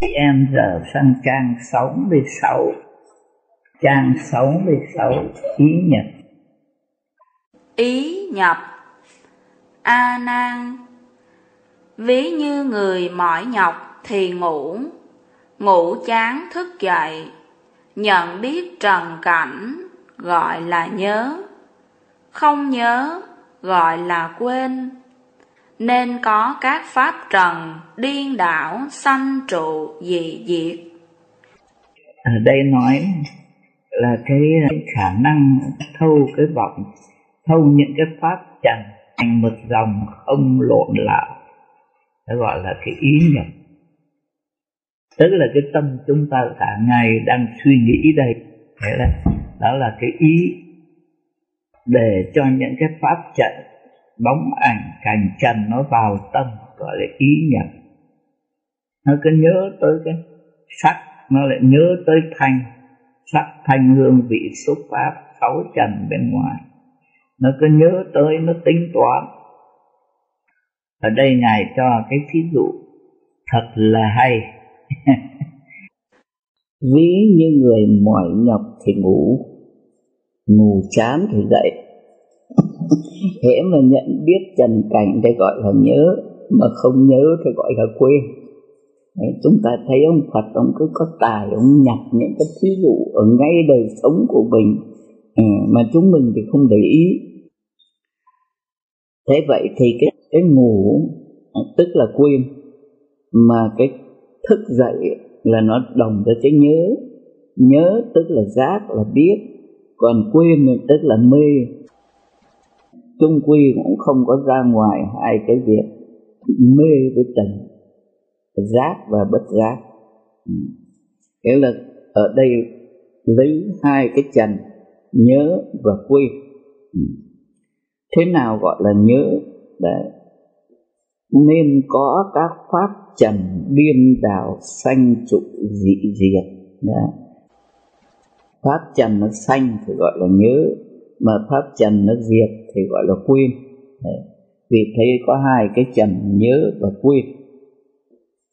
em giờ sang trang 66 trang 66 ý nhập ý nhập a nan. Ví như người mỏi nhọc thì ngủ. Ngủ chán thức dậy. Nhận biết trần cảnh, gọi là nhớ. Không nhớ, gọi là quên nên có các pháp trần, điên đảo, sanh trụ, dị diệt. Ở đây nói là cái khả năng thâu cái vọng, thâu những cái pháp trần thành một dòng không lộn lạo đó gọi là cái ý nhập tức là cái tâm chúng ta cả ngày đang suy nghĩ đây. Thế là, đó là cái ý để cho những cái pháp trận bóng ảnh cảnh trần nó vào tâm, gọi là ý nhập nó cứ nhớ tới cái sắc, nó lại nhớ tới thanh. Sắc, thanh hương, vị xúc pháp, sáu trần bên ngoài. Nó cứ nhớ tới, nó tính toán. Ở đây ngài cho cái ví dụ, thật là hay. Ví như người mỏi nhọc thì ngủ ngủ chán thì dậy hễ mà nhận biết trần cảnh thì gọi là nhớ mà không nhớ thì gọi là quên. Đấy, chúng ta thấy ông Phật ông cứ có tài ông nhặt những cái thí dụ ở ngay đời sống của mình. Ừ, mà chúng mình thì không để ý. Thế vậy thì cái cái ngủ tức là quên mà cái thức dậy là nó đồng với cái nhớ. Nhớ tức là giác là biết. Còn quên tức là mê chung quy cũng không có ra ngoài hai cái việc mê với trần giác và bất giác ừ. nghĩa là ở đây lấy hai cái trần nhớ và quy ừ. thế nào gọi là nhớ? Đấy. nên có các pháp trần biên đạo sanh trụ dị diệt. Đấy. pháp trần nó sanh thì gọi là nhớ, mà pháp trần nó diệt thì gọi là quên. Vì thế có hai cái trần nhớ và quên.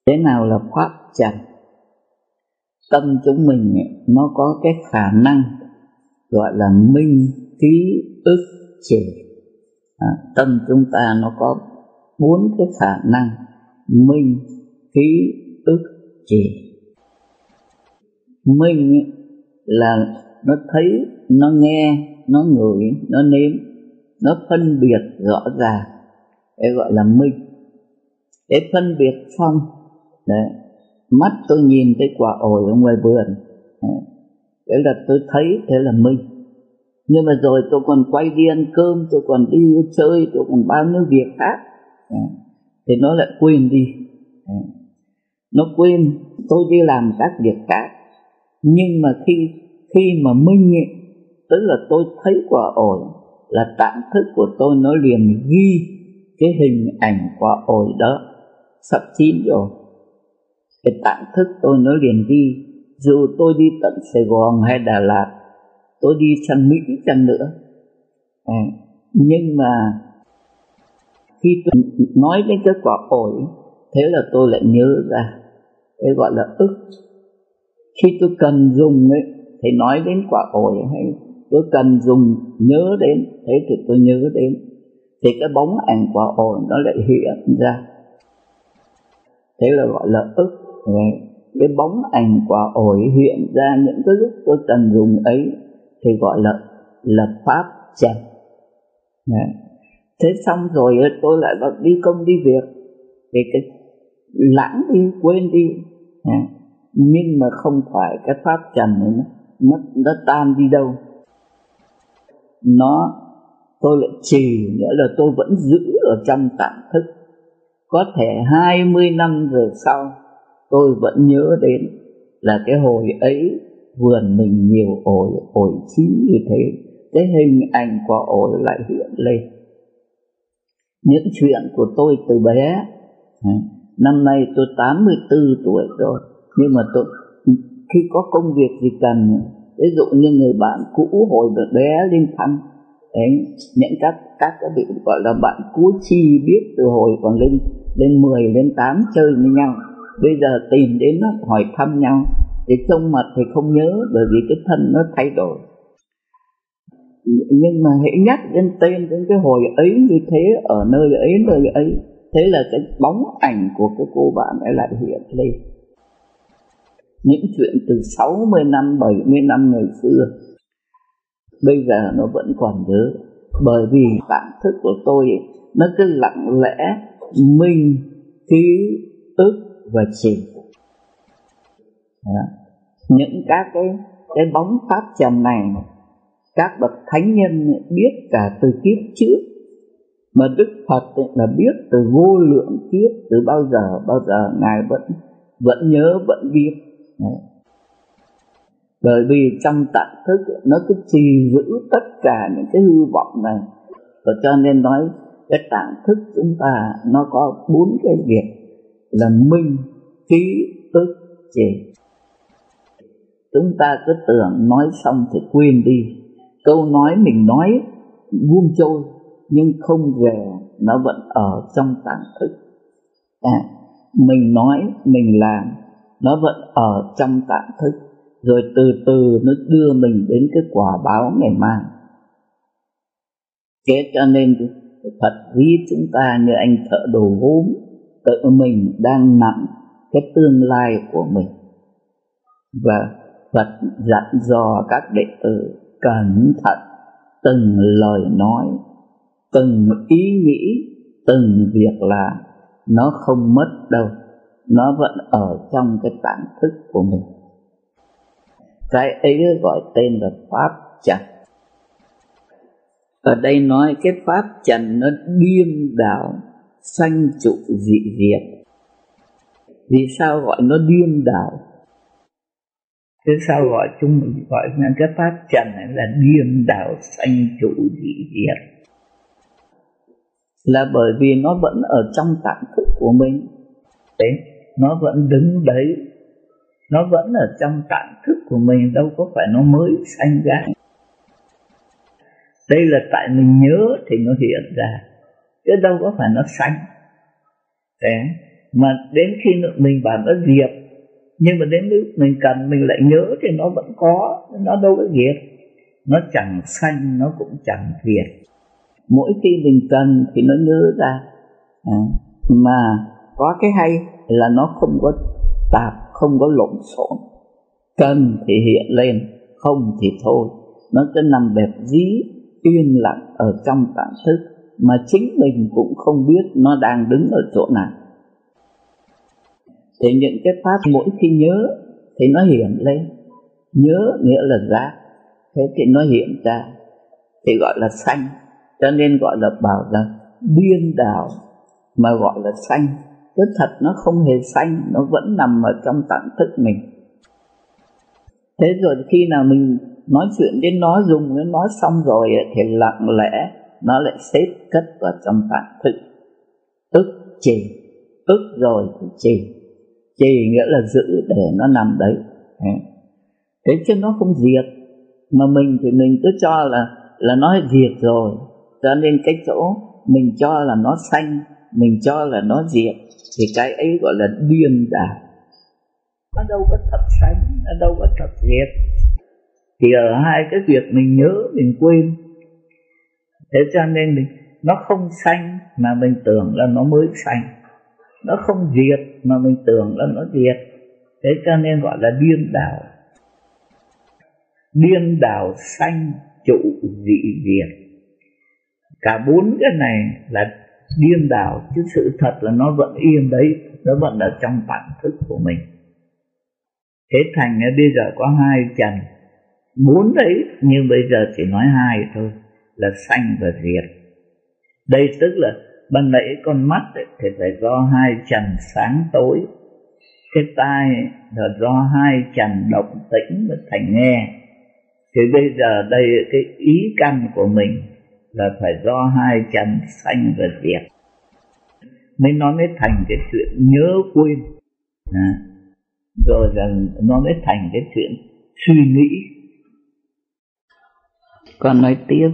Thế nào là pháp trần? Tâm chúng mình nó có cái khả năng gọi là minh ký ức trì à, tâm chúng ta nó có bốn cái khả năng minh ký ức trì minh là nó thấy nó nghe nó ngửi nó nếm nó phân biệt rõ ràng. Cái gọi là minh. Để phân biệt phong, đấy. Mắt tôi nhìn cái quả ổi ở ngoài vườn. Đấy. Là tôi thấy thế là minh. Nhưng mà rồi tôi còn quay đi ăn cơm tôi còn đi chơi tôi còn bao nhiêu việc khác. Thì nó lại quên đi. Nó quên tôi đi làm các việc khác. Nhưng mà khi khi mà minh ấy, tức là tôi thấy quả ổi là tạm thức của tôi nó liền ghi cái hình ảnh quả ổi đó sắp chín rồi. Cái tạm thức tôi nó liền ghi dù tôi đi tận Sài Gòn hay Đà Lạt tôi đi sang Mỹ chăng nữa. À, nhưng mà khi tôi nói đến cái quả ổi thế là tôi lại nhớ ra cái gọi là ức. Khi tôi cần dùng ấy thì nói đến quả ổi hay tôi cần dùng nhớ đến. Thế thì tôi nhớ đến. Thì cái bóng ảnh quả ổi nó lại hiện ra. Thế là gọi là ức. Cái bóng ảnh quả ổi hiện ra những cái lúc tôi cần dùng ấy thì gọi là là pháp trần. Thế xong rồi tôi lại bắt đi công đi việc. Thì cái lãng đi quên đi. Nhưng mà không phải cái pháp trần này nó, nó tan đi đâu nó, tôi lại trì nghĩa là tôi vẫn giữ ở trong tạm thức. Có thể 20 năm về sau, tôi vẫn nhớ đến là cái hồi ấy vườn mình nhiều ổi ổi chín như thế. Cái hình ảnh của ổi lại hiện lên. Những chuyện của tôi từ bé năm nay tôi 84 tuổi rồi. Nhưng mà tôi, khi có công việc gì cần ví dụ như người bạn cũ hồi bé lên thăm, đấy, những các các cái vị gọi là bạn cũ chi biết từ hồi còn lên lên 10 lên 8 chơi với nhau. Bây giờ tìm đến nó hỏi thăm nhau, thì trông mặt thì không nhớ bởi vì cái thân nó thay đổi. Nhưng mà hãy nhắc đến tên, đến cái hồi ấy như thế, ở nơi ấy nơi ấy, thế là cái bóng ảnh của cái cô bạn ấy lại hiện lên những chuyện từ 60 năm 70 năm ngày xưa bây giờ nó vẫn còn nhớ. Bởi vì bản thức của tôi ấy, nó cứ lặng lẽ minh ký ức và chỉ những các cái cái bóng pháp trần này các bậc thánh nhân biết cả từ kiếp trước. Mà đức phật là biết từ vô lượng kiếp từ bao giờ bao giờ ngài vẫn vẫn nhớ vẫn biết bởi vì trong tạng thức nó cứ trì giữ tất cả những cái hư vọng này. Và cho nên nói cái tạng thức chúng ta nó có bốn cái việc là minh trí tức chỉ chúng ta cứ tưởng nói xong thì quên đi. Câu nói mình nói buông trôi nhưng không về nó vẫn ở trong tạng thức. À, mình nói mình làm nó vẫn ở trong tạng thức, rồi từ từ nó đưa mình đến cái quả báo ngày mai. Thế cho nên Phật ví chúng ta như anh thợ đồ gốm, tự mình đang nặng cái tương lai của mình. Và Phật dặn dò các đệ tử cẩn thận, từng lời nói, từng ý nghĩ, từng việc làm, nó không mất đâu nó vẫn ở trong cái tạng thức của mình. Cái ấy gọi tên là pháp trần. Ở đây nói cái pháp trần nó điên đảo, sanh trụ dị diệt. Vì sao gọi nó điên đảo? Thế sao gọi chúng mình gọi là cái pháp trần này là điên đảo, sanh trụ dị diệt? Là bởi vì nó vẫn ở trong tạng thức của mình. Đấy nó vẫn đứng đấy. Nó vẫn ở trong tạng thức của mình đâu có phải nó mới sanh ra. Đây là tại mình nhớ thì nó hiện ra chứ đâu có phải nó sanh. Thế mà đến khi mình bảo nó diệt nhưng mà đến lúc mình cần mình lại nhớ thì nó vẫn có nó đâu có diệt nó chẳng sanh nó cũng chẳng diệt mỗi khi mình cần thì nó nhớ ra. À, mà có cái hay là nó không có tạp, không có lộn xộn. Cần thì hiện lên, không thì thôi. Nó cứ nằm đẹp dí, yên lặng ở trong tạng thức mà chính mình cũng không biết nó đang đứng ở chỗ nào. Thì những cái pháp mỗi khi nhớ thì nó hiện lên. Nhớ nghĩa là giác thế thì nó hiện ra. Thì gọi là sanh. Cho nên gọi là bảo là điên đảo, mà gọi là sanh chứ thật nó không hề sanh nó vẫn nằm ở trong tạng thức mình. Thế rồi khi nào mình nói chuyện đến nó dùng nó nói xong rồi thì lặng lẽ nó lại xếp cất vào trong tạng thức. Ức trì ức rồi thì trì trì nghĩa là giữ để nó nằm đấy. Thế chứ nó không diệt. Mà mình thì mình cứ cho là là nó diệt rồi. Cho nên cái chỗ mình cho là nó xanh mình cho là nó diệt thì cái ấy gọi là điên đảo. Nó đâu có thật sanh, nó đâu có thật diệt. Thì ở hai cái việc mình nhớ mình quên. Thế cho nên mình nó không sanh mà mình tưởng là nó mới sanh, nó không diệt mà mình tưởng là nó diệt. Thế cho nên gọi là điên đảo. Điên đảo sanh trụ dị diệt. Cả bốn cái này là điên đảo chứ sự thật là nó vẫn yên đấy nó vẫn ở trong bản thức của mình. Thế thành bây giờ có hai trần. Bốn đấy nhưng bây giờ chỉ nói hai thôi là xanh và diệt. Đây tức là ban nãy con mắt ấy, thì phải do hai trần sáng tối. Cái tai là do hai trần động tĩnh và thành nghe. Thì bây giờ đây cái ý căn của mình là phải do hai trần xanh và diệt. Mới nói mới thành cái chuyện nhớ quên. À, rồi là nó mới thành cái chuyện suy nghĩ. Còn nói tiếp.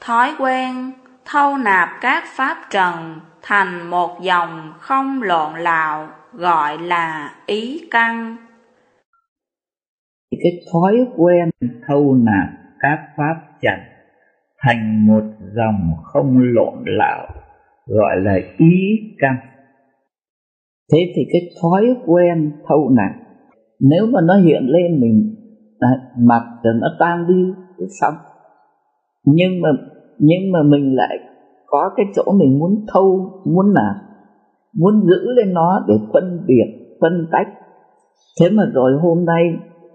Thói quen thâu nạp các pháp trần thành một dòng không lộn lạo gọi là ý căn. Cái thói quen thâu nạp các pháp chặt thành một dòng không lộn lạo gọi là ý căn. Thế thì cái thói quen thâu nặng nếu mà nó hiện lên mình à, mặt rồi nó tan đi cái xong. Nhưng mà nhưng mà mình lại có cái chỗ mình muốn thâu muốn là muốn giữ lên nó để phân biệt phân tách. Thế mà rồi hôm nay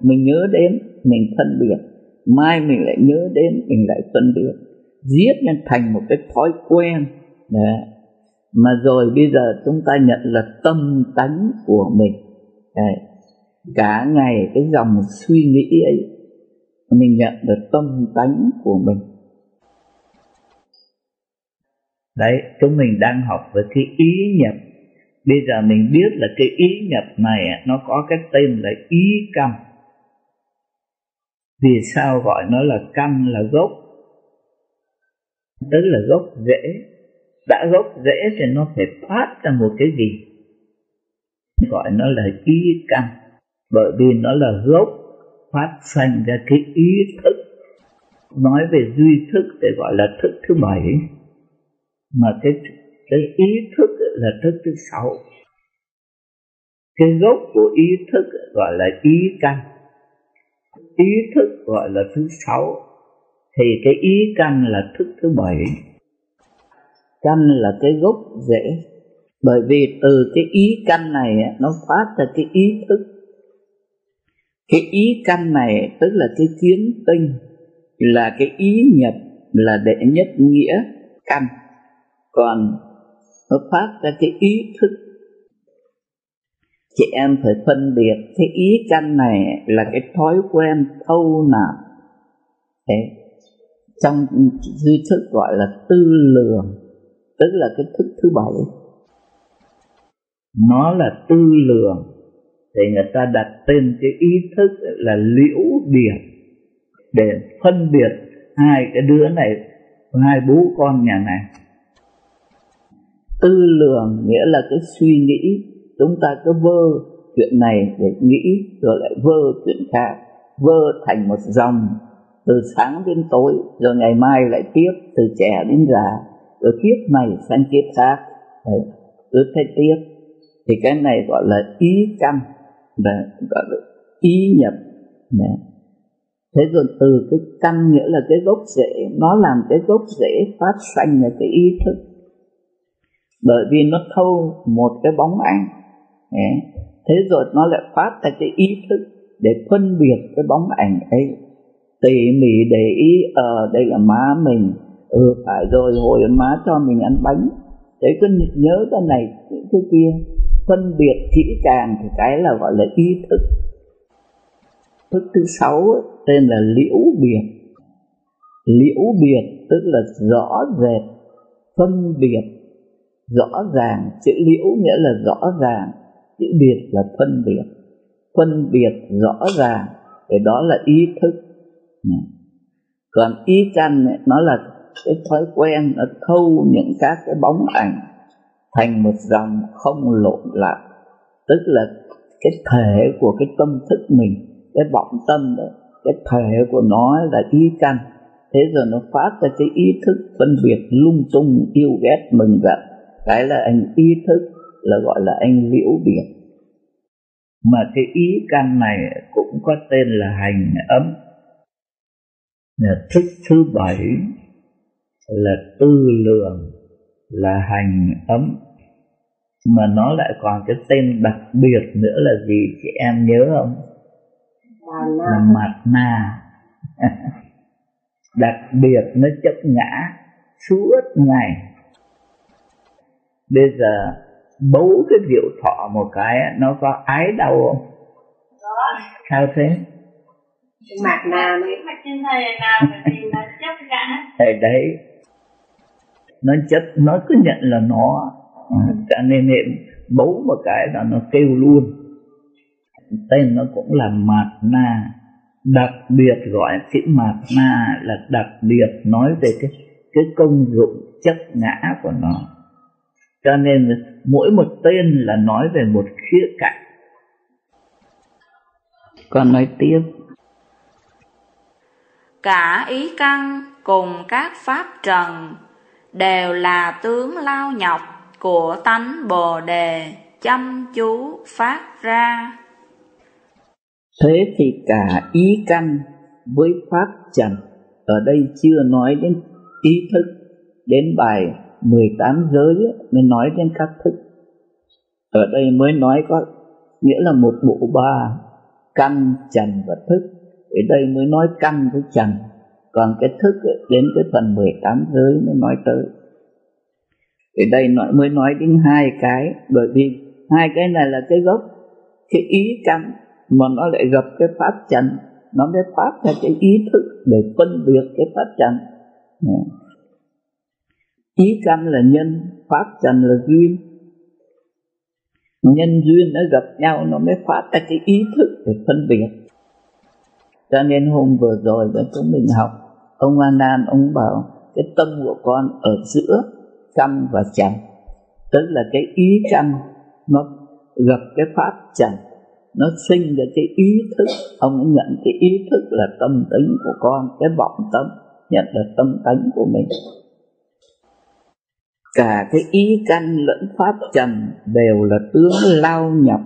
mình nhớ đến mình phân biệt mai mình lại nhớ đến, mình lại phân biệt giết nên thành một cái thói quen. Đấy. mà rồi bây giờ chúng ta nhận là tâm tánh của mình. Đấy. cả ngày cái dòng suy nghĩ ấy, mình nhận được tâm tánh của mình. Đấy, chúng mình đang học về cái ý nhập. Bây giờ mình biết là cái ý nhập này, nó có cái tên là ý căn vì sao gọi nó là căn là gốc? Tức là gốc rễ. Đã gốc rễ thì nó phải phát ra một cái gì? Gọi nó là ý căn bởi vì nó là gốc, phát sinh ra cái ý thức. Nói về duy thức để gọi là thức thứ bảy. Mà cái cái ý thức là thức thứ sáu. Cái gốc của ý thức gọi là ý căn ý thức gọi là thứ sáu, thì cái ý căn là thức thứ bảy. Căn là cái gốc rễ. Bởi vì từ cái ý căn này nó phát ra cái ý thức. Cái ý căn này, tức là cái kiến tinh, là cái ý nhập, là đệ nhất nghĩa căn. Còn nó phát ra cái ý thức chị em phải phân biệt cái ý căn này là cái thói quen thâu nạp. Thế, trong duy thức gọi là tư lường tức là cái thức thứ bảy. Nó là tư lường thì người ta đặt tên cái ý thức là liễu biệt để phân biệt hai cái đứa này hai bố con nhà này. Tư lường nghĩa là cái suy nghĩ chúng ta cứ vơ chuyện này để nghĩ rồi lại vơ chuyện khác vơ thành một dòng từ sáng đến tối rồi ngày mai lại tiếp từ trẻ đến già rồi kiếp này sang kiếp khác. Đấy, cứ thế tiếp. Thì cái này gọi là ý căn Đấy, gọi là ý nhập. Đấy. thế rồi từ cái căn nghĩa là cái gốc rễ nó làm cái gốc rễ phát sanh là cái ý thức. Bởi vì nó thâu một cái bóng ảnh thế rồi nó lại phát ra cái ý thức để phân biệt cái bóng ảnh ấy. Tỉ mỉ để ý ờ đây là má mình. Ừ phải rồi, hồi má cho mình ăn bánh. Để cứ nhớ cái này, cái kia. Phân biệt kỹ càng thì cái là gọi là ý thức. Thức thứ sáu tên là liễu biệt. Liễu biệt tức là rõ rệt, phân biệt, rõ ràng. Chữ liễu nghĩa là rõ ràng chữ biệt là phân biệt. Phân biệt rõ ràng thì đó là ý thức. Còn ý căn này, nó là cái thói quen nó thâu những các cái bóng ảnh thành một dòng không lộn lại. Tức là cái thể của cái tâm thức mình cái vọng tâm đấy cái thể của nó là ý căn. Thế rồi nó phát ra cái ý thức phân biệt lung tung yêu ghét mừng giận. Cái là anh ý thức là gọi là anh liễu biệt mà cái ý căn này cũng có tên là hành ấm. Là thức thứ bảy là tư lường là hành ấm. Mà nó lại còn cái tên đặc biệt nữa là gì? Chị em nhớ không? Là mặt na. Đặc biệt nó chấp ngã suốt ngày. Bây giờ bấu cái rượu thọ một cái nó có ái đau không? Có sao thế? Mặt nào nó mặt trên thầy nào thì nó chấp cả thầy đấy. Nó chấp nó cứ nhận là nó à, cho nên hiện bấu một cái là nó kêu luôn. Tên nó cũng là mạt na. Đặc biệt gọi chữ mạt na là đặc biệt nói về cái cái công dụng chất ngã của nó cho nên mỗi một tên là nói về một khía cạnh. Con nói tiếp. Cả ý căn cùng các pháp trần đều là tướng lao nhọc của tánh bồ đề chăm chú phát ra. Thế thì cả ý căn với pháp trần ở đây chưa nói đến ý thức đến bài 18 giới mới nói đến các thức. Ở đây mới nói có nghĩa là một bộ ba, căn, trần và thức. Ở đây mới nói căn với trần. Còn cái thức đến cái phần 18 giới mới nói tới. Ở đây nói mới nói đến hai cái, bởi vì hai cái này là cái gốc, cái ý căn, mà nó lại gặp cái pháp trần. Nó mới phát ra cái ý thức để phân biệt cái pháp trần ý căn là nhân pháp trần là duyên. Nhân duyên nó gặp nhau, nó mới phát ra cái ý thức để phân biệt. Cho nên hôm vừa rồi với chúng mình học, ông Anan ông bảo, cái tâm của con ở giữa căn và trần. Tức là cái ý căn nó gặp cái pháp trần, nó sinh ra cái ý thức. Ông ấy nhận cái ý thức là tâm tính của con, cái vọng tâm nhận là tâm tánh của mình cả cái ý căn lẫn pháp trần đều là tướng lao nhập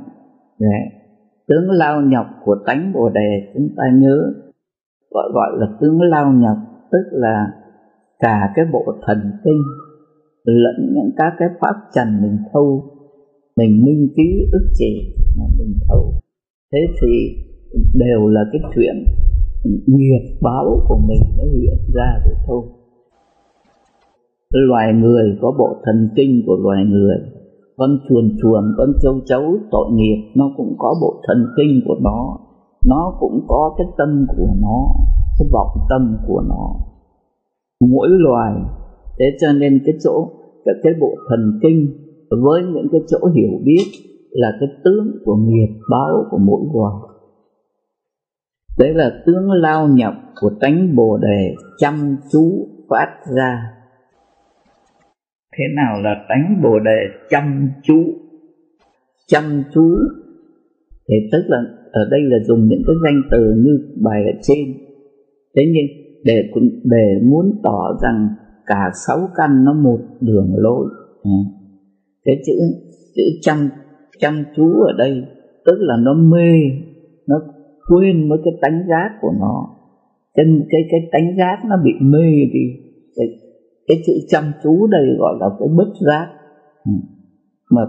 Đấy. tướng lao nhập của tánh bồ đề chúng ta nhớ, gọi gọi là tướng lao nhập tức là cả cái bộ thần kinh lẫn những các cái pháp trần mình thâu, mình minh ký ức chỉ mà mình thâu. Thế thì đều là cái chuyện nghiệp báo của mình nó hiện ra được thôi loài người có bộ thần kinh của loài người con chuồn chuồn con châu chấu tội nghiệp nó cũng có bộ thần kinh của nó. Nó cũng có cái tâm của nó cái vọng tâm của nó. Mỗi loài thế cho nên cái chỗ cái, cái bộ thần kinh với những cái chỗ hiểu biết là cái tướng của nghiệp báo của mỗi loài. Đấy là tướng lao nhập của tánh bồ đề chăm chú phát ra thế nào là tánh bồ đề chăm chú? Chăm chú. Thì tức là ở đây là dùng những cái danh từ như bài ở trên. Thế nhưng để để muốn tỏ rằng cả sáu căn nó một đường lối. Ừ. cái chữ chữ chăm chăm chú ở đây tức là nó mê nó quên với cái tánh giác của nó. Cái cái cái tánh giác nó bị mê đi. Cái, cái chữ chăm chú đây gọi là cái bất giác ừ. mà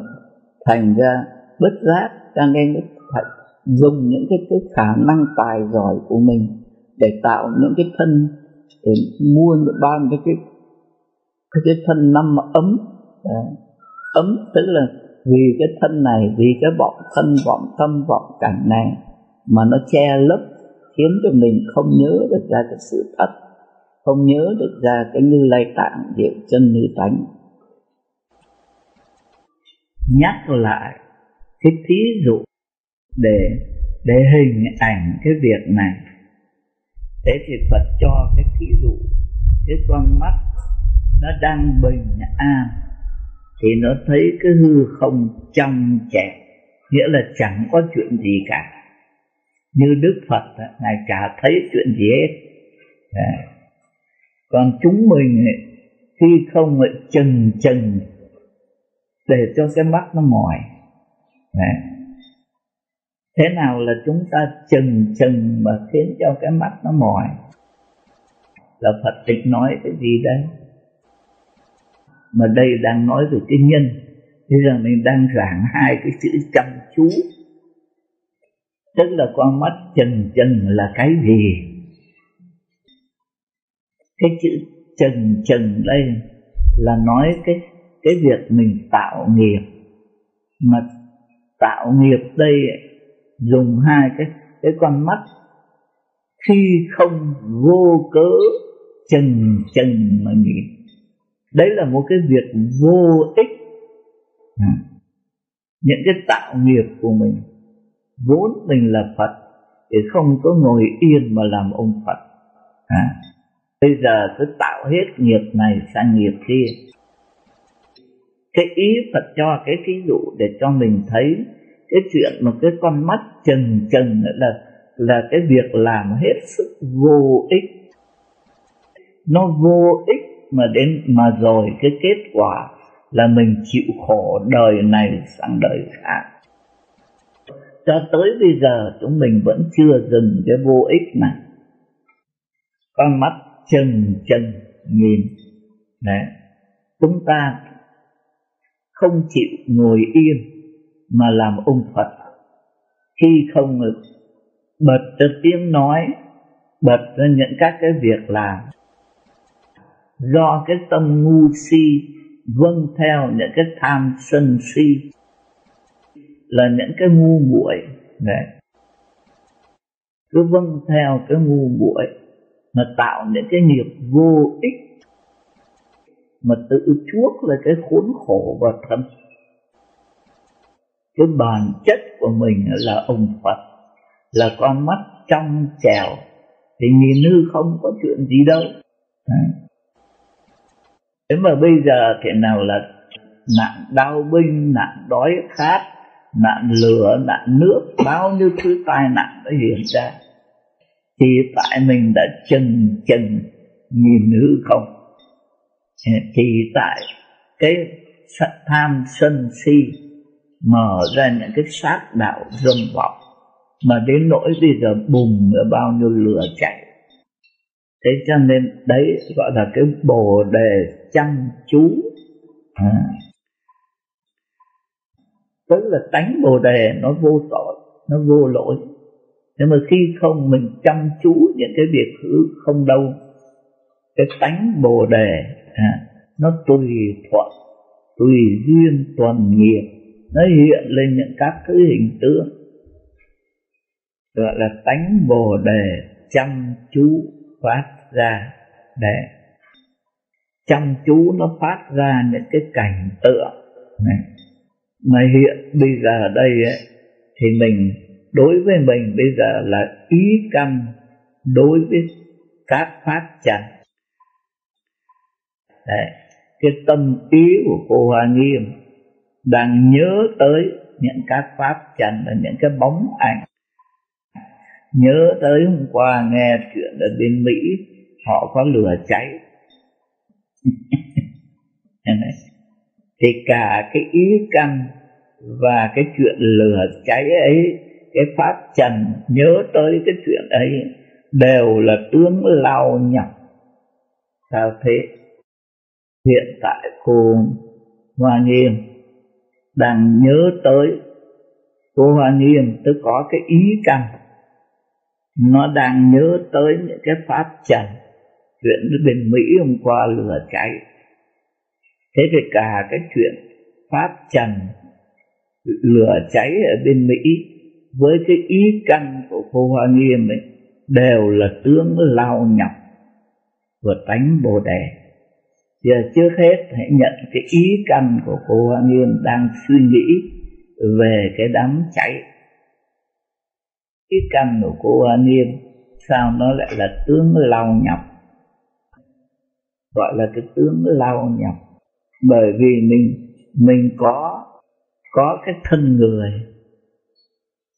thành ra bất giác cho nên phải dùng những cái cái khả năng tài giỏi của mình để tạo những cái thân để mua ban cái cái cái, cái thân năm ấm Đấy. ấm tức là vì cái thân này vì cái vọng thân vọng tâm vọng cảnh này mà nó che lấp khiến cho mình không nhớ được ra cái sự thật không nhớ được ra cái như lai tạng diệu chân như tánh. Nhắc lại cái thí dụ để để hình ảnh cái việc này. Thế thì Phật cho cái thí dụ, cái con mắt nó đang bình an thì nó thấy cái hư không trong trẻ, nghĩa là chẳng có chuyện gì cả. Như Đức Phật ngài chả thấy chuyện gì hết còn chúng mình khi không lại chần chần, để cho cái mắt nó mỏi. Đấy. Thế nào là chúng ta chần chần mà khiến cho cái mắt nó mỏi? Là phật tịch nói cái gì đây mà đây đang nói về cái nhân. Bây giờ mình đang giảng hai cái chữ chăm chú. Tức là con mắt chần chần là cái gì? Cái chữ chừng chừng đây là nói cái cái việc mình tạo nghiệp mà tạo nghiệp đây dùng hai cái cái con mắt khi không vô cớ, chừng chừng mà nghĩ đấy là một cái việc vô ích à. những cái tạo nghiệp của mình, vốn mình là phật, thì không có ngồi yên mà làm ông phật à bây giờ cứ tạo hết nghiệp này sang nghiệp kia. Cái ý Phật cho cái ví dụ để cho mình thấy cái chuyện mà cái con mắt chừng chừng là là cái việc làm hết sức vô ích. Nó vô ích mà đến, mà rồi cái kết quả là mình chịu khổ đời này sang đời khác. Cho tới bây giờ chúng mình vẫn chưa dừng cái vô ích này. Con mắt chân chân nhìn đấy. Chúng ta không chịu ngồi yên mà làm ông Phật. Khi không bật ra tiếng nói, bật ra những các cái việc làm, do cái tâm ngu si vâng theo những cái tham sân si là những cái ngu muội. Đấy. Cứ vâng theo cái ngu muội mà tạo những cái nghiệp vô ích, mà tự chuốc là cái khốn khổ và thân. Cái bản chất của mình là ông Phật, là con mắt trong trèo, thì nhìn hư không có chuyện gì đâu. Thế mà bây giờ thế nào là nạn đau binh, nạn đói khát, nạn lửa, nạn nước, bao nhiêu thứ tai nạn đã hiện ra? Thì tại mình đã chần chần nhìn hư không? Thì tại cái tham sân si mở ra những cái sát đạo dâm vọng, mà đến nỗi bây giờ bùng ở bao nhiêu lửa chạy thế cho nên đấy gọi là cái bồ đề chăm chú. À. tức là tánh bồ đề nó vô tội, nó vô lỗi nhưng mà khi không mình chăm chú những cái việc hư không đâu cái tánh bồ đề à, nó tùy thuận tùy duyên toàn nghiệp nó hiện lên những các thứ hình tướng gọi là tánh bồ đề chăm chú phát ra để chăm chú nó phát ra những cái cảnh tượng này. Mà hiện bây giờ ở đây ấy, thì mình đối với mình bây giờ là ý căn đối với các pháp trần Đấy, cái tâm ý của cô Hoa Nghiêm đang nhớ tới những các pháp trần là những cái bóng ảnh. Nhớ tới hôm qua nghe chuyện ở bên Mỹ họ có lửa cháy. Thì cả cái ý căn và cái chuyện lửa cháy ấy cái pháp trần nhớ tới cái chuyện ấy đều là tướng lao nhọc sao thế? Hiện tại cô Hoa Nghiêm đang nhớ tới cô Hoa Nghiêm, tức có cái ý căn. Nó đang nhớ tới những cái pháp trần chuyện bên Mỹ hôm qua lửa cháy. Thế thì cả cái chuyện pháp trần lửa cháy ở bên Mỹ với cái ý căn của cô Hoa Nghiêm ấy, đều là tướng lao nhọc và tánh bồ đề. Giờ trước hết hãy nhận cái ý căn của cô Hoa Nghiêm đang suy nghĩ về cái đám cháy. Ý căn của cô Hoa Nghiêm, sao nó lại là tướng lao nhọc? Gọi là cái tướng lao nhọc. Bởi vì mình mình có có cái thân người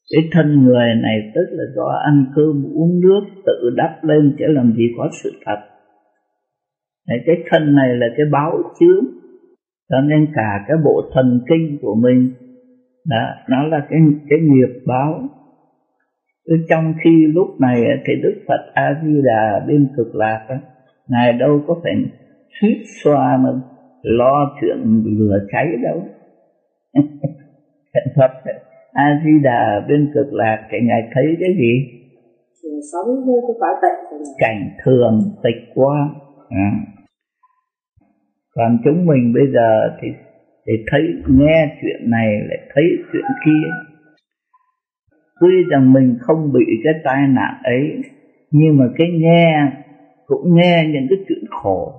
cái thân người này tức là do ăn cơm uống nước tự đắp lên chứ làm gì có sự thật. Cái thân này là cái báo chướng. Cho nên cả cái bộ thần kinh của mình đó, nó là cái cái nghiệp báo. Trong khi lúc này thì Đức Phật A Di Đà bên cực lạc ngài đâu có phải suýt xoa mà lo chuyện lửa cháy đâu. Phật A Di Đà bên cực lạc cái ngài thấy cái gì? sống với cái phải tịnh cảnh thường tịch qua à. Còn chúng mình bây giờ thì thì thấy nghe chuyện này lại thấy chuyện kia. Tuy rằng mình không bị cái tai nạn ấy nhưng mà cái nghe cũng nghe những cái chuyện khổ.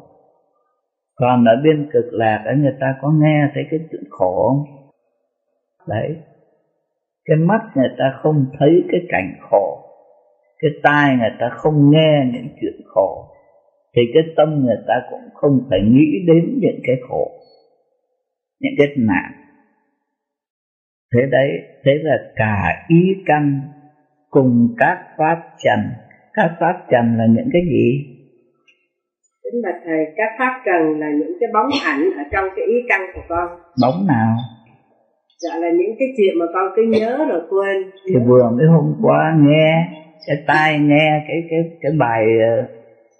Còn ở bên cực lạc ở người ta có nghe thấy cái chuyện khổ không? Đấy cái mắt người ta không thấy cái cảnh khổ. Cái tai người ta không nghe những chuyện khổ. Thì cái tâm người ta cũng không phải nghĩ đến những cái khổ những cái nạn. Thế đấy thế là cả ý căn cùng các pháp trần. Các pháp trần là những cái gì? Kính bạch thầy, các pháp trần là những cái bóng ảnh ở trong cái ý căn của con. bóng nào Dạ là những cái chuyện mà con cứ nhớ rồi quên. thì vừa mới hôm qua nghe, cái tai nghe, cái cái cái bài ờ,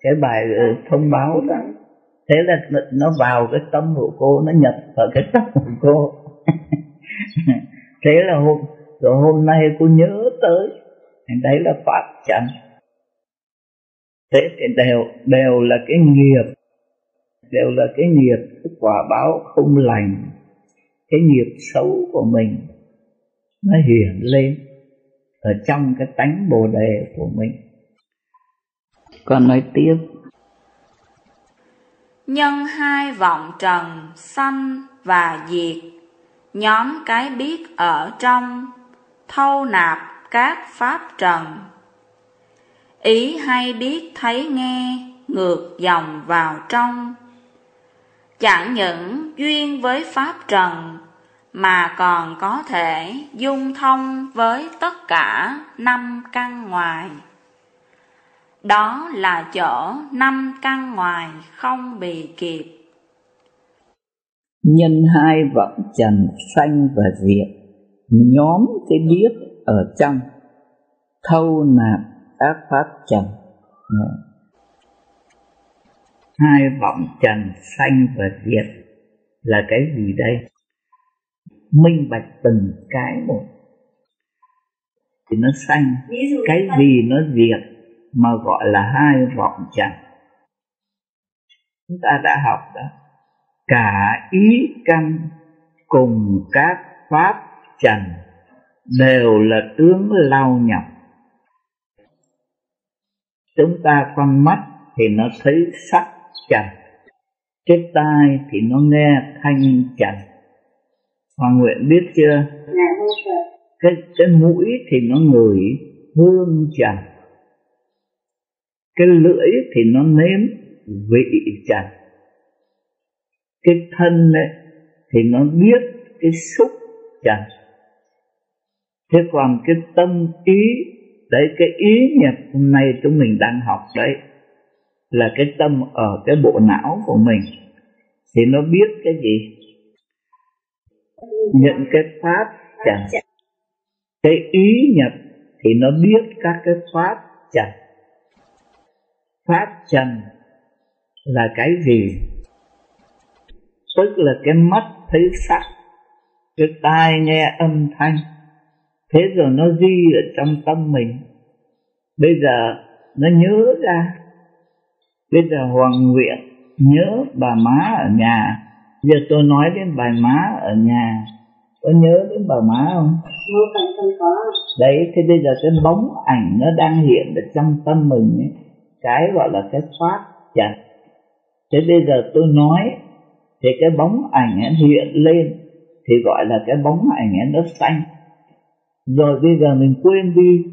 cái bài ờ, thông báo đó. Thế là nó vào cái tâm của cô, nó nhập vào cái tâm của cô. Thế là hôm, rồi hôm nay cô nhớ tới đấy là pháp chẳng thế thì đều đều là cái nghiệp, đều là cái nghiệp, cái quả báo không lành cái nghiệp xấu của mình nó hiện lên ở trong cái tánh bồ đề của mình. Con nói tiếp. Nhân hai vọng trần, sanh và diệt, nhóm cái biết ở trong, thâu nạp các pháp trần. Ý hay biết thấy nghe, ngược dòng vào trong chẳng những duyên với pháp trần, mà còn có thể dung thông với tất cả năm căn ngoài. Đó là chỗ năm căn ngoài không bị kịp. Nhân hai vật trần sanh và diệt, nhóm cái biết ở trong, thâu nạp các pháp trần hai vọng trần sanh và diệt là cái gì đây? Minh bạch từng cái một. Thì nó sanh cái gì nó diệt mà gọi là hai vọng trần. Chúng ta đã học đó. Cả ý căn cùng các pháp trần đều là tướng lao nhập. Chúng ta con mắt thì nó thấy sắc trần cái tai thì nó nghe thanh trần Hoàng Nguyện biết chưa? Cái, cái mũi thì nó ngửi hương trần Cái lưỡi thì nó nếm vị trần Cái thân ấy thì nó biết cái xúc trần Thế còn cái tâm ý Đấy cái ý nhập hôm nay chúng mình đang học đấy là cái tâm ở cái bộ não của mình, Thì nó biết cái gì? những cái pháp trần cái ý nhập thì nó biết các cái pháp trần pháp trần là cái gì? Tức là cái mắt thấy sắc, cái tai nghe âm thanh. Thế rồi nó ghi ở trong tâm mình. Bây giờ nó nhớ ra bây giờ hoàng nguyện nhớ bà má ở nhà. Giờ tôi nói đến bà má ở nhà. Có nhớ đến bà má không? Đấy thế bây giờ cái bóng ảnh nó đang hiện ở trong tâm mình ấy, cái gọi là cái pháp trần thế bây giờ tôi nói thì cái bóng ảnh ấy hiện lên thì gọi là cái bóng ảnh ấy nó xanh. Rồi bây giờ mình quên đi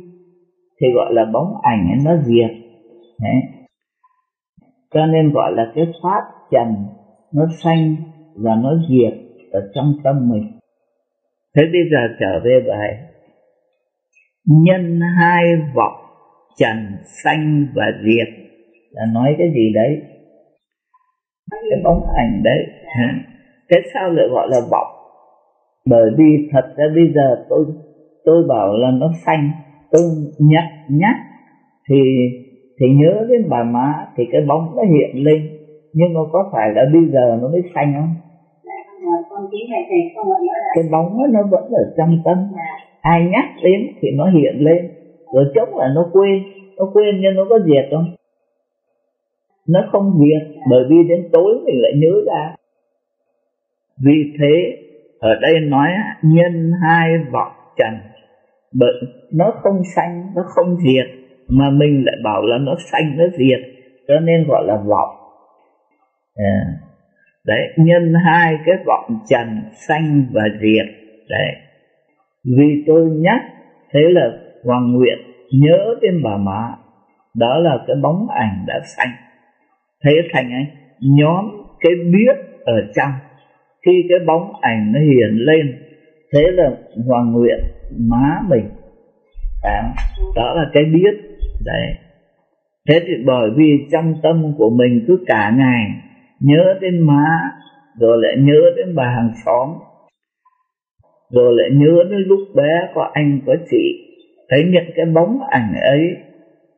thì gọi là bóng ảnh ấy nó diệt. Đấy. Cho nên gọi là cái pháp trần nó xanh và nó diệt ở trong tâm mình. Thế bây giờ trở về bài nhân hai vọng trần sanh và diệt. Là nói cái gì đấy? Cái bóng ảnh đấy. Cái sao lại gọi là vọng? Bởi vì thật ra bây giờ tôi tôi bảo là nó xanh tôi nhắc nhắc thì thì nhớ đến bà má thì cái bóng nó hiện lên. Nhưng mà có phải là bây giờ nó mới xanh không? Cái bóng đó nó vẫn ở trong tâm. Ai nhắc đến thì nó hiện lên. Rồi chống là nó quên. Nó quên nhưng nó có diệt không? Nó không diệt bởi vì đến tối mình lại nhớ ra. Vì thế ở đây nói nhân hai vọng trần. Bởi nó không sanh nó không diệt mà mình lại bảo là nó sanh nó diệt cho nên gọi là vọng. À đấy nhân hai cái vọng trần sanh và diệt đấy. Vì tôi nhắc thế là hoàng nguyện nhớ đến bà má đó là cái bóng ảnh đã sanh thế thành ấy nhóm cái biết ở trong khi cái bóng ảnh nó hiện lên thế là hoàng nguyện má mình. À, đó là cái biết đấy. Thế thì bởi vì trong tâm của mình cứ cả ngày nhớ đến má, rồi lại nhớ đến bà hàng xóm, rồi lại nhớ đến lúc bé có anh, có chị, thấy những cái bóng ảnh ấy,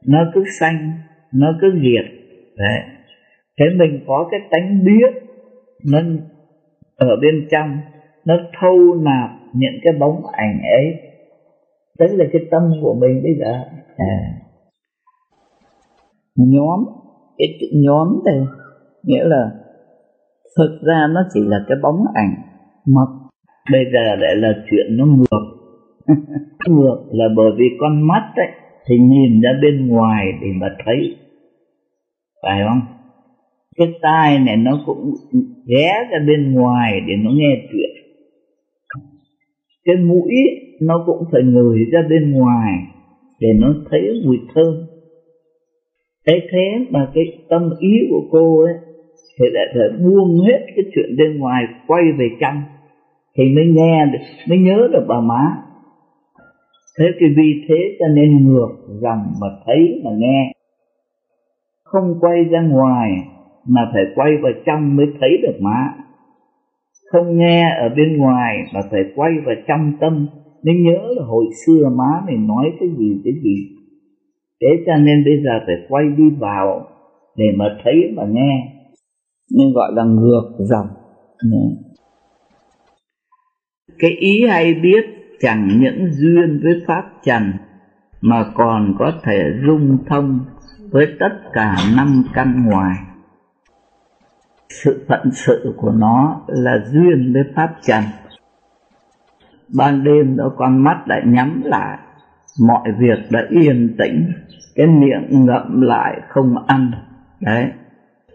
nó cứ xanh, nó cứ liệt đấy. Thế mình có cái tánh biết nó ở bên trong, nó thâu nạp những cái bóng ảnh ấy. Đấy là cái tâm của mình bây giờ. À nhóm, cái nhóm đây, nghĩa là thực ra nó chỉ là cái bóng ảnh mà bây giờ lại là chuyện nó ngược. Ngược là bởi vì con mắt ấy, thì nhìn ra bên ngoài để mà thấy. Phải không? Cái tai này nó cũng ghé ra bên ngoài để nó nghe chuyện. Cái mũi nó cũng phải ngửi ra bên ngoài để nó thấy mùi thơm thế thế mà cái tâm ý của cô ấy thì lại phải buông hết cái chuyện bên ngoài, quay về trong thì mới nghe được, mới nhớ được bà má. Thế thì vì thế cho nên ngược dòng mà thấy mà nghe. Không quay ra ngoài mà phải quay vào trong mới thấy được má. Không nghe ở bên ngoài mà phải quay vào trong tâm mới nhớ là hồi xưa má mình nói cái gì cái gì thế cho nên bây giờ phải quay đi vào để mà thấy mà nghe. Nên gọi là ngược dòng. Cái ý hay biết chẳng những duyên với pháp trần mà còn có thể dung thông với tất cả năm căn ngoài. Sự phận sự của nó là duyên với pháp trần. Ban đêm đó con mắt đã nhắm lại mọi việc đã yên tĩnh, cái miệng ngậm lại không ăn. Đấy,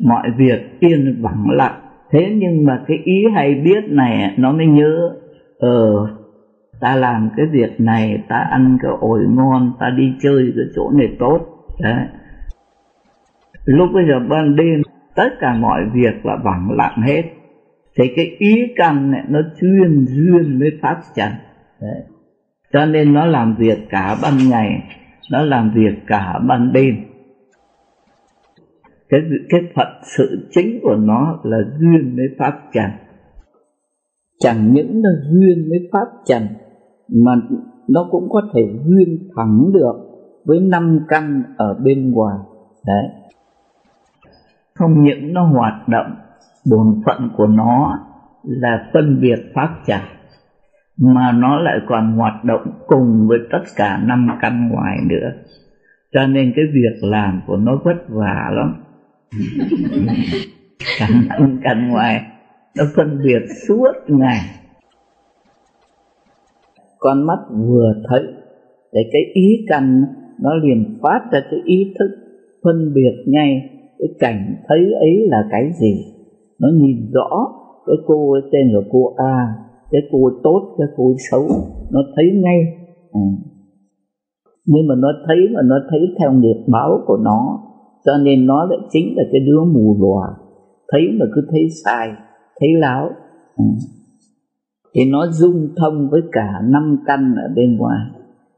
mọi việc yên vắng lặng. Thế nhưng mà cái ý hay biết này, nó mới nhớ ờ ta làm cái việc này, ta ăn cái ổi ngon, ta đi chơi cái chỗ này tốt. Đấy. Lúc bây giờ ban đêm, tất cả mọi việc là vắng lặng hết. Thì cái ý căn này, nó chuyên duyên mới phát triển. đấy cho nên nó làm việc cả ban ngày, nó làm việc cả ban đêm. Cái cái phận sự chính của nó là duyên với pháp trần chẳng những là duyên với pháp trần mà nó cũng có thể duyên thẳng được với năm căn ở bên ngoài. Đấy. Không những nó hoạt động, bổn phận của nó là phân biệt pháp trần mà nó lại còn hoạt động cùng với tất cả năm căn ngoài nữa. Cho nên cái việc làm của nó vất vả lắm. Cả năm căn ngoài, nó phân biệt suốt ngày. Con mắt vừa thấy để cái ý căn nó liền phát ra cái ý thức phân biệt ngay cái cảnh thấy ấy là cái gì. Nó nhìn rõ cái cô ấy tên là cô A cái cô tốt, cái cô xấu, nó thấy ngay à. nhưng mà nó thấy mà nó thấy theo nghiệp báo của nó, cho nên nó lại chính là cái đứa mù lòa thấy mà cứ thấy sai, thấy láo à. thì nó dung thông với cả năm căn ở bên ngoài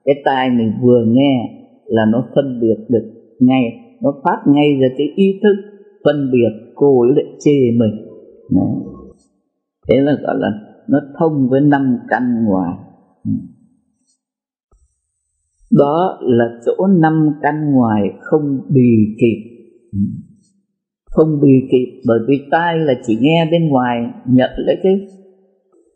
cái tai mình vừa nghe là nó phân biệt được ngay, nó phát ngay ra cái ý thức phân biệt cô ấy lại chê mình Đấy. thế là gọi là nó thông với năm căn ngoài. Ừ. Đó là chỗ năm căn ngoài không bì kịp. Ừ. Không bì kịp bởi vì tai là chỉ nghe bên ngoài, nhận lấy cái,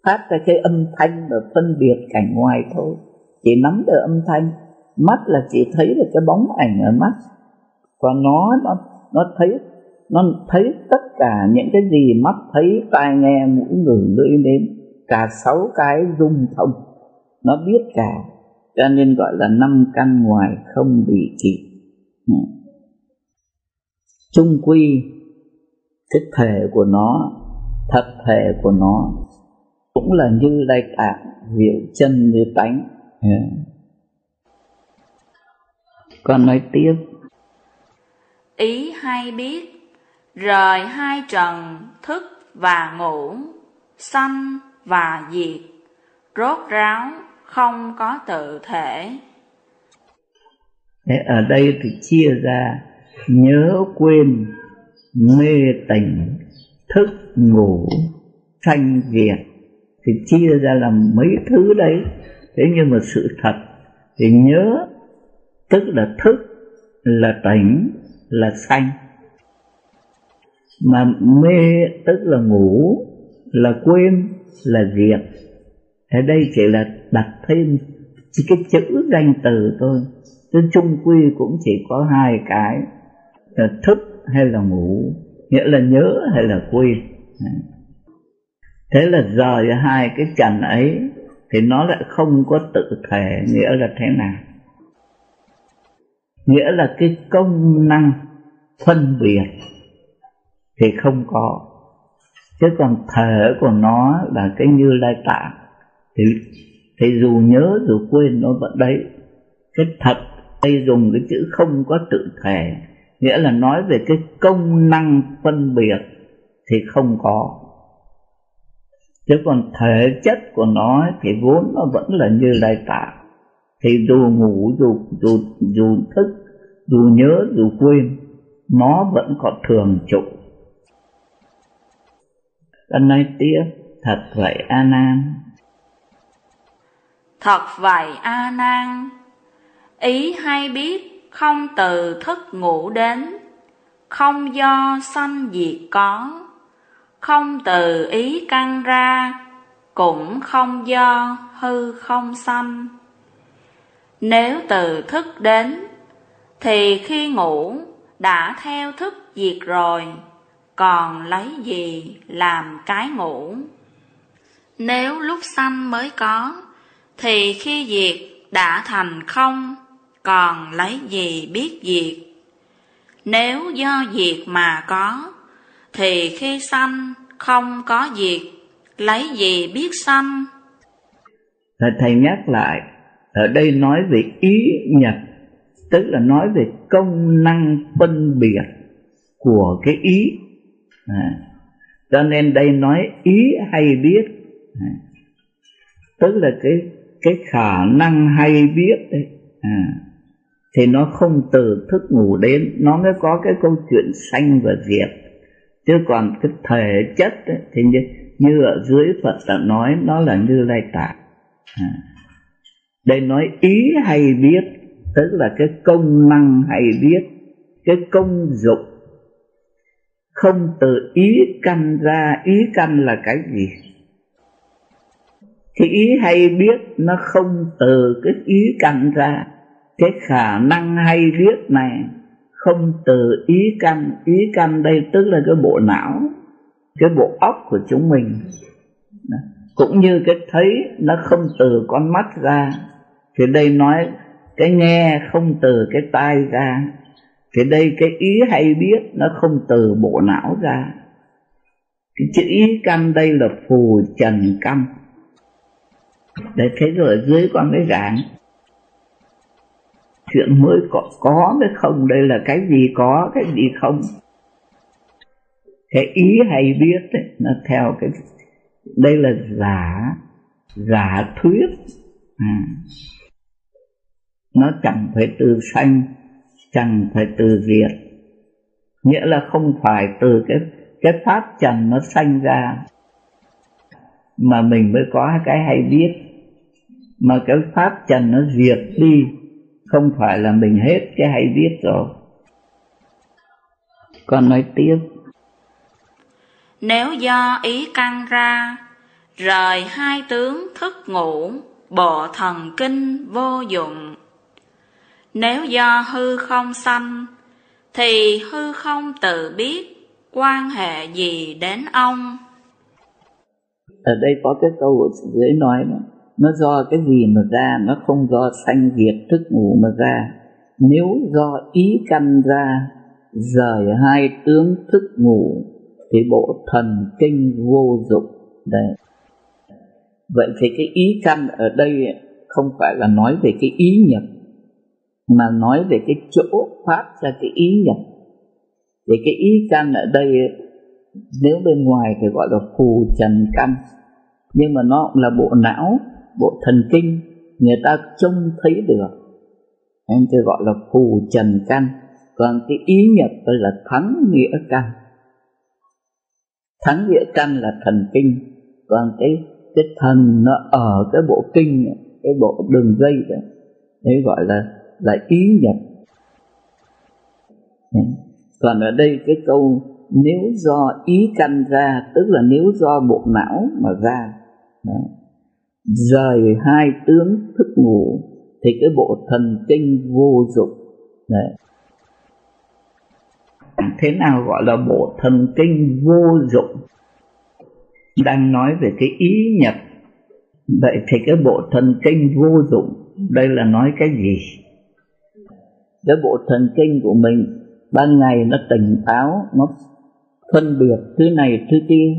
phát ra cái âm thanh và phân biệt cảnh ngoài thôi. Chỉ nắm được âm thanh, mắt là chỉ thấy được cái bóng ảnh ở mắt. Còn nó nó nó thấy nó thấy tất cả những cái gì mắt thấy, tai nghe, mũi ngửi lưỡi nếm cả sáu cái dung thông. Nó biết cả cho nên gọi là năm căn ngoài không bị kịp ừ. trung quy cái thể của nó thật thể của nó cũng là như đại tạng diệu chân như tánh. Ừ. Yeah. con nói tiếp. Ý hay biết rời hai trần thức và ngủ, sanh và diệt, rốt ráo không có tự thể. Thế ở đây thì chia ra nhớ quên, mê tỉnh, thức ngủ, sanh diệt thì chia ra làm mấy thứ đấy. Thế nhưng mà sự thật thì nhớ tức là thức là tỉnh là sanh mà mê tức là ngủ là quên là việc. ở đây chỉ là đặt thêm chỉ cái chữ danh từ thôi. Chứ chung quy cũng chỉ có hai cái, là thức hay là ngủ, nghĩa là nhớ hay là quên. Thế là rời hai cái trần ấy thì nó lại không có tự thể nghĩa là thế nào. Nghĩa là cái công năng phân biệt thì không có chứ còn thể của nó là cái như lai tạng. Thì thì dù nhớ dù quên nó vẫn đấy. Cái thật đây dùng cái chữ không có tự thể nghĩa là nói về cái công năng phân biệt thì không có. Chứ còn thể chất của nó thì vốn nó vẫn là như lai tạng. Thì dù ngủ, dù dù dù thức, dù nhớ, dù quên, nó vẫn có thường trụ ta nói tiếp, thật vậy, a nan? Thật vậy, a nan. Ý hay biết, không từ thức ngủ đến. Không do sanh diệt có. Không từ ý căn ra, cũng không do hư không sanh. Nếu từ thức đến, thì khi ngủ đã theo thức diệt rồi còn lấy gì làm cái ngủ? Nếu lúc sanh mới có, thì khi diệt đã thành không, còn lấy gì biết diệt? Nếu do diệt mà có, thì khi sanh không có diệt, lấy gì biết sanh? Thầy nhắc lại, ở đây nói về ý nhập tức là nói về công năng phân biệt của cái ý à, cho nên đây nói ý hay biết. À, tức là cái cái khả năng hay biết đấy. À, thì nó không từ thức ngủ đến. Nó mới có cái câu chuyện sanh và diệt. Chứ còn cái thể chất ấy, thì như, như ở dưới Phật đã nói nó là như lai tạng à. đây nói ý hay biết tức là cái công năng hay biết cái công dụng không từ ý căn ra, ý căn là cái gì? Thì ý hay biết nó không từ cái ý căn ra. Cái khả năng hay biết này, không từ ý căn ý căn đây tức là cái bộ não, cái bộ óc của chúng mình. Cũng như cái thấy nó không từ con mắt ra, thì đây nói cái nghe không từ cái tai ra thì đây cái ý hay biết nó không từ bộ não ra. Cái chữ ý căn đây là phù trần căn để thấy rồi dưới con cái dạng chuyện mới có có mới không? Đây là cái gì có cái gì không? Cái ý hay biết ấy, nó theo cái đây là giả giả thuyết. À. nó chẳng phải từ sanh trần phải từ diệt nghĩa là không phải từ cái cái pháp trần nó sanh ra. Mà mình mới có cái hay biết. Mà cái pháp trần nó diệt đi, không phải là mình hết cái hay biết rồi. Con nói tiếp. Nếu do ý căn ra, rời hai tướng thức ngủ, bộ thần kinh vô dụng nếu do hư không sanh, thì hư không tự biết quan hệ gì đến ông. Ở đây có cái câu ở dưới nói đó, nó do cái gì mà ra, nó không do sanh diệt thức ngủ mà ra. Nếu do ý căn ra, rời hai tướng thức ngủ, thì bộ thần kinh vô dụng. Đấy. Vậy thì cái ý căn ở đây không phải là nói về cái ý nhập mà nói về cái chỗ phát ra cái ý nhập. Thì cái ý căn ở đây nếu bên ngoài thì gọi là phù trần căn. Nhưng mà nó cũng là bộ não, bộ thần kinh, người ta trông thấy được. Anh tôi gọi là phù trần căn. Còn cái ý nhập đây là thắng nghĩa căn. Thắng nghĩa căn là thần kinh. Còn cái cái thần nó ở cái bộ kinh, cái bộ đường dây đó, đấy gọi là là ý nhập. Còn ở đây cái câu nếu do ý căn ra, tức là nếu do bộ não mà ra. Đấy. rời hai tướng thức ngủ thì cái bộ thần kinh vô dụng. Đấy. thế nào gọi là bộ thần kinh vô dụng? Đang nói về cái ý nhập. Vậy thì cái bộ thần kinh vô dụng, đây là nói cái gì? Cái bộ thần kinh của mình, ban ngày nó tỉnh táo, nó phân biệt thứ này, thứ kia.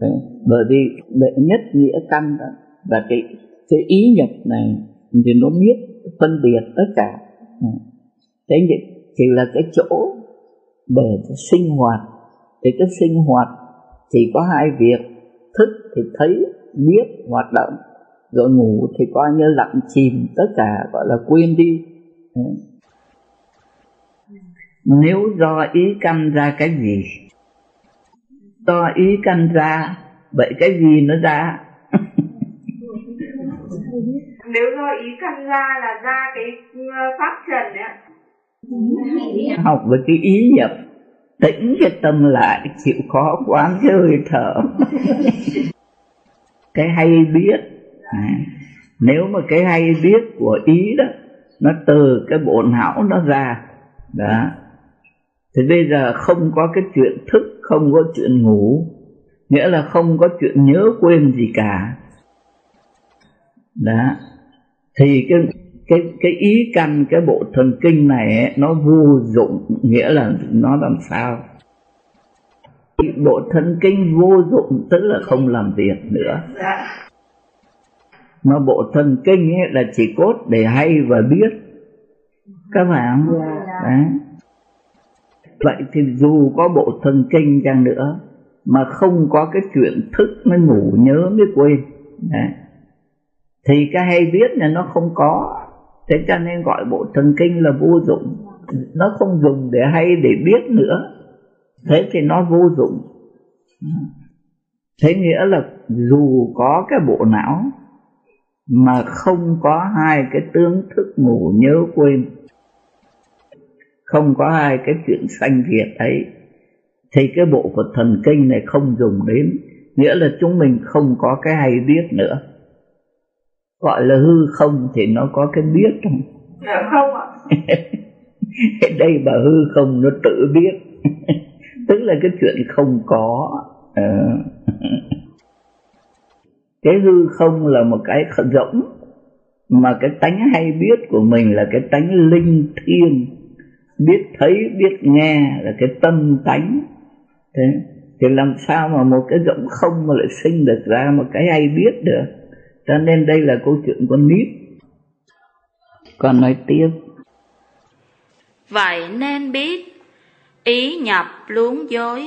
Đấy. bởi vì đệ nhất nghĩa căn đó, và cái cái ý nhập này thì nó biết phân biệt tất cả. Thế chỉ là cái chỗ để sinh hoạt. Thì cái sinh hoạt chỉ có hai việc, thức thì thấy, biết, hoạt động, rồi ngủ thì coi như lặng chìm tất cả, gọi là quên đi nếu do ý căn ra cái gì? Do ý căn ra vậy cái gì nó ra? Nếu do ý căn ra là ra cái ờ, pháp trần đấy học với cái ý nhập tĩnh cái tâm lại chịu khó quán cái hơi thở. Cái hay biết à, nếu mà cái hay biết của ý đó nó từ cái bộ não nó ra đó thì bây giờ không có cái chuyện thức không có chuyện ngủ nghĩa là không có chuyện nhớ quên gì cả. Đó. Thì cái cái cái ý căn cái bộ thần kinh này ấy, nó vô dụng nghĩa là nó làm sao? Bộ thần kinh vô dụng tức là không làm việc nữa. Mà bộ thần kinh ấy là chỉ cốt để hay và biết. Các bạn Đấy vậy thì dù có bộ thần kinh chăng nữa, mà không có cái chuyện thức mới ngủ nhớ mới quên. Đấy. thì cái hay biết là nó không có. Thế cho nên gọi bộ thần kinh là vô dụng. Nó không dùng để hay để biết nữa. Thế thì nó vô dụng. Thế nghĩa là dù có cái bộ não, mà không có hai cái tướng thức ngủ nhớ quên không có hai cái chuyện sanh diệt ấy. Thì cái bộ phật thần kinh này không dùng đến. Nghĩa là chúng mình không có cái hay biết nữa. Gọi là hư không thì nó có cái biết không dạ không ạ? Đây bà hư không nó tự biết. Tức là cái chuyện không có. À. cái hư không là một cái rỗng. Mà cái tánh hay biết của mình là cái tánh linh thiêng biết thấy, biết nghe là cái tâm tánh. Thế, thì làm sao mà một cái rỗng không mà lại sinh được ra một cái ai biết được? Cho nên đây là câu chuyện con nít còn nói tiếp. Vậy nên biết, ý nhập luống dối,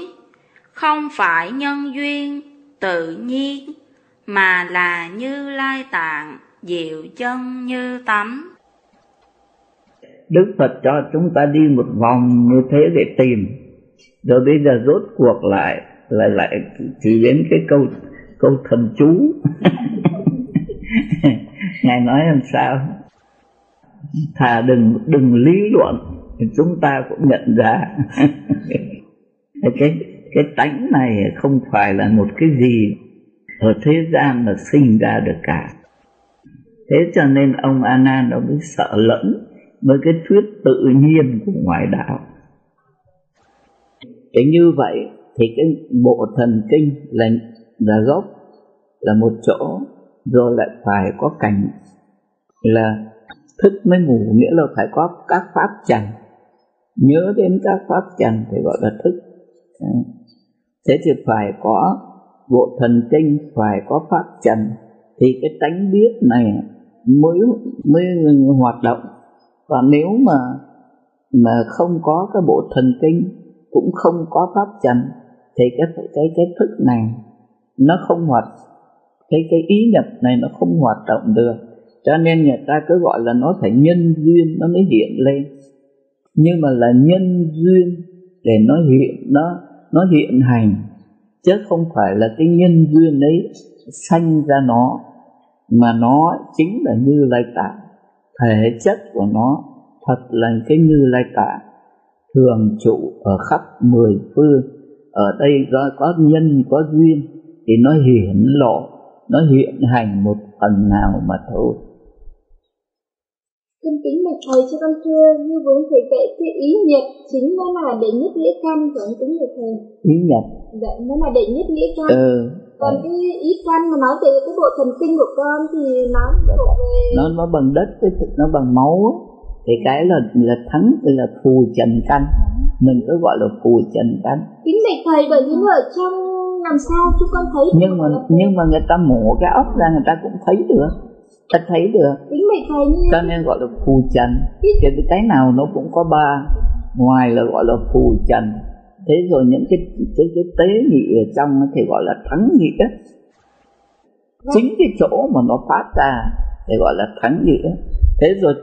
không phải nhân duyên tự nhiên, mà là như lai tạng, diệu chân như tắm đức phật cho chúng ta đi một vòng như thế để tìm. Rồi bây giờ rốt cuộc lại lại lại chỉ đến cái câu câu thần chú. Ngài nói làm sao? Thà đừng đừng lý luận chúng ta cũng nhận ra. Cái cái tánh này không phải là một cái gì ở thế gian mà sinh ra được cả. Thế cho nên ông a nan ông mới sợ lẫn với cái thuyết tự nhiên của ngoại đạo. Cái như vậy thì cái bộ thần kinh là là gốc, là một chỗ, rồi lại phải có cảnh là thức mới ngủ, nghĩa là phải có các pháp trần. Nhớ đến các pháp trần thì gọi là thức. Thế thì phải có bộ thần kinh, phải có pháp trần, thì cái tánh biết này mới mới hoạt động và nếu mà mà không có cái bộ thần kinh, cũng không có pháp trần thì cái cái cái thức này nó không hoạt, cái cái ý nhập này nó không hoạt động được. Cho nên người ta cứ gọi là nó phải nhân duyên nó mới hiện lên. Nhưng mà là nhân duyên để nó hiện, nó nó hiện hành, chứ không phải là cái nhân duyên ấy sanh ra nó, mà nó chính là như lai tạng thể chất của nó thật là cái như lai tạng thường trụ ở khắp mười phương ở đây do có nhân có duyên thì nó hiển lộ nó hiện hành một phần nào mà thôi Xin kính bạch thầy cho con thưa như vốn thầy dạy cái ý nhật chính nó là đệ nhất nghĩa căn của anh kính bạch thầy. ý nhật Dạ, nó là đệ nhất nghĩa căn. ừ, Còn cái ý căn mà nói về cái bộ thần kinh của con thì nó thuộc về nó nó bằng đất với thịt nó bằng máu ấy. thì cái là là thắng là phù trần căn. Mình cứ gọi là phù trần căn. Kính bạch thầy bởi nó ở trong làm sao chúng con thấy nhưng mà nhưng mà người ta mổ cái ốc ra người ta cũng thấy được. Ta thấy được. Kính bạch thầy như cho nên gọi là phù trần. Thì cái nào nó cũng có ba. Ngoài là gọi là phù trần thế rồi những cái cái cái tế nhị ở trong thì gọi là thắng nghĩa chính cái chỗ mà nó phát ra thì gọi là thắng nghĩa thế rồi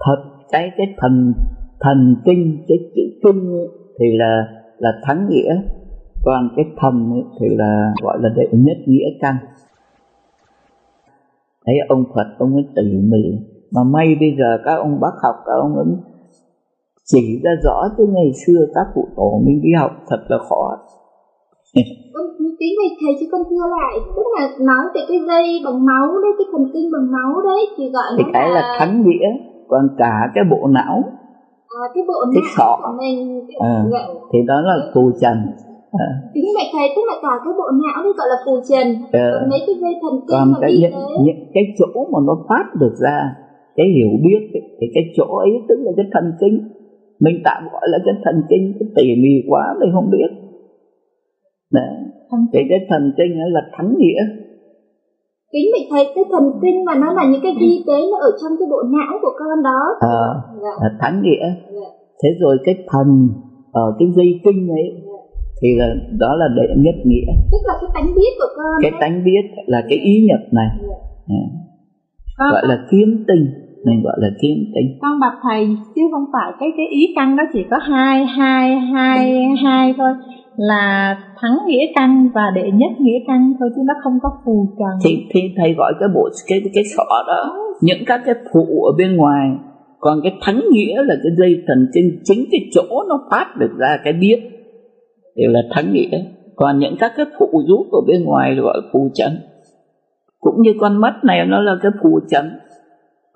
thật cái cái thần thần kinh cái chữ kinh ấy, thì là là thắng nghĩa. Còn cái thần ấy thì là gọi là đệ nhất nghĩa căn. Thấy ông Phật ông ấy tỉ mỉ. Mà may bây giờ các ông bác học các ông ấy chỉ ra rõ chứ ngày xưa các cụ tổ mình đi học thật là khó. Kính bạch thầy chứ con thưa lại tức là nói về cái dây bằng máu đấy cái thần kinh bằng máu đấy thì gọi thì cái là thắng nghĩa còn cả cái bộ não. À, cái bộ cái não sọ. của mình à, thì đó là phù trần. À, kính bạch thầy tức là cả cái bộ não đấy gọi là phù trần Ờ. còn mấy cái dây thần kinh còn cái những, những cái chỗ mà nó phát được ra cái hiểu biết ấy, thì cái chỗ ấy tức là cái thần kinh mình tạm gọi là cái thần kinh cái tỉ mỉ quá mình không biết. Đấy. thì cái thần kinh ấy là thắng nghĩa. Kính bạch thầy cái thần kinh mà nó là những cái vi tế nó ở trong cái bộ não của con đó. À, dạ. là thắng nghĩa. Dạ. thế rồi cái thần ở cái dây kinh ấy thì là đó là đệ nhất nghĩa. Tức là cái tánh biết của con cái đấy. tánh biết là cái ý nhập này. Con, gọi là kiến tinh mình gọi là kiến tinh con bạch thầy chứ không phải cái cái ý căn đó chỉ có hai hai hai hai thôi. Là thắng nghĩa căn và đệ nhất nghĩa căn thôi chứ nó không có phù trần. Thì thì thầy gọi cái bộ cái cái sọ đó những các cái phụ ở bên ngoài. Còn cái thắng nghĩa là cái dây thần kinh chính cái chỗ nó phát được ra cái biết. Đều là thắng nghĩa. Còn những các cái phụ giúp ở bên ngoài gọi phù trần. Cũng như con mắt này nó là cái phù trần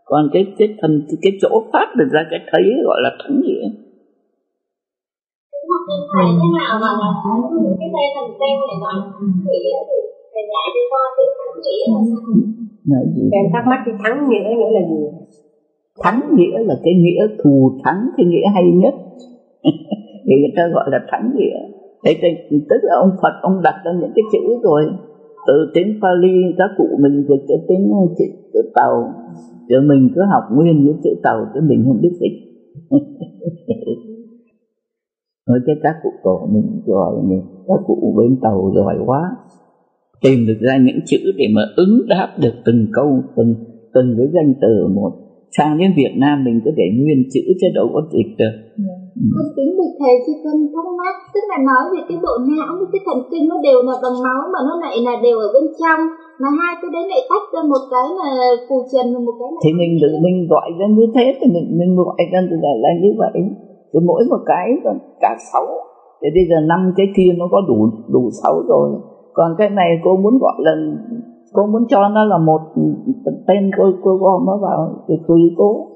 còn cái cái thần cái chỗ phát được ra cái thấy gọi là thắng nghĩa cho em thắc mắc cái thắng nghĩa nghĩa là gì? Thắng nghĩa là cái nghĩa thù thắng cái nghĩa hay nhất. Thì người ta gọi là thắng nghĩa thế tức là ông Phật ông đặt ra những cái chữ rồi. Từ tiếng Pali các cụ mình dịch cái tiếng tàu chứ mình cứ học nguyên những chữ tàu chứ mình không biết dịch nói cái các cụ tổ mình giỏi mình, các cụ bên tàu giỏi quá. Tìm được ra những chữ để mà ứng đáp được từng câu, từng từng cái danh từ một sang đến Việt Nam mình cứ để nguyên chữ chứ đâu có dịch được con kính bạch thầy chứ con thắc mắc. Tức là nói về cái bộ não với cái thần kinh nó đều là bằng máu mà nó lại là đều ở bên trong. Mà hai cái đấy lại tách ra một cái là phù trần và một cái là thì mình tự mình gọi ra như thế thì mình mình gọi ra là, là như vậy. Thì mỗi một cái còn cả sáu. Thì bây giờ năm cái kia nó có đủ đủ sáu rồi. Còn cái này cô muốn gọi là cô muốn cho nó là một tên cô cô gom nó vào để tùy cô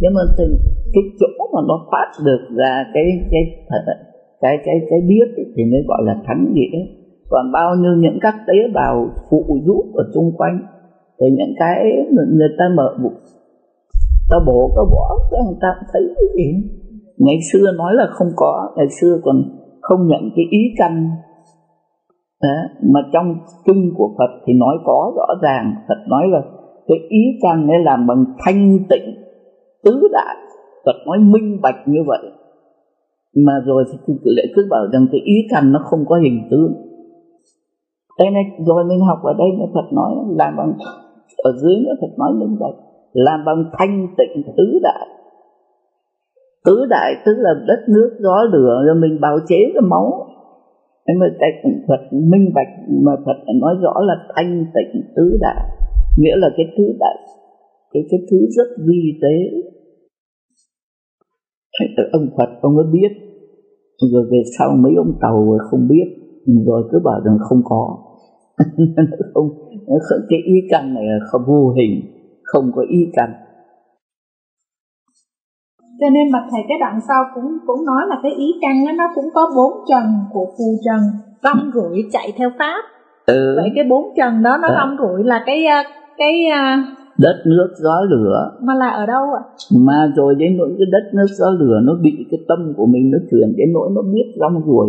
nhưng mà thì cái chỗ mà nó phát được ra cái cái cái cái cái, cái biết ấy, thì mới gọi là thắng nghĩa. Còn bao nhiêu những các tế bào phụ giúp ở xung quanh thì những cái người, ta mở bụng ta bổ ta bỏ cái người ta thấy cái gì ngày xưa nói là không có ngày xưa còn không nhận cái ý căn đó. mà trong kinh của Phật thì nói có rõ ràng, Phật nói là cái ý căn để làm bằng thanh tịnh, tứ đại. Phật nói minh bạch như vậy. Mà rồi thì lại cứ bảo rằng cái ý căn nó không có hình tướng. Đây này rồi mình học ở đây này Phật nói, làm bằng, ở dưới nữa Phật nói minh bạch, làm bằng thanh tịnh tứ đại. Tứ đại tức là đất nước gió lửa, rồi mình bào chế cái máu thế mà cái Phật minh bạch mà Phật nói rõ là thanh tịnh tứ đại. Nghĩa là cái thứ đại, cái cái thứ rất vi tế. Thế ông Phật, ông mới biết. Rồi về sau mấy ông tàu rồi không biết, rồi cứ bảo rằng không có. Không, cái ý căn này là không vô hình, không có ý căn cho nên mà thầy cái đoạn sau cũng cũng nói là cái ý căn đó, nó cũng có bốn trần của phù trần rong rủi chạy theo pháp. Ừ. vậy cái bốn trần đó nó rong rủi là cái à, cái à, đất nước gió lửa. mà là ở đâu ạ? Mà rồi đến nỗi cái đất nước gió lửa nó bị cái tâm của mình nó chuyển đến nỗi nó biết rong ruổi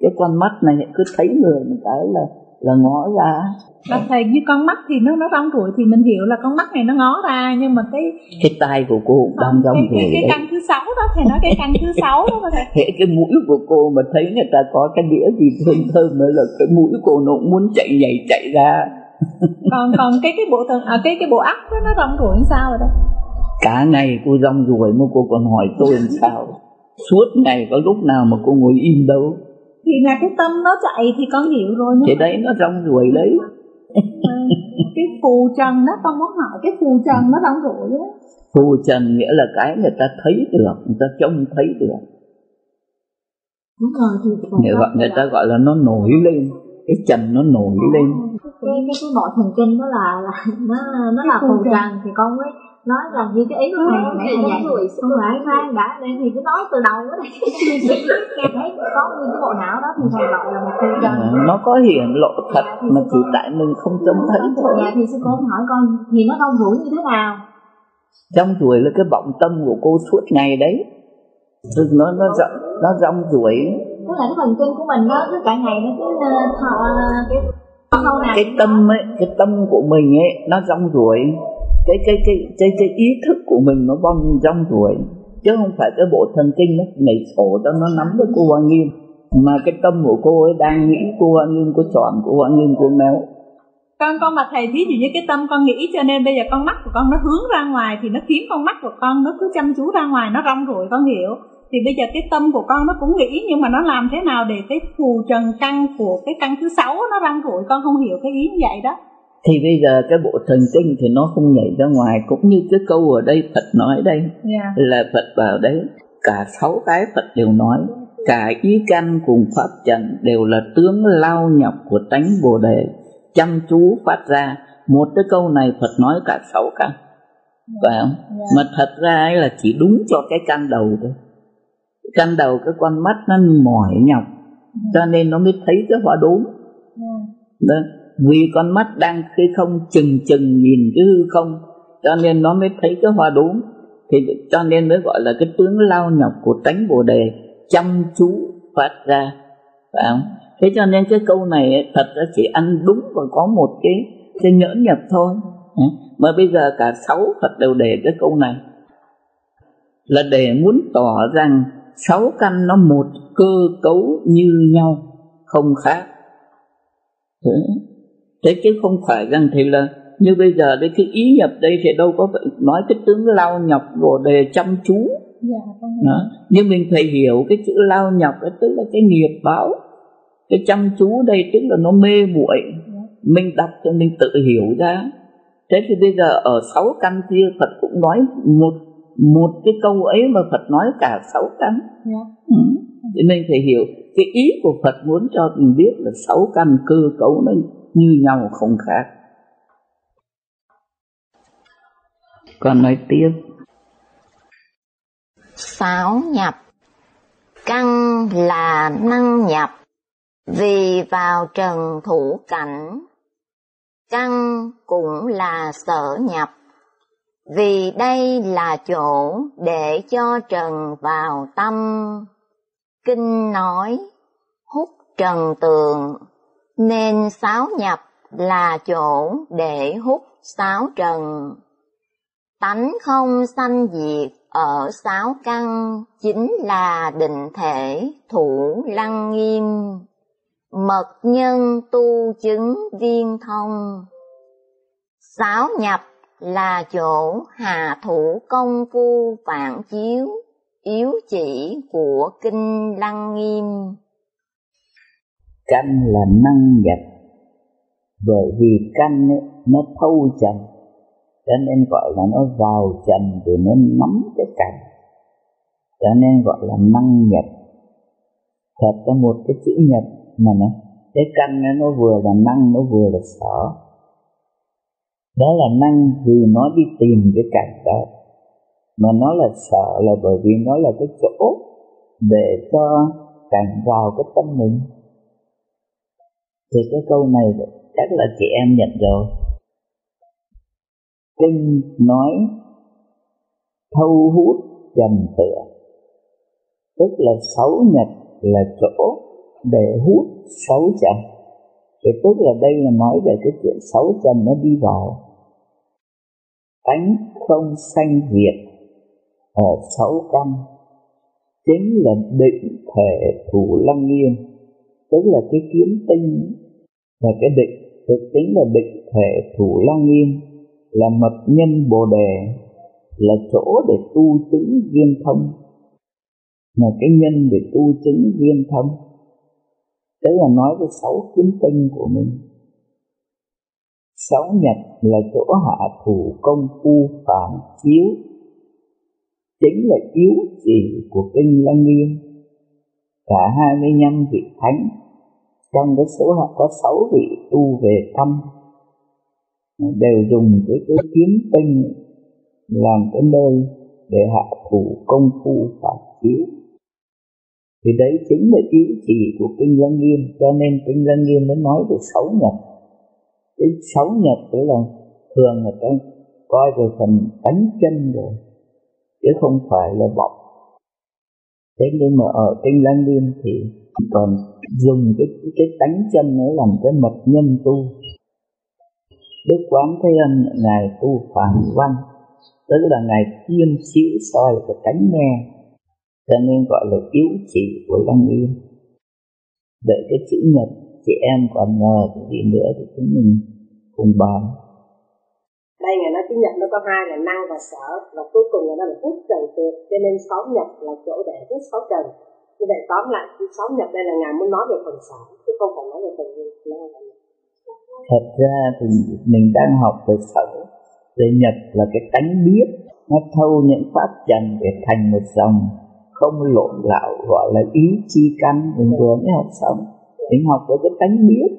cái con mắt này cứ thấy người một cái là là ngó ra là thầy như con mắt thì nó nó rong ruổi thì mình hiểu là con mắt này nó ngó ra nhưng mà cái cái tai của cô cũng đang rong ruổi cái, cái, cái căn thứ sáu đó thầy nói cái căn thứ sáu đó thầy. Hệ cái mũi của cô mà thấy người ta có cái đĩa gì thơm thơm mới là cái mũi cô nó cũng muốn chạy nhảy chạy ra. Còn còn cái cái bộ thần à, cái cái bộ óc đó nó rong ruổi sao rồi đó? Cả ngày cô rong ruổi mà cô còn hỏi tôi làm sao? Suốt ngày có lúc nào mà cô ngồi im đâu? Thì là cái tâm nó chạy thì con hiểu rồi thì đấy nó rong ruổi đấy cái phù trần đó con muốn hỏi cái phù trần nó rong ruổi á. Phù trần nghĩa là cái người ta thấy được người ta trông thấy được. Đúng rồi thì người, gọi, người ta gọi là nó nổi lên cái trần nó nổi lên. cái cái cái bộ thần kinh đó là, là nó nó là phù trần thì con mới nói là như cái ý của thầy nãy là vậy. không phải khoan đã đây thì cứ nói từ đầu đó đây nghe thấy có nguyên cái bộ não đó thì thầy gọi là một phù trần nó có hiện lộ thật mà chỉ tại mình không trông thấy thôi. dạ thì sư cô hỏi con thì nó rong ruổi như thế nào? Trong ruổi là cái vọng tâm của cô suốt ngày đấy. Nó nó rong nó rong ruổi. Tức là cái thần kinh của mình nó cứ cả ngày nó cứ thọ cái cái tâm ấy cái tâm của mình ấy nó rong ruổi cái cái cái cái cái ý thức của mình nó bong rong rồi chứ không phải cái bộ thần kinh nó nhảy sổ cho nó nắm với cô Hoàng Nghiêm. Mà cái tâm của cô ấy đang nghĩ cô Hoàng Nghiêm, cô chọn cô Hoàng Nghiêm, cô méo con con mà thầy ví dụ như cái tâm con nghĩ cho nên bây giờ con mắt của con nó hướng ra ngoài thì nó khiến con mắt của con nó cứ chăm chú ra ngoài, nó rong ruổi, con hiểu. Thì bây giờ cái tâm của con nó cũng nghĩ nhưng mà nó làm thế nào để cái phù trần căn của cái căn thứ sáu nó rong ruổi, con không hiểu cái ý như vậy đó thì bây giờ cái bộ thần kinh thì nó không nhảy ra ngoài cũng như cái câu ở đây Phật nói đây yeah. là Phật bảo đấy cả sáu cái Phật đều nói cả ý căn cùng pháp trần đều là tướng lao nhọc của tánh bồ đề chăm chú phát ra. Một cái câu này Phật nói cả sáu căn phải không? Yeah. mà thật ra ấy là chỉ đúng cho cái căn đầu thôi. Căn đầu cái con mắt nó mỏi nhọc cho nên nó mới thấy cái hoa đốm. Đó vì con mắt đang cái không chừng chừng nhìn cái hư không cho nên nó mới thấy cái hoa đốm. Thì cho nên mới gọi là cái tướng lao nhọc của tánh bồ đề chăm chú phát ra phải không? Thế cho nên cái câu này ấy, thật ra chỉ ăn đúng và có một cái cái nhỡ nhập thôi. Mà bây giờ cả sáu Phật đều để cái câu này. Là để muốn tỏ rằng sáu căn nó một cơ cấu như nhau không khác. Thế, thế chứ không phải rằng thì là như bây giờ đấy cái ý nhập đây thì đâu có nói cái tướng lao nhọc rồi để chăm chú. Dạ, đó. nhưng mình phải hiểu cái chữ lao nhọc đó tức là cái nghiệp báo. Cái chăm chú đây tức là nó mê muội. Mình đọc cho mình tự hiểu ra. Thế thì bây giờ ở sáu căn kia Phật cũng nói một một cái câu ấy mà Phật nói cả sáu căn. Dạ. ừ. thì mình phải hiểu cái ý của Phật muốn cho mình biết là sáu căn cơ cấu nó như nhau không khác. Còn nói tiếp. Sáu nhập. Căn là năng nhập. Vì vào trần thủ cảnh. Căn cũng là sở nhập. Vì đây là chỗ để cho trần vào tâm. Kinh nói, hút trần tường nên sáu nhập là chỗ để hút sáu trần tánh không sanh diệt ở sáu căn chính là định thể thủ lăng nghiêm, mật nhân tu chứng viên thông. Sáu nhập là chỗ hạ thủ công phu phản chiếu, yếu chỉ của kinh lăng nghiêm. Căn là năng nhập, bởi vì căn ấy, nó thâu trần, cho nên gọi là nó vào trần thì nó nắm cái cảnh, cho nên gọi là năng nhập. Thật ra một cái chữ nhập mà nó cái căn ấy, nó vừa là năng nó vừa là sở. Đó là năng vì nó đi tìm cái cảnh đó. Mà nó là sợ là bởi vì nó là cái chỗ để cho cảnh vào cái tâm mình thì cái câu này chắc là chị em nhận rồi. Kinh nói thâu hút trầm tựa. Tức là sáu nhật là chỗ để hút sáu trầm, thì tức là đây là nói về cái chuyện sáu trầm nó đi vào. Tánh không sanh diệt ở sáu căn. Chính là định thể thủ lăng nghiêm tức là cái kiến tinh và cái định thực tính là định thể thủ lăng nghiêm là mật nhân bồ đề, là chỗ để tu chứng viên thông. Là cái nhân để tu chứng viên thông, đấy là nói về sáu kiến tinh của mình. Sáu nhật là chỗ hạ thủ công phu phản chiếu, chính là yếu chỉ của kinh lăng nghiêm cả 25 vị thánh trong cái số họ có sáu vị tu về tâm đều dùng cái cái kiếm tinh làm cái nơi để hạ thủ công phu phạt chiếu. Thì đấy chính là ý chỉ của kinh lăng nghiêm cho nên kinh lăng nghiêm mới nói về sáu nhật. Cái sáu nhật tức là thường người ta coi về phần đánh chân rồi, chứ không phải là bọc thế nhưng mà ở kinh lăng nghiêm thì còn dùng cái cái tánh chân ấy làm cái mật nhân tu. Đức quán thế âm, ngài tu phản văn, tức là ngài chuyên xíu soi cái tánh nghe, cho nên gọi là yếu chỉ của lăng yên vậy cái chữ nhật, chị em còn ngờ cái gì nữa thì chúng mình cùng bàn chữ nhật nó có hai là năng và sở và cuối cùng là nó là hút trần tuyệt cho nên sáu nhật là chỗ để hút sáu trần. Như vậy tóm lại sáu nhật đây là ngài muốn nói về phần sở chứ không phải nói về phần gì. Thật ra thì mình đang học về sở về nhật là cái tánh biết nó thâu những pháp trần để thành một dòng không lộn lạo gọi là ý chi căn. Mình vừa mới học xong mình học với cái tánh biết.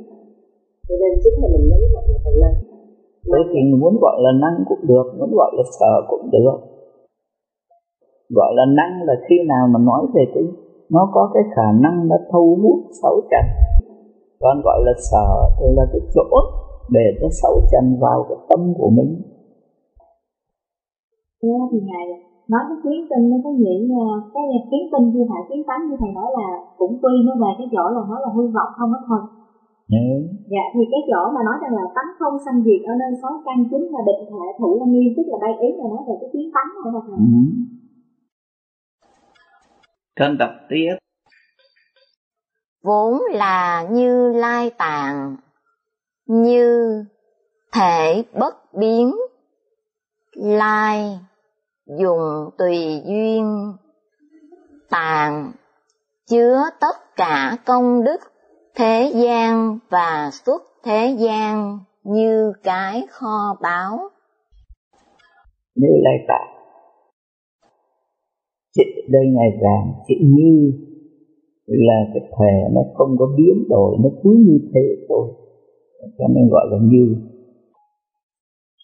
Cho nên chính là mình lấy gọi là phần năng thế thì muốn gọi là năng cũng được, muốn gọi là sợ cũng được. Gọi là năng là khi nào mà nói về cái, nó có cái khả năng nó thu hút sáu trần. Còn gọi là sợ thì là cái chỗ để cho sáu trần vào cái tâm của mình. Thế thì Thầy nói cái kiến tinh nó có nghĩa cái kiến tinh như thầy kiến tánh như thầy nói là cũng tuy nó về cái chỗ là nó là hư vọng, không có thôi ừ. dạ thì cái chỗ mà nói rằng là tánh không sanh diệt ở nơi sáu căn chính là định thể thủ là nghiêm tức là đây ý là nói về cái kiến tánh này là thầy ừ. Con đọc tiếp vốn là như lai tạng như thể bất biến lai dùng tùy duyên tàn chứa tất cả công đức thế gian và xuất thế gian như cái kho báu. Như lai tạng chữ đây ngày vàng chữ như là cái thể nó không có biến đổi, nó cứ như thế thôi. Cho nên gọi là như.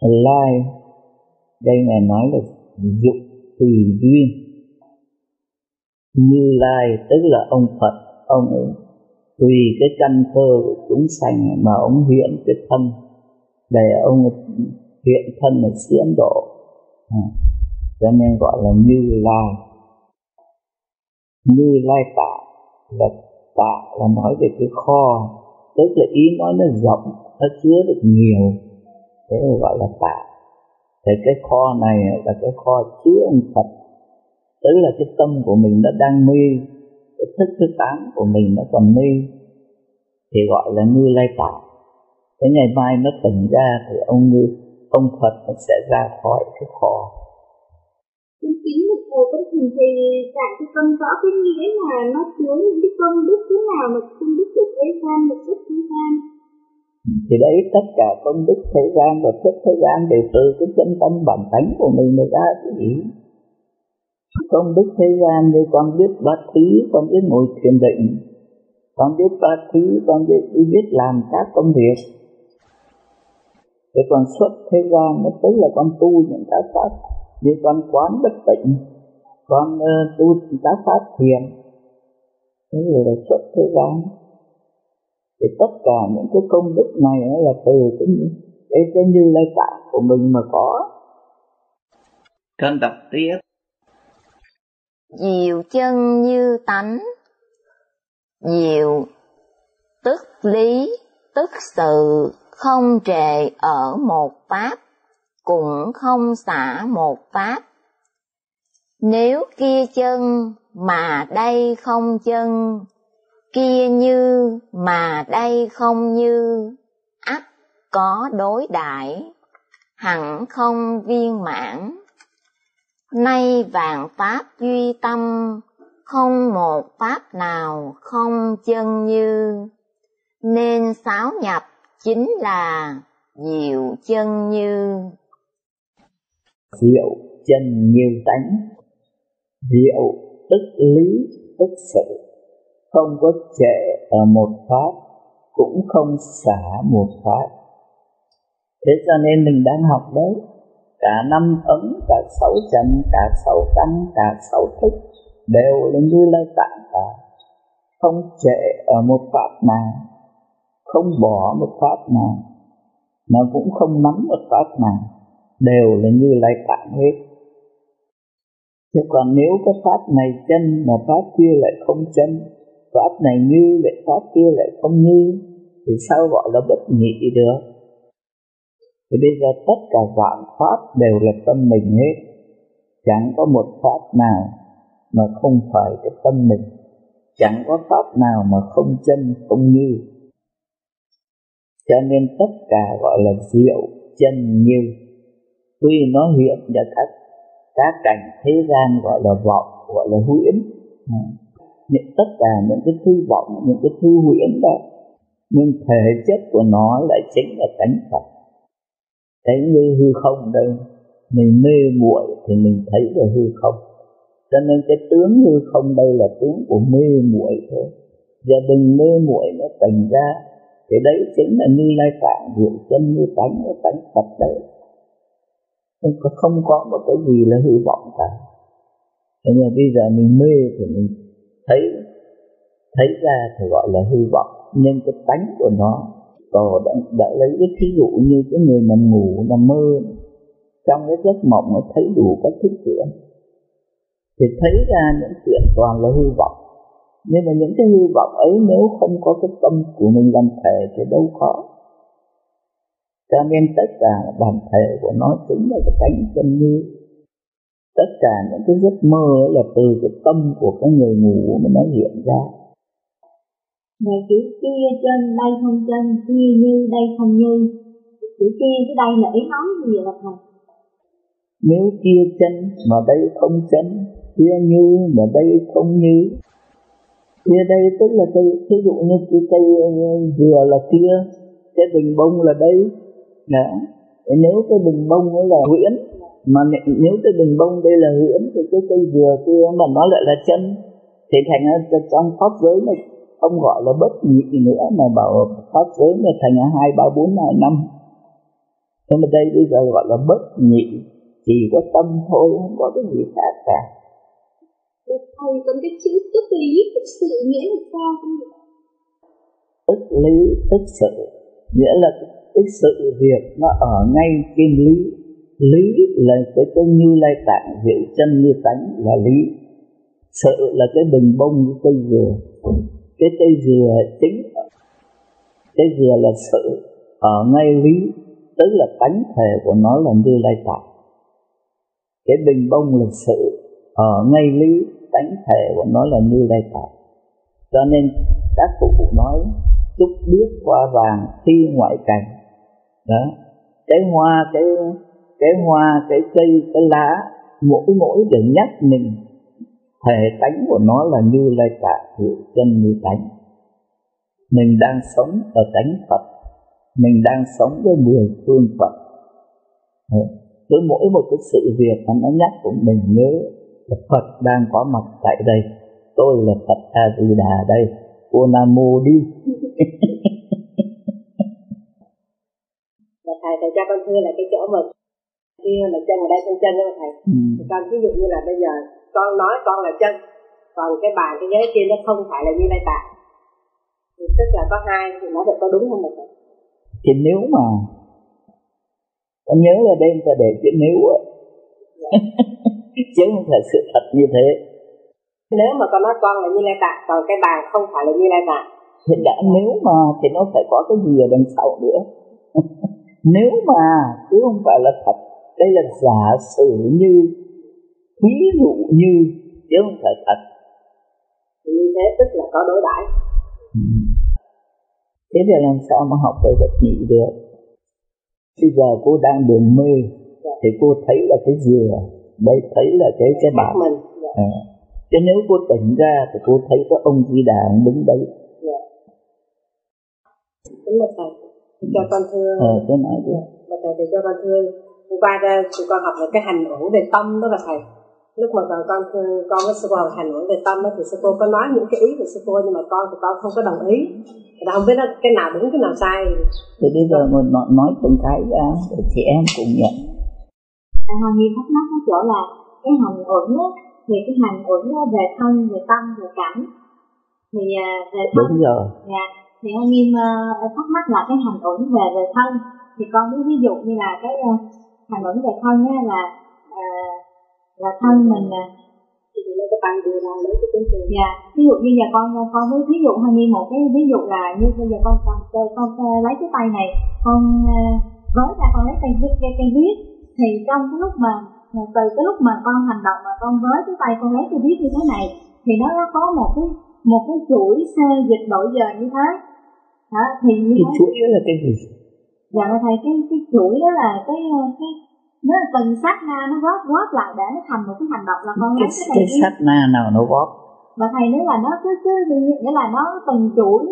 Lai, đây ngài nói là dục tùy duyên. Như lai tức là ông phật, ông ấy tùy cái căn cơ của chúng sanh mà ông hiện cái thân để ông hiện thân ở diễn độ. À, cho nên gọi là như lai. Như lai tạ là tạ là nói về cái kho. Tức là ý nói nó rộng nó chứa được nhiều. Thế gọi là tạ. Thì cái kho này là cái kho chứa ông Phật. Tức là cái tâm của mình nó đang mê cái thức thứ tám của mình nó còn mê thì gọi là như lai tạo thế ngày mai nó tỉnh ra thì ông như ông Phật nó sẽ ra khỏi cái kho Kính kính một thầy có thỉnh thì dạy cho con rõ cái nghĩa là nó chứa những cái công đức thế nào mà công đức của thế gian và xuất thế gian. Thì đấy tất cả công đức thế gian và xuất thế gian đều từ cái chân tâm bản tánh của mình mà ra cái gì? Công đức thế gian như con biết bát thí, con biết ngồi thiền định, con biết bát thí, con biết, biết làm các công việc. để con xuất thế gian nó tức là con tu những cái pháp như con quán bất tịnh con uh, tu các pháp thiền. Thế là xuất thế gian. Thì tất cả những cái công đức này là từ cái cái, cái như lai tạng của mình mà có. Con đọc tiếp diệu chân như tánh diệu tức lý tức sự không trề ở một pháp cũng không xả một pháp. Nếu kia chân mà đây không chân, kia như mà đây không như, ắt có đối đại, hẳn không viên mãn. Nay vạn pháp duy tâm, không một pháp nào không chân như, nên sáu nhập chính là diệu chân như. Diệu chân như tánh diệu tức lý tức sự. Không có trệ ở một pháp cũng không xả một pháp. Thế cho nên mình đang học đấy cả năm ấn, cả sáu trần cả sáu căn cả sáu thức đều là như lai tạng cả. Không trệ ở một pháp nào không bỏ một pháp nào mà cũng không nắm một pháp nào đều là như lai tạng hết. Chứ còn nếu cái pháp này chân mà pháp kia lại không chân pháp này như lại pháp kia lại không như thì sao gọi là bất nhị được? Thì bây giờ tất cả vạn pháp đều là tâm mình hết. Chẳng có một pháp nào mà không phải cái tâm mình. Chẳng có pháp nào mà không chân, không như. Cho nên tất cả gọi là diệu, chân, như. Tuy nó hiện ra các các cảnh thế gian gọi là vọng, gọi là huyễn. Ừ. Những tất cả những cái thư vọng, những cái thư huyễn đó, nhưng thể chất của nó lại chính là tánh phật thấy như hư không đây, mình mê muội thì mình thấy là hư không. Cho nên cái tướng hư không đây là tướng của mê muội thôi. Giờ đừng mê muội nó thành ra thì đấy chính là như lai tạng diệu chân như tánh như tánh phật đấy. Không có một cái gì là hư vọng cả. Nhưng mà bây giờ mình mê thì mình thấy thấy ra thì gọi là hư vọng. Nhưng cái tánh của nó còn đã, đã lấy cái thí dụ như cái người mà ngủ nằm mơ trong cái giấc mộng nó thấy đủ các thứ chuyện thì thấy ra những chuyện toàn là hư vọng. Nhưng mà những cái hư vọng ấy nếu không có cái tâm của mình làm thể thì đâu có. Cho nên tất cả bản thể của nó chính là cái tánh chân như tất cả những cái giấc mơ là từ cái tâm của cái người ngủ mà nó hiện ra mà chữ kia trên đây không trên kia như đây không như Chữ kia cái đây là ý nói gì vậy thầy? Nếu kia chân mà đây không chân, kia như mà đây không như Kia đây tức là cây, ví dụ như cái cây dừa là kia, cái bình bông là đây, đó. nếu cái bình bông ấy là huyễn mà nếu cái bình bông đây là huyễn thì cái cây dừa kia mà nó lại là chân thì thành ra trong pháp giới này không gọi là bất nhị nữa mà bảo pháp giới này thành là hai ba bốn hai năm. Nhưng mà đây bây giờ gọi là bất nhị chỉ có tâm thôi không có cái gì khác cả. Thầy còn cái chữ tức lý tức sự nghĩa là sao? Không tức lý tức sự. Nghĩa là cái sự việc nó ở ngay trên lý. Lý là cái cái như lai tạng hiểu chân như tánh là lý. Sự là cái bình bông cái cây dừa cái cây dừa chính cái dừa là sự ở ngay lý tức là tánh thể của nó là như lai tạng cái bình bông là sự ở ngay lý tánh thể của nó là như lai tạng cho nên các cụ nói, chúc biết hoa vàng thi ngoại cảnh. Đó. Cái hoa, cái cái hoa, cái cây, cái lá, mỗi mỗi để nhắc mình thể tánh của nó là như lai tạng hiểu chân như tánh. Mình đang sống ở tánh phật. Mình đang sống với mười phương phật. Cứ mỗi một cái sự việc mà nó nhắc của mình nhớ là phật đang có mặt tại đây. Tôi là phật a di đà đây. Cô nam mô đi thầy thầy cho con thưa là cái chỗ mà kia là chân ở đây chân chân đó thầy. Ừ. con ví dụ như là bây giờ con nói con là chân còn cái bàn cái ghế kia nó không phải là như lai tạng. Thì tức là có hai thì nó được có đúng không thầy thì nếu mà con nhớ là đây ta để chuyện nếu á. Chứ không phải sự thật như thế. Nếu mà con nói con là như lai tạng còn cái bàn không phải là như lai tạng. Thì đã nếu mà thì nó phải có cái gì ở đằng sau nữa. Nếu mà chứ không phải là thật đây là giả sử như ví dụ như chứ không phải thật. Như thế tức là có đối đãi. Ừ. thế thì làm sao mà học về vật nhị được? Bây giờ cô đang đường mê thì cô thấy là cái dừa đây thấy là cái cái bảo mình à. chứ nếu cô tỉnh ra thì cô thấy có ông di đà đứng đấy. Đúng là thầy cho con thưa. Ờ tôi nói mà thầy cho con thưa. Hôm qua tụi con học về cái hành ổn về tâm đó là thầy lúc mà con con con với sư cô học hành ổn về tâm đó, thì sư cô có nói những cái ý của sư cô nhưng mà con thì con không có đồng ý. Thì không biết nó cái nào đúng cái nào sai. Thì bây giờ mình nói, nói từng cái ra để chị em cùng nhận. À, Hoàng Nhi thắc mắc cái chỗ là cái hành uẩn á thì cái hành uẩn á về thân về tâm về cảnh thì à, về thân. đúng rồi. Dạ. Thì Hoàng Nhi uh, thắc mắc là cái hành uẩn về về thân thì con ví ví dụ như là cái uh, hành uẩn về thân á là uh, là thân mình uh, thì nó cái tay đưa ra lấy cái tính từ dạ ví dụ như giờ con con với ví dụ Hoàng Nhi một cái ví dụ là như bây giờ con cầm con, con lấy cái tay này con uh, với ra con lấy cây viết cây, cây viết thì trong cái lúc mà từ cái lúc mà con hành động mà con với cái tay con lấy cái viết như thế này thì nó có một cái một cái chuỗi xê dịch đổi giờ như thế. Đó, thì như cái chuỗi đó là cái gì? Dạ thầy cái cái chuỗi đó là cái cái nó là từng sát na nó góp góp lại để nó thành một cái hành động là con cái, cái cái sát na nào nó góp? Và thầy nói là nó cứ cứ nghĩa là nó từng chuỗi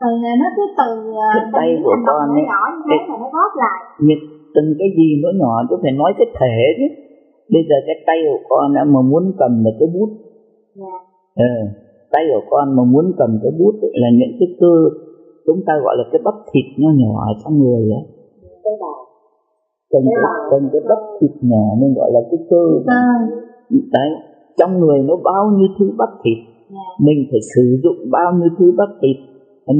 từ nó cứ từ cái từ tay của con nhỏ ấy nhỏ như thế cái- là nó góp lại. Nhưng từng cái gì nó nhỏ tôi phải nói cái thể chứ. Bây giờ cái tay của con đã mà muốn cầm là cái bút. Dạ. Ờ, tay của con mà muốn cầm cái bút ấy là những cái cơ chúng ta gọi là cái bắp thịt nó nhỏ ở trong người ấy cái đầu cần cái, cần cái bắp thịt nhỏ nên gọi là cái cơ. Cơ đấy trong người nó bao nhiêu thứ bắp thịt dạ. mình phải sử dụng bao nhiêu thứ bắp thịt.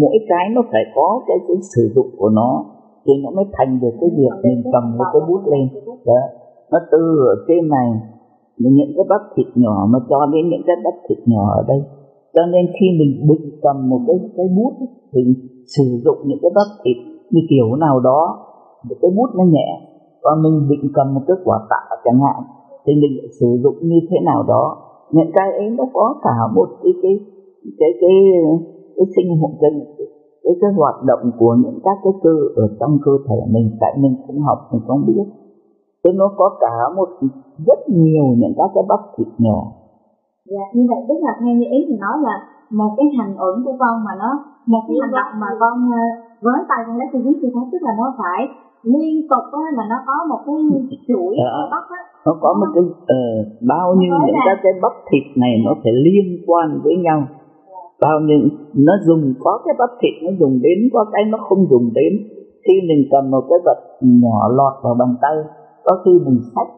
Mỗi cái nó phải có cái cái sử dụng của nó thì nó mới thành được cái việc mình cầm một cái bút lên. Đó nó từ ở trên này những cái bắp thịt nhỏ mà cho đến những cái bắp thịt nhỏ ở đây. Cho nên khi mình định cầm một cái cái bút thì sử dụng những cái bắp thịt như kiểu nào đó một cái bút nó nhẹ còn mình định cầm một cái quả tạ chẳng hạn thì mình sử dụng như thế nào đó. Những cái ấy nó có cả một cái cái cái cái cái sinh hoạt cái, cái cái hoạt động của những các cái cơ ở trong cơ thể mình tại mình cũng học mình không biết. Thì nó có cả một rất nhiều những các cái bắp thịt nhỏ. Dạ, như vậy tức là theo như ý thì nói là một cái hành ẩn của con mà nó một cái hành động mà con ờ, với tay con lấy cái viết như thế tức là nó phải liên tục á, là nó có một cái chuỗi Dạ. tóc á. Nó có một cái ờ, bao nhiêu Nói những các cái bắp thịt này nó phải liên quan với nhau. Bao nhiêu nó dùng có cái bắp thịt nó dùng đến có cái nó không dùng đến. Khi mình cầm một cái vật nhỏ lọt vào bàn tay có khi mình xách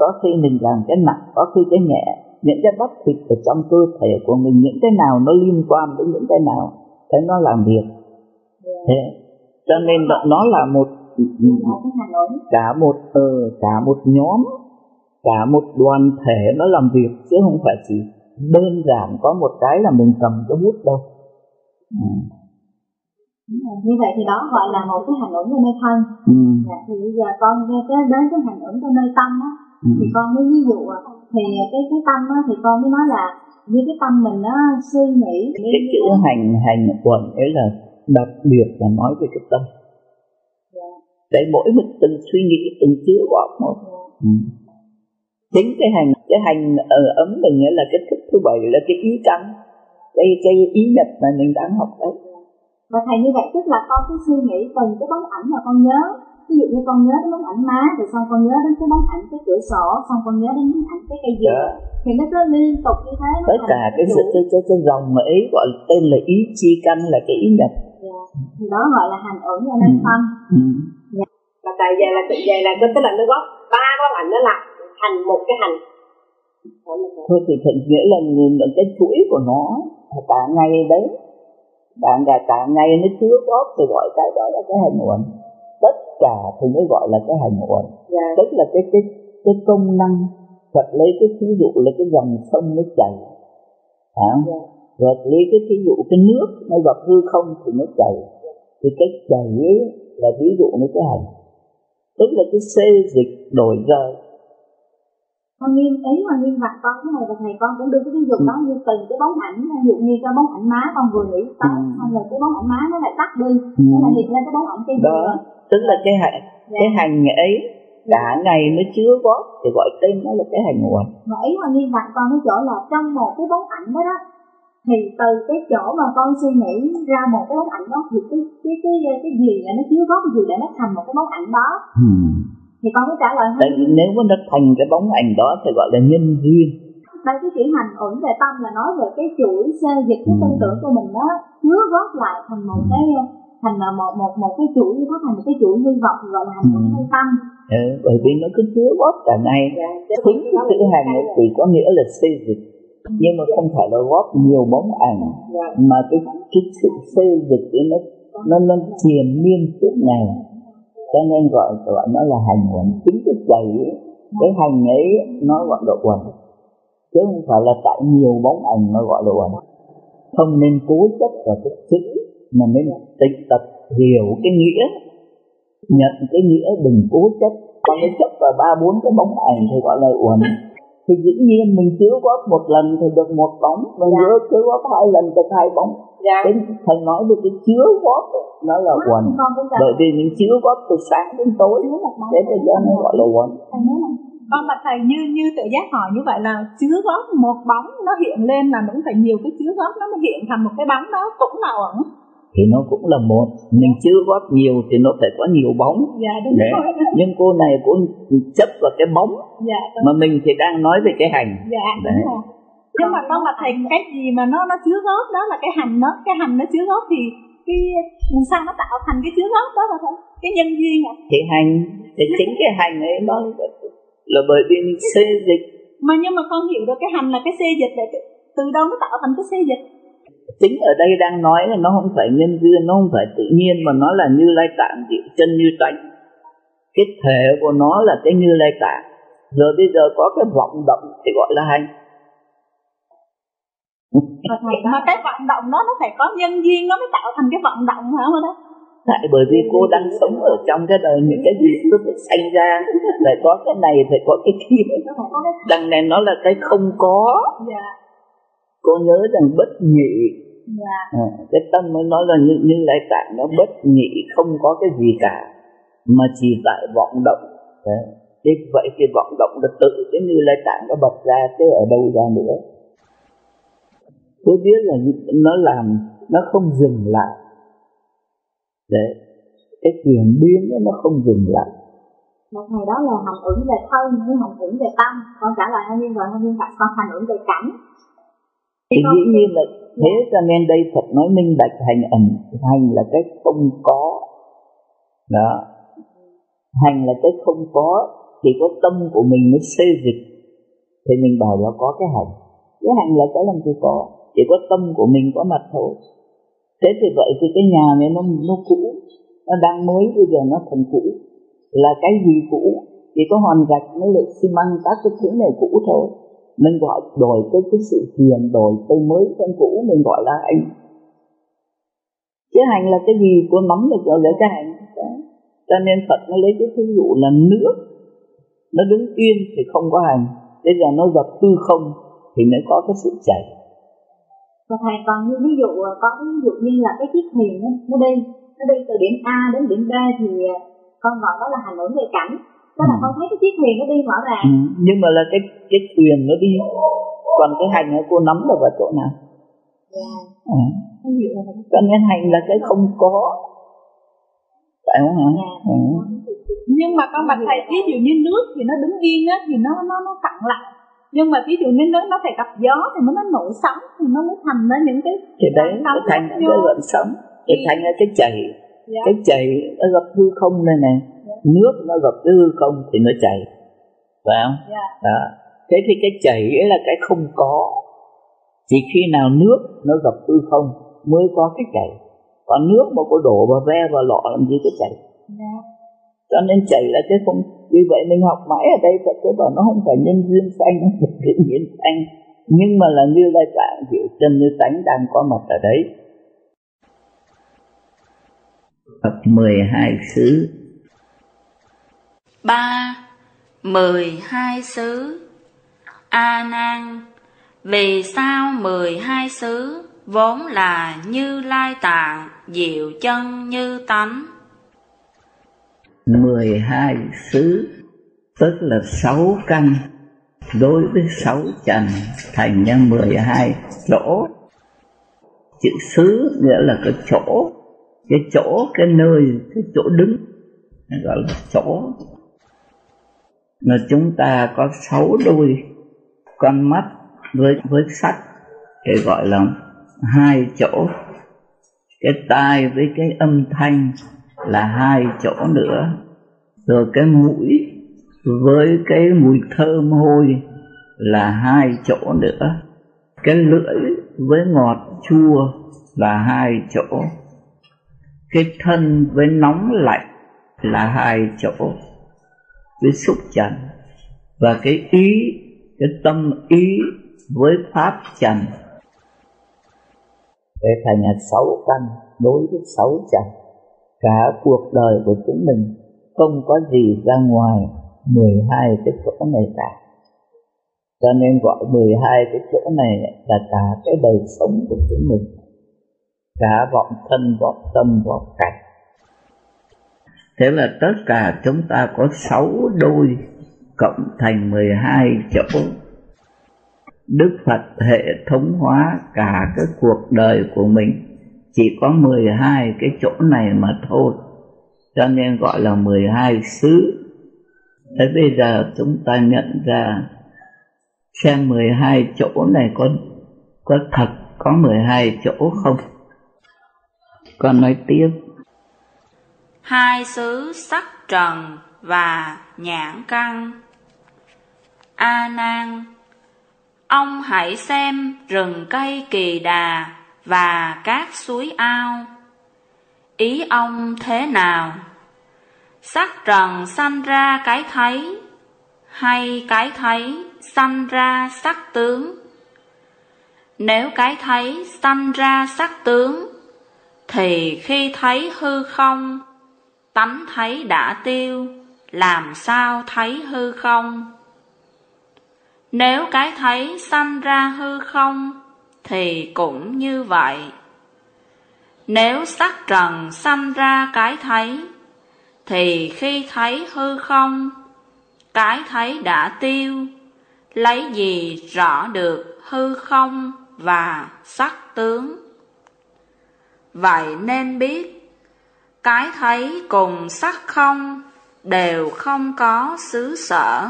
có khi mình làm cái nặng có khi cái nhẹ. Những cái bắp thịt ở trong cơ thể của mình những cái nào nó liên quan đến những cái nào thế nó làm việc. Thế cho nên nó- nó là một một cái hành ẩn cả một ờ, cả một nhóm cả một đoàn thể nó làm việc chứ không phải chỉ đơn giản có một cái là mình cầm cái bút đâu ừ. Như vậy thì đó gọi là một cái hành ẩn ở nơi thân Ừ. dạ, thì bây giờ con nghe tới đến cái hành ẩn ở nơi tâm á Ừ. thì con mới ví dụ à, thì cái cái tâm á, thì con mới nói là như cái tâm mình nó suy nghĩ cái chữ hành hành quần ấy là đặc biệt là nói về cái tâm để mỗi một từng suy nghĩ từng chứa góp một ừ. chính cái hành cái hành ở ấm mình nghĩa là cái thức thứ bảy là cái ý căn cái cái ý nhật mà mình đang học đấy và thầy như vậy tức là con cứ suy nghĩ từng cái bóng ảnh mà con nhớ ví dụ như con nhớ đến bóng ảnh má rồi xong con nhớ đến cái bóng ảnh cái cửa sổ xong con nhớ đến bóng ảnh cái cây dừa yeah. Thì nó cứ liên tục như thế tất cả cái sự cái, cái, cái dòng mà ấy gọi là tên là ý chi căn là cái ý nhật yeah. Dạ. thì đó gọi là hành ứng là nên tâm ừ. Yeah. và tại vậy là vậy là tức là nó góp ba bóng ảnh nó là thành một cái hành. Thôi thì thật nghĩa là cái chuỗi của nó cả ngày đấy bạn cả cả ngày nó chứa góp thì gọi cái đó là cái hành nguồn. Tất cả thì mới gọi là cái hành nguồn. Dạ. tức là cái cái cái công năng Phật lấy cái ví dụ là cái dòng sông nó chảy. Hả? Dạ. rồi lấy cái ví dụ cái nước nó gặp hư không thì nó chảy. Thì cái chảy ấy là ví dụ như cái hành tức là cái xê dịch đổi rời con nghiên ý mà nghiên mặt con cái này và thầy con cũng đưa cái ví dụ đó như từng cái bóng ảnh ví dụ như cái bóng ảnh má con vừa nghĩ tới ừ. xong rồi cái bóng ảnh má nó lại tắt đi ừ. nó lại hiện lên cái bóng ảnh cây đó tức là cái hành dạ. cái hành ấy cả ngày nó chứa gót thì gọi tên nó là cái hành nguồn mà ý mà nghiên mặt con cái chỗ là trong một cái bóng ảnh đó đó thì từ cái chỗ mà con suy nghĩ ra một cái bóng ảnh đó thì cái cái cái cái, gì là nó chứa gót gì để nó thành một cái bóng ảnh đó? Ừ. Thì con có trả lời Tại vì nếu mà nó thành cái bóng ảnh đó thì gọi là nhân duyên. Đây cái chữ hành ổn về tâm là nói về cái chuỗi xê dịch cái tư tưởng của mình đó chứa góp lại thành một cái thành là một một một cái chuỗi nó thành một cái chuỗi hy vọng gọi là hành ừ. tâm. Ừ, bởi vì nó cứ chứa góp cả ngày. Dạ, chính cái chữ hành ấy thì có nghĩa là xây dịch nhưng mà không phải là góp nhiều bóng ảnh dạ. mà cái cái sự xây dịch ấy nó nó nó triền miên suốt ngày. Cho nên gọi gọi nó là hành uẩn chính cái chày cái hành ấy nó gọi là uẩn chứ không phải là tại nhiều bóng ảnh nó gọi là uẩn không nên cố chấp vào cái chữ mà nên tịch tập hiểu cái nghĩa. Nhận cái nghĩa đừng cố chấp. Còn cái chấp vào ba bốn cái bóng ảnh thì gọi là uẩn thì dĩ nhiên mình chứa góp một lần thì được một bóng mình dạ. nhớ chứa góp hai lần được hai bóng. Dạ. cái thầy nói về cái chứa góp nó là quần. bởi vì mình chứa góp từ sáng đến tối. Thế bây giờ nó gọi là quần. Con mà thầy như như tự giác hỏi như vậy là chứa góp một bóng nó hiện lên là cũng phải nhiều cái chứa góp nó mới hiện thành một cái bóng đó cũng là ẩn thì nó cũng là một mình chứa góp nhiều thì nó phải có nhiều bóng. Dạ đúng Đấy. rồi nhưng cô này cũng chấp vào cái bóng dạ, đúng. mà mình thì đang nói về cái hành. Dạ Đấy. đúng rồi. Nhưng mà con mà thầy cái gì mà nó nó chứa góp đó là cái hành nó cái hành nó chứa góp thì cái làm sao nó tạo thành cái chứa góp đó là thôi. Cái nhân duyên à? Thì hành thì chính cái hành ấy nó là bởi vì mình xê dịch. Mà nhưng mà con hiểu được cái hành là cái xê dịch để từ đâu nó tạo thành cái xê dịch chính ở đây đang nói là nó không phải nhân duyên nó không phải tự nhiên mà nó là như lai tạng diệu chân như tánh. Cái thể của nó là cái như lai tạng. Rồi bây giờ có cái vọng động thì gọi là hành. Mà cái vận động đó nó phải có nhân duyên nó mới tạo thành cái vận động hả mà đó tại bởi vì cô đang sống ở trong cái đời những cái gì cứ phải sanh ra phải có cái này phải có cái kia. Đằng này nó là cái không có. Dạ. cô nhớ rằng bất nhị. À, cái tâm mới nói là như, như lại tạng nó bất nhị không có cái gì cả mà chỉ tại vọng động. Đấy. thế vậy thì vọng động là tự cái như lai tạng nó bật ra chứ ở đâu ra nữa. Tôi biết là nó làm nó không dừng lại. Đấy cái chuyển biến nó không dừng lại. Một ngày đó là hành ứng về thân với hành ứng về tâm. Con trả lời hai nhiên rồi hai nhiên phải con hành ứng về cảnh thì dĩ nhiên là thế cho nên đây Phật nói minh bạch hành ẩn hành là cái không có. Đó. Hành là cái không có chỉ có tâm của mình mới xây dịch. Thì mình bảo là có cái hành. Cái hành là cái làm gì có? Chỉ có tâm của mình có mặt thôi. Thế thì vậy thì cái nhà này nó nó cũ nó đang mới bây giờ nó thành cũ. Là cái gì cũ? Chỉ có hoàn gạch mới lại xi măng các cái thứ này cũ thôi mình gọi đổi cái cái sự hiền đổi cái mới cái cũ mình gọi là anh. Chứ hành là cái gì cô nắm được gọi là cái hành. Cho nên Phật nó lấy cái ví dụ là nước nó đứng yên thì không có hành. Bây giờ nó gặp hư không thì mới có cái sự chảy và thầy còn như ví dụ có ví dụ như là cái chiếc thuyền nó, đi nó đi từ điểm A đến điểm B thì à, con gọi đó là hành ứng về cảnh tức là ừ. con thấy cái chiếc thuyền nó đi rõ ràng ừ. nhưng mà là cái cái thuyền nó đi còn cái hành nó cô nắm được vào chỗ nào yeah. Dạ. ừ. cho nên hành là cái không có phải không hả yeah. Dạ. ừ. nhưng mà con bạch thầy ví dụ như nước thì nó đứng yên á thì nó nó nó phẳng lại nhưng mà ví dụ như nó nó phải gặp gió thì nó mới nổi sóng thì nó mới thành ra những cái thì đấy nó thành cái gợn sóng thì thành ra cái chảy cái chảy nó gặp hư không đây này nước nó gặp cái hư không thì nó chảy phải không? Dạ. đó. Thế thì cái chảy ấy là cái không có. Chỉ khi nào nước nó gặp hư không mới có cái chảy còn nước mà có đổ vào ve vào lọ làm gì có chảy cho nên chảy là cái không vì vậy mình học mãi ở đây Phật tế bảo nó không phải nhân duyên sanh nó phải tự nhiên sanh. Nhưng mà là như lai tạng hiểu chân như tánh đang có mặt ở đấy Phật 12 xứ. Ba mười hai xứ. A Nan Vì sao mười hai xứ Vốn là như lai tạng Diệu chân như tánh? 12 xứ tức là sáu căn. Đối với sáu trần thành ra 12 chỗ. Chữ xứ nghĩa là cái chỗ cái chỗ, cái nơi, cái chỗ đứng gọi là chỗ. Mà chúng ta có sáu đôi con mắt với với sắc thì gọi là hai chỗ. Cái tai với cái âm thanh là hai chỗ nữa. Rồi cái mũi với cái mùi thơm hôi là hai chỗ nữa. Cái lưỡi với ngọt chua là hai chỗ cái thân với nóng lạnh là hai chỗ, với xúc trần và cái ý, cái tâm ý với pháp trần để thành là sáu căn đối với sáu trần cả cuộc đời của chúng mình không có gì ra ngoài 12 cái chỗ này cả. Cho nên gọi 12 cái chỗ này là cả cái đời sống của chúng mình cả vọng thân, vọng tâm, vọng cảnh. Thế là tất cả chúng ta có sáu đôi cộng thành 12 chỗ. Đức Phật hệ thống hóa cả cái cuộc đời của mình. Chỉ có 12 cái chỗ này mà thôi. Cho nên gọi là 12 xứ. Thế bây giờ chúng ta nhận ra xem 12 chỗ này có có thật có 12 chỗ không? Con nói tiếp hai xứ sắc trần và nhãn căn a nan ông hãy xem rừng cây kỳ đà và các suối ao. Ý ông thế nào? Sắc trần sanh ra cái thấy, hay cái thấy sanh ra sắc tướng? Nếu cái thấy sanh ra sắc tướng, thì khi thấy hư không, tánh thấy đã tiêu, làm sao thấy hư không? Nếu cái thấy sanh ra hư không, thì cũng như vậy. Nếu sắc trần sanh ra cái thấy, thì khi thấy hư không, cái thấy đã tiêu, lấy gì rõ được hư không và sắc tướng. Vậy nên biết, cái thấy cùng sắc không đều không có xứ sở,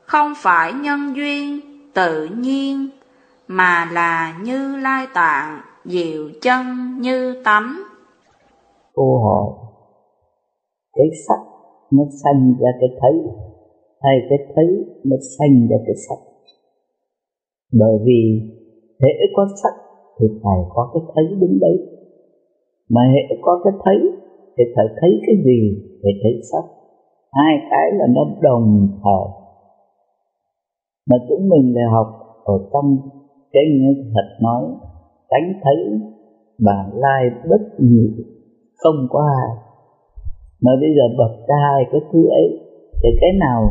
không phải nhân duyên tự nhiên mà là như lai tạng diệu chân như tánh cô hỏi cái sắc nó sanh ra cái thấy hay cái thấy nó sanh ra cái sắc. Bởi vì thế có sắc thì phải có cái thấy đứng đấy mà hệ có cái thấy thì phải thấy cái gì thì thấy sắc. Hai cái là nó đồng thời. Mà chúng mình lại học ở trong cái như thật nói, tránh thấy bà lai bất nhị, không có ai. Mà bây giờ bật ra hai cái thứ ấy, thì cái nào,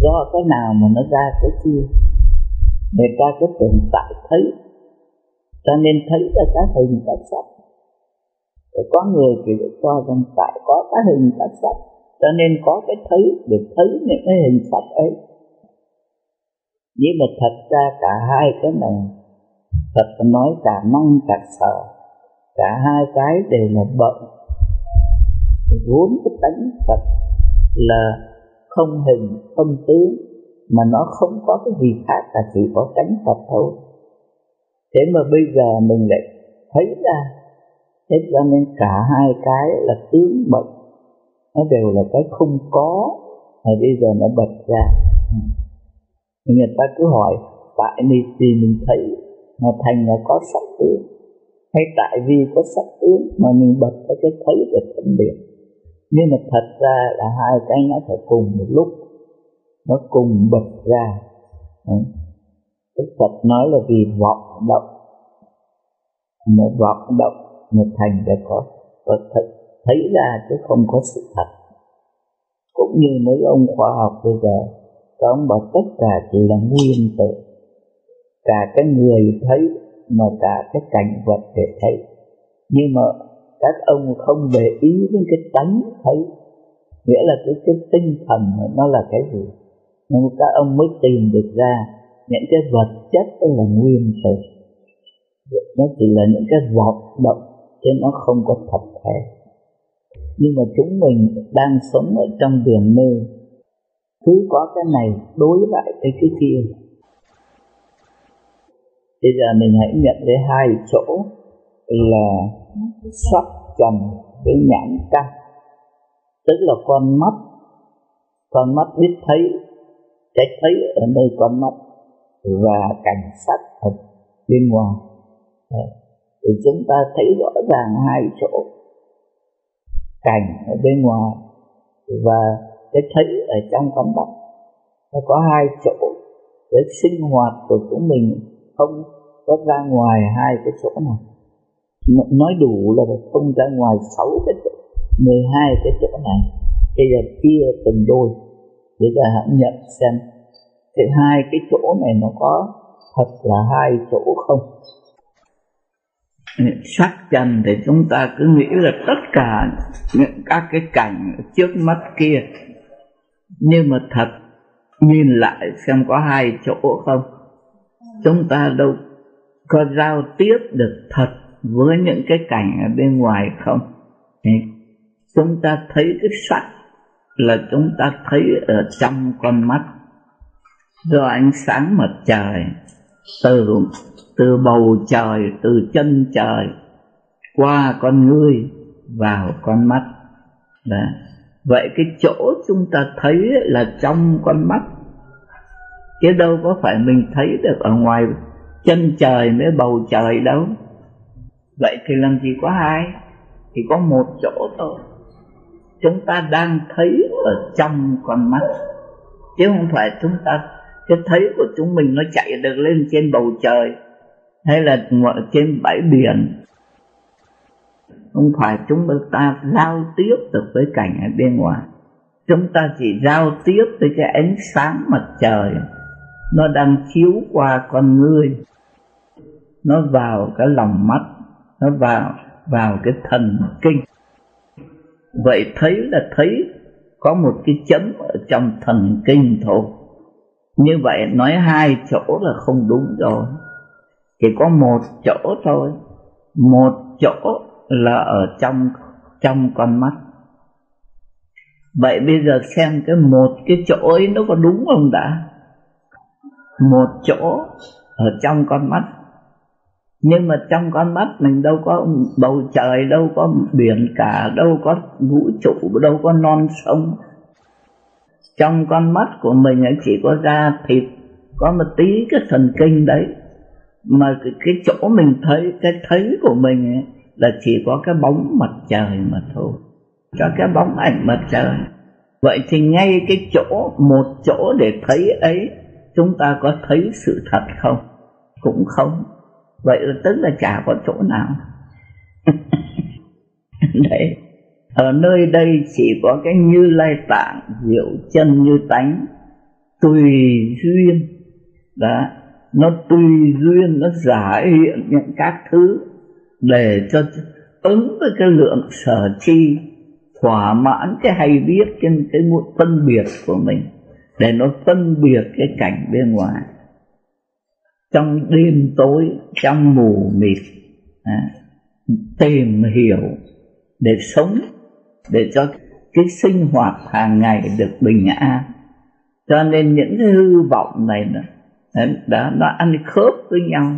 do cái nào mà nó ra cái kia người ta cứ tưởng tại thấy, cho nên thấy là các hình các sắc để có người thì cho rằng tại có các hình các sắc. Cho nên có cái thấy để thấy những cái hình sắc ấy. Nhưng mà thật ra cả hai cái này, Phật nói cả năng cả sợ cả hai cái đều là bận vốn cái tánh Phật là không hình, không tướng, mà nó không có cái gì khác là chỉ có tánh Phật thôi. Thế mà bây giờ mình lại thấy ra thế cho nên cả hai cái là tướng bật nó đều là cái không có, mà bây giờ nó bật ra. Người ta cứ hỏi, tại vì gì mình thấy mà thành là có sắc tướng? Hay tại vì có sắc tướng mà mình bật ra cái thấy để phân biệt? Nhưng mà thật ra là hai cái nó phải cùng một lúc. Nó cùng bật ra. Đức Phật nói là vì vọng động. Mà vọng động một thành để có. Có thật thấy ra chứ không có sự thật. Cũng như mấy ông khoa học bây giờ, các ông bảo tất cả chỉ là nguyên tử. Cả cái người thấy mà cả cái cảnh vật để thấy. Nhưng mà các ông không để ý đến cái tánh thấy. Nghĩa là cái cái tinh thần nó là cái gì? Nhưng các ông mới tìm được ra những cái vật chất đó là nguyên tử. Nó chỉ là những cái vọt động chứ nó không có thật thể nhưng mà chúng mình đang sống ở trong đường mê, cứ có cái này đối lại với cái kia. Bây giờ mình hãy nhận thấy hai chỗ là sắc trần với nhãn căn. Tức là con mắt. Con mắt biết thấy, cái thấy ở nơi con mắt và cảnh sắc ở bên ngoài thì chúng ta thấy rõ ràng hai chỗ. Cảnh ở bên ngoài và cái thấy ở trong tâm mắt nó có hai chỗ. Để sinh hoạt của chúng mình không có ra ngoài hai cái chỗ này. Nói đủ là không ra ngoài sáu cái chỗ, mười hai cái chỗ này. Bây giờ chia từng đôi. Để ta hãy nhận xem. Thì hai cái chỗ này nó có thật là hai chỗ không? Sắc trần thì chúng ta cứ nghĩ là tất cả những các cái cảnh trước mắt kia. Nhưng mà thật, nhìn lại xem có hai chỗ không? Chúng ta đâu có giao tiếp được thật với những cái cảnh ở bên ngoài không? Chúng ta thấy cái sắc là chúng ta thấy ở trong con mắt. Do ánh sáng mặt trời từ từ bầu trời, từ chân trời, qua con ngươi, vào con mắt. Đấy. vậy cái chỗ chúng ta thấy là trong con mắt. Chứ đâu có phải mình thấy được ở ngoài chân trời mới bầu trời đâu. Vậy thì làm gì có hai thì có một chỗ thôi. Chúng ta đang thấy ở trong con mắt. Chứ không phải chúng ta cái thấy của chúng mình nó chạy được lên trên bầu trời, hay là trên bãi biển. Không phải chúng ta giao tiếp được với cảnh ở bên ngoài. Chúng ta chỉ giao tiếp với cái ánh sáng mặt trời. Nó đang chiếu qua con ngươi nó vào cái lòng mắt. Nó vào vào cái thần kinh. Vậy thấy là thấy có một cái chấm ở trong thần kinh thôi như vậy nói hai chỗ là không đúng rồi. Chỉ có một chỗ thôi. Một chỗ là ở trong trong con mắt. Vậy bây giờ xem cái một cái chỗ ấy nó có đúng không đã? Một chỗ ở trong con mắt. Nhưng mà trong con mắt mình đâu có bầu trời, đâu có biển cả, đâu có vũ trụ, đâu có non sông trong con mắt của mình ấy chỉ có da thịt có một tí cái thần kinh đấy. Mà cái, cái chỗ mình thấy cái thấy của mình ấy, là chỉ có cái bóng mặt trời mà thôi. Cho cái bóng ảnh mặt trời. Vậy thì ngay cái chỗ một chỗ để thấy ấy chúng ta có thấy sự thật không? Cũng không. Vậy là tức là chả có chỗ nào. Đấy ở nơi đây chỉ có cái như lai tạng diệu chân như tánh tùy duyên. Đó nó tùy duyên nó giải hiện những các thứ để cho ứng với cái lượng sở chi thỏa mãn cái hay biết cái, cái muộn phân biệt của mình để nó phân biệt cái cảnh bên ngoài. Trong đêm tối trong mù mịt à, tìm hiểu để sống để cho cái sinh hoạt hàng ngày được bình an. Cho nên những cái hư vọng này nó đã nó ăn khớp với nhau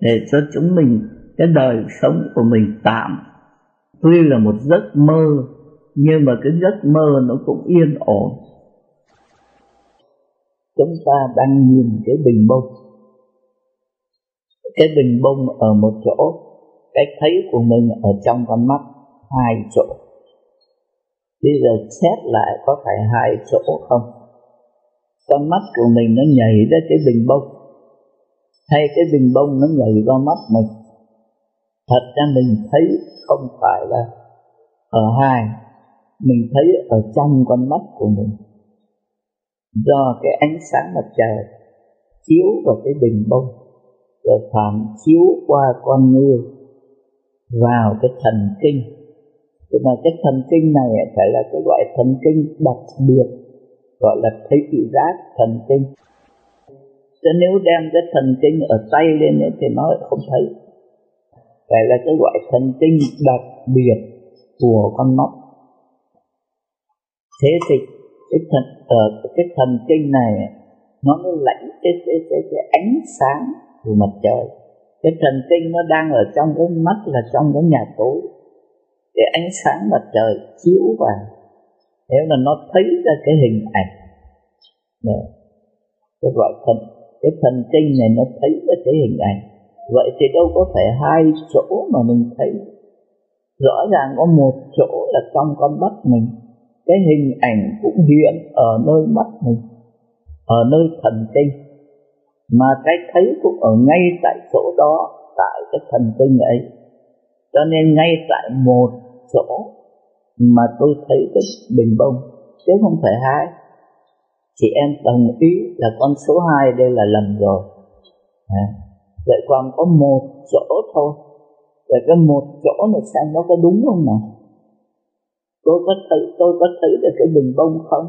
để cho chúng mình, cái đời sống của mình tạm. Tuy là một giấc mơ, nhưng mà cái giấc mơ nó cũng yên ổn. Chúng ta đang nhìn cái bình bông. Cái bình bông ở một chỗ, cái thấy của mình ở trong con mắt hai chỗ bây giờ xét lại có phải hai chỗ không? Con mắt của mình nó nhảy ra cái bình bông. Hay cái bình bông nó nhảy vào mắt mình? Thật ra mình thấy không phải là ở hai. Mình thấy ở trong con mắt của mình. Do cái ánh sáng mặt trời chiếu vào cái bình bông, rồi phản chiếu qua con người vào cái thần kinh nhưng mà cái thần kinh này phải là cái loại thần kinh đặc biệt gọi là thấy thị giác thần kinh. Chứ nếu đem cái thần kinh ở tay lên ấy, thì nó không thấy. Phải là cái loại thần kinh đặc biệt của con mắt thế thì cái thần ở uh, cái thần kinh này nó mới lãnh cái, cái, cái, cái ánh sáng của mặt trời. Cái thần kinh nó đang ở trong cái mắt là trong cái nhà tối cái ánh sáng mặt trời chiếu vào. Nếu là nó thấy ra cái hình ảnh Đấy. cái gọi thần cái thần kinh này nó thấy ra cái hình ảnh. Vậy thì đâu có phải hai chỗ mà mình thấy. Rõ ràng có một chỗ là trong con mắt mình, cái hình ảnh cũng hiện ở nơi mắt mình, ở nơi thần kinh. Mà cái thấy cũng ở ngay tại chỗ đó, tại cái thần kinh ấy. Cho nên ngay tại một chỗ mà tôi thấy cái bình bông chứ không phải hai chị em đồng ý là con số hai đây là lầm rồi. À, vậy còn có một chỗ thôi. Vậy cái một chỗ này xem nó có đúng không nào? Tôi có thấy tôi có thấy được cái bình bông không?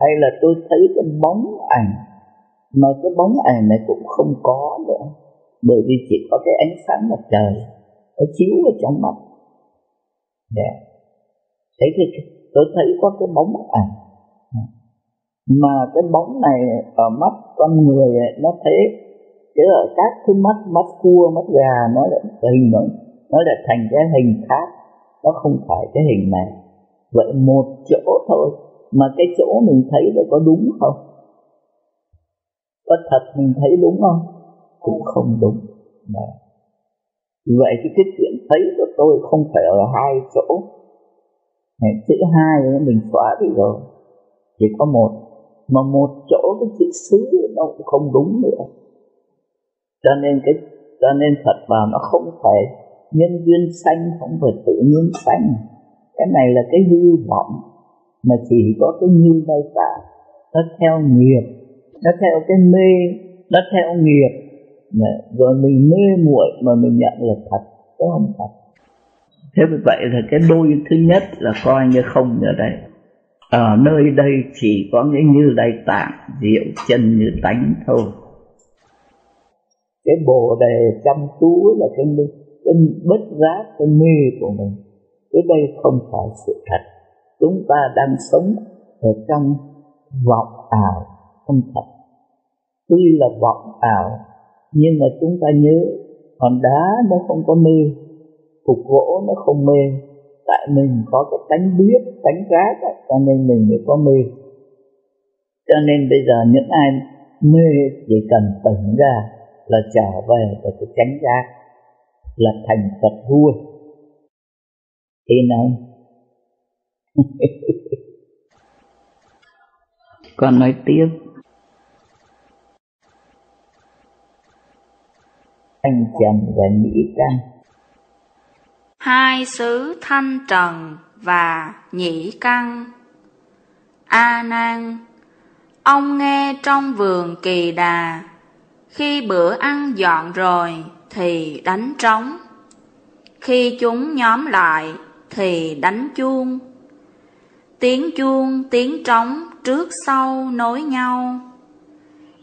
Hay là tôi thấy cái bóng ảnh? Mà cái bóng ảnh này cũng không có nữa. Bởi vì chỉ có cái ánh sáng mặt trời nó chiếu vào trong mắt. Dạ. thế thì tôi thấy có cái bóng ảnh. Mà cái bóng này ở mắt con người nó thấy chứ ở các thứ mắt mắt cua, mắt gà, nó là hình nó nó là thành cái hình khác, nó không phải cái hình này. Vậy một chỗ thôi, mà cái chỗ mình thấy là có đúng không? Có thật mình thấy đúng không? Cũng không đúng. Đấy vậy thì cái chuyện thấy của tôi không phải ở hai chỗ. Chữ hai mình xóa đi rồi. Chỉ có một, mà một chỗ cái chữ xứ nó cũng không đúng nữa. Cho nên cái, cho nên Phật bảo nó không phải nhân duyên sanh, không phải tự nhiên sanh. Cái này là cái hư vọng, mà chỉ có cái như đây cả nó theo nghiệp, nó theo cái mê, nó theo nghiệp rồi mình mê muội mà mình nhận là thật chứ không thật? Thế vì vậy là cái đôi thứ nhất là coi như không ở đây ở nơi đây chỉ có cái như đây tạng diệu chân như tánh thôi. Cái bồ đề chăm chú là cái cái bất giác cái mê của mình. Cái đây không phải sự thật. Chúng ta đang sống ở trong vọng ảo không thật. Tuy là vọng ảo nhưng mà chúng ta nhớ, hòn đá nó không có mê, cục gỗ nó không mê. Tại mình có cái tánh biết, tánh giác cho nên mình mới có mê. Cho nên bây giờ những ai mê chỉ cần tỉnh ra là trở về và cái tránh giác, là thành Phật vua. Thì này con nói tiếp. Thanh trần và nhĩ căn hai xứ thanh trần và nhĩ căn a nan Ông nghe trong vườn kỳ đà, khi bữa ăn dọn rồi thì đánh trống. Khi chúng nhóm lại thì đánh chuông. Tiếng chuông, tiếng trống trước sau nối nhau.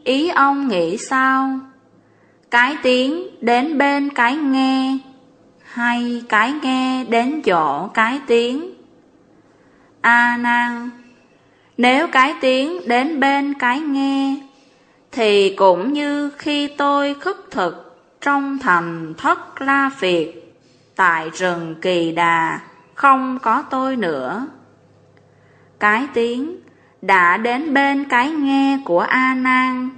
Ý ông nghĩ sao? Cái tiếng đến bên cái nghe, hay cái nghe đến chỗ cái tiếng? A nan, nếu cái tiếng đến bên cái nghe, thì cũng như khi tôi khất thực trong thành thất la phiệt tại rừng kỳ đà, không có tôi nữa cái tiếng đã đến bên cái nghe của a nan,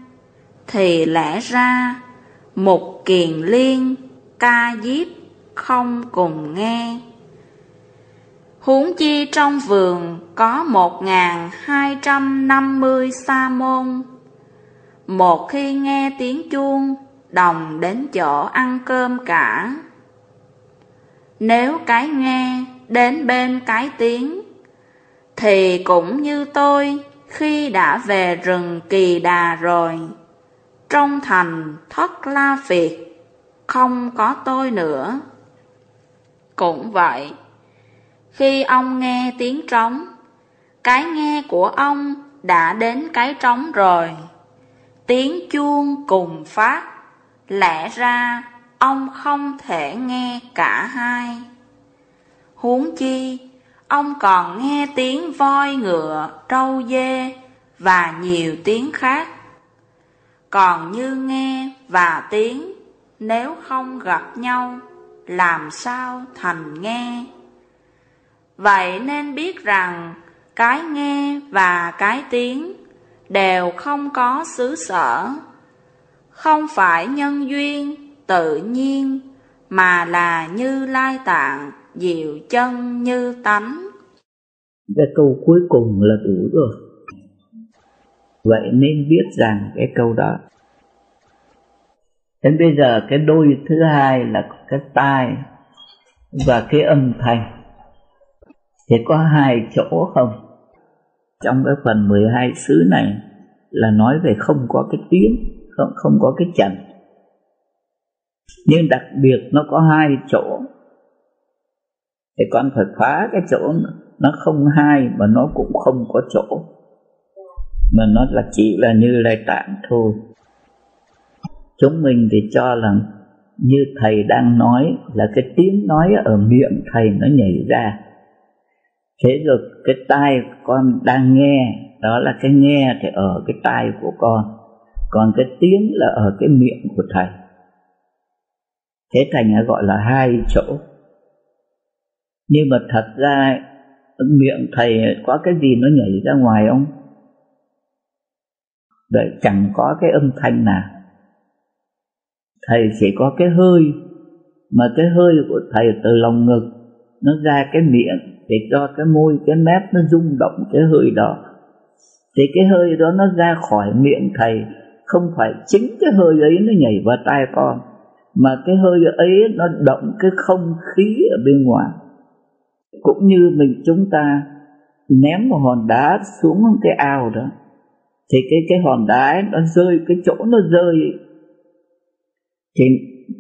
thì lẽ ra một kiền liên, ca diếp, không cùng nghe. Huống chi trong vườn có một ngàn hai trăm năm mươi sa môn. Một khi nghe tiếng chuông, đồng đến chỗ ăn cơm cả. Nếu cái nghe đến bên cái tiếng, thì cũng như tôi, khi đã về rừng kỳ đà rồi trong thành thất la phiệt không có tôi nữa. Cũng vậy, khi ông nghe tiếng trống, cái nghe của ông đã đến cái trống rồi. Tiếng chuông cùng phát, lẽ ra ông không thể nghe cả hai. Huống chi, ông còn nghe tiếng voi ngựa, trâu dê và nhiều tiếng khác còn như nghe và tiếng, nếu không gặp nhau, làm sao thành nghe? Vậy nên biết rằng, cái nghe và cái tiếng đều không có xứ sở. Không phải nhân duyên, tự nhiên, mà là như lai tạng, diệu chân như tánh. Cái câu cuối cùng là đủ rồi vậy nên biết rằng cái câu đó. Đến bây giờ cái đôi thứ hai là cái tai và cái âm thanh. Thì có hai chỗ không? Trong cái phần 12 xứ này là nói về không có cái tiếng, không không có cái trần nhưng đặc biệt nó có hai chỗ. Thì con phải phá cái chỗ nó không hai mà nó cũng không có chỗ mà nó là chỉ là như lai tạng thôi. Chúng mình thì cho rằng như thầy đang nói là cái tiếng nói ở miệng thầy nó nhảy ra. Thế rồi cái tai con đang nghe, đó là cái nghe thì ở cái tai của con, còn cái tiếng là ở cái miệng của thầy. Thế thành gọi là hai chỗ. Nhưng mà thật ra miệng thầy có cái gì nó nhảy ra ngoài không? Để chẳng có cái âm thanh nào. Thầy chỉ có cái hơi, mà cái hơi của thầy từ lòng ngực, nó ra cái miệng để cho cái môi, cái mép nó rung động cái hơi đó. Thì cái hơi đó nó ra khỏi miệng thầy, không phải chính cái hơi ấy nó nhảy vào tai con, mà cái hơi ấy nó động cái không khí ở bên ngoài. Cũng như mình chúng ta ném một hòn đá xuống cái ao đó thì cái cái hòn đá ấy, nó rơi cái chỗ nó rơi thì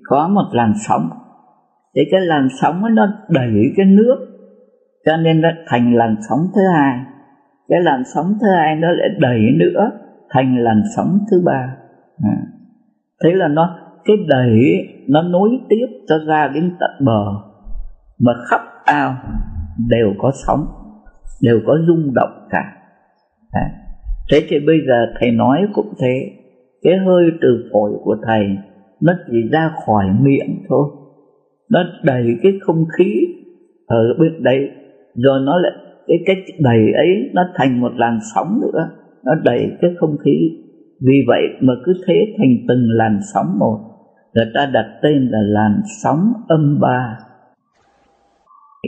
có một làn sóng. Thì cái làn sóng ấy nó đẩy cái nước cho nên nó thành làn sóng thứ hai. Cái làn sóng thứ hai nó lại đẩy nữa thành làn sóng thứ ba. À. thế là nó cái đẩy nó nối tiếp cho ra đến tận bờ. Mà khắp ao đều có sóng đều có rung động cả. À thế thì bây giờ thầy nói cũng thế. Cái hơi từ phổi của thầy, nó chỉ ra khỏi miệng thôi. Nó đầy cái không khí. Ờ, ở bên đấy. Rồi nó lại, cái cái đầy ấy, nó thành một làn sóng nữa. Nó đầy cái không khí. Vì vậy mà cứ thế thành từng làn sóng một. Người ta đặt tên là làn sóng âm ba.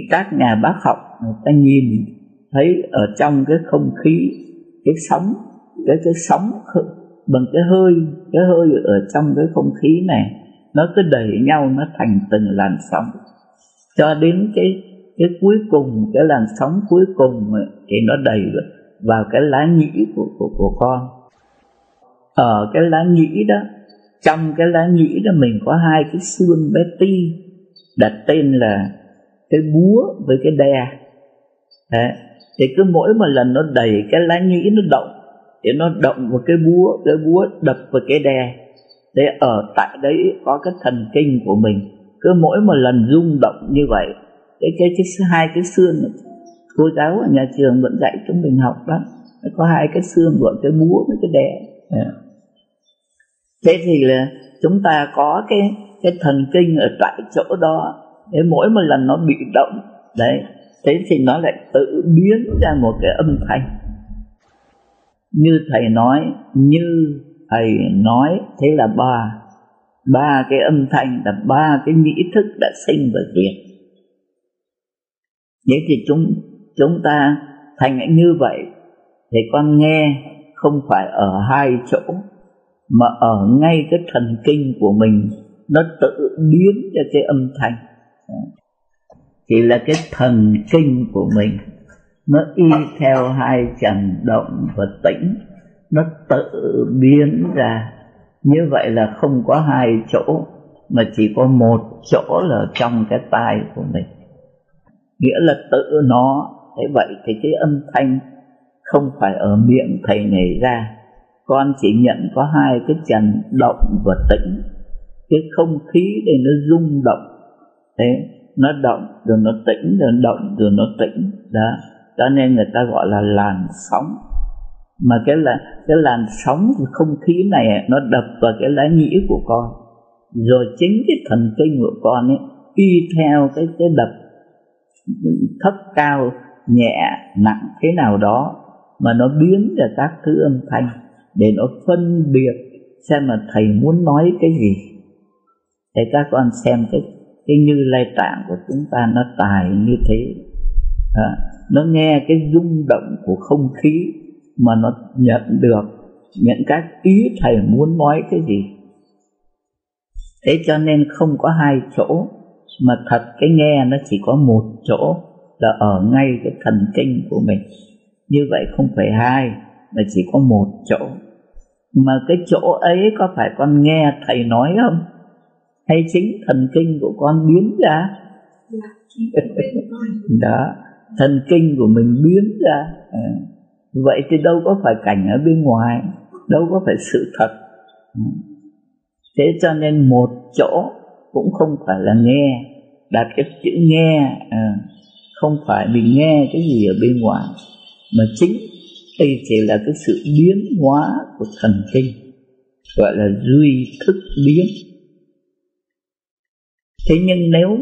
Các nhà bác học, người ta nhìn thấy ở trong cái không khí cái sóng cái cái sóng bằng cái hơi cái hơi ở trong cái không khí này nó cứ đẩy nhau nó thành từng làn sóng. Cho đến cái cái cuối cùng cái làn sóng cuối cùng thì nó đầy vào cái lá nhĩ của, của, của con. Ở cái lá nhĩ đó trong cái lá nhĩ đó mình có hai cái xương bé ti đặt tên là cái búa với cái đe. Đấy thì cứ mỗi một lần nó đầy cái lá nhĩ nó động thì nó động vào cái búa cái búa đập vào cái đè để ở tại đấy có cái thần kinh của mình. Cứ mỗi một lần rung động như vậy cái cái, cái hai cái xương cô giáo ở nhà trường vẫn dạy chúng mình học đó nó có hai cái xương gọi cái búa với cái đè. Yeah. thế thì là chúng ta có cái cái thần kinh ở tại chỗ đó để mỗi một lần nó bị động. Đấy thế thì nó lại tự biến ra một cái âm thanh. Như thầy nói, như thầy nói, thế là ba ba cái âm thanh là ba cái nghĩ thức đã sinh và diệt vậy thì chúng chúng ta thành như vậy thì con nghe không phải ở hai chỗ, mà ở ngay cái thần kinh của mình, nó tự biến ra cái âm thanh thì là cái thần kinh của mình. Nó y theo hai trần động và tĩnh. Nó tự biến ra. Như vậy là không có hai chỗ, mà chỉ có một chỗ là trong cái tai của mình. Nghĩa là tự nó. Thế vậy thì cái âm thanh không phải ở miệng thầy nhảy ra. Con chỉ nhận có hai cái trần động và tĩnh. Cái không khí để nó rung động. Thế nó động rồi nó tĩnh rồi động rồi nó tĩnh. Đó. Cho nên người ta gọi là làn sóng. Mà cái là, cái làn sóng không khí này, nó đập vào cái lá nhĩ của con. Rồi chính cái thần kinh của con ấy, y theo cái cái đập thấp cao, nhẹ, nặng thế nào đó, mà nó biến ra các thứ âm thanh để nó phân biệt xem mà thầy muốn nói cái gì. Để các con xem cái cái như lai tạng của chúng ta nó tài như thế. À, nó nghe cái rung động của không khí mà nó nhận được những các ý thầy muốn nói cái gì. Thế cho nên không có hai chỗ mà thật cái nghe nó chỉ có một chỗ là ở ngay cái thần kinh của mình. Như vậy không phải hai mà chỉ có một chỗ. Mà cái chỗ ấy có phải con nghe thầy nói không? Hay chính thần kinh của con biến ra. Đó thần kinh của mình biến ra. À. vậy thì đâu có phải cảnh ở bên ngoài đâu có phải sự thật. Thế cho nên một chỗ cũng không phải là nghe đặt cái chữ nghe à, không phải mình nghe cái gì ở bên ngoài mà chính đây chỉ là cái sự biến hóa của thần kinh gọi là duy thức biến thế nhưng nếu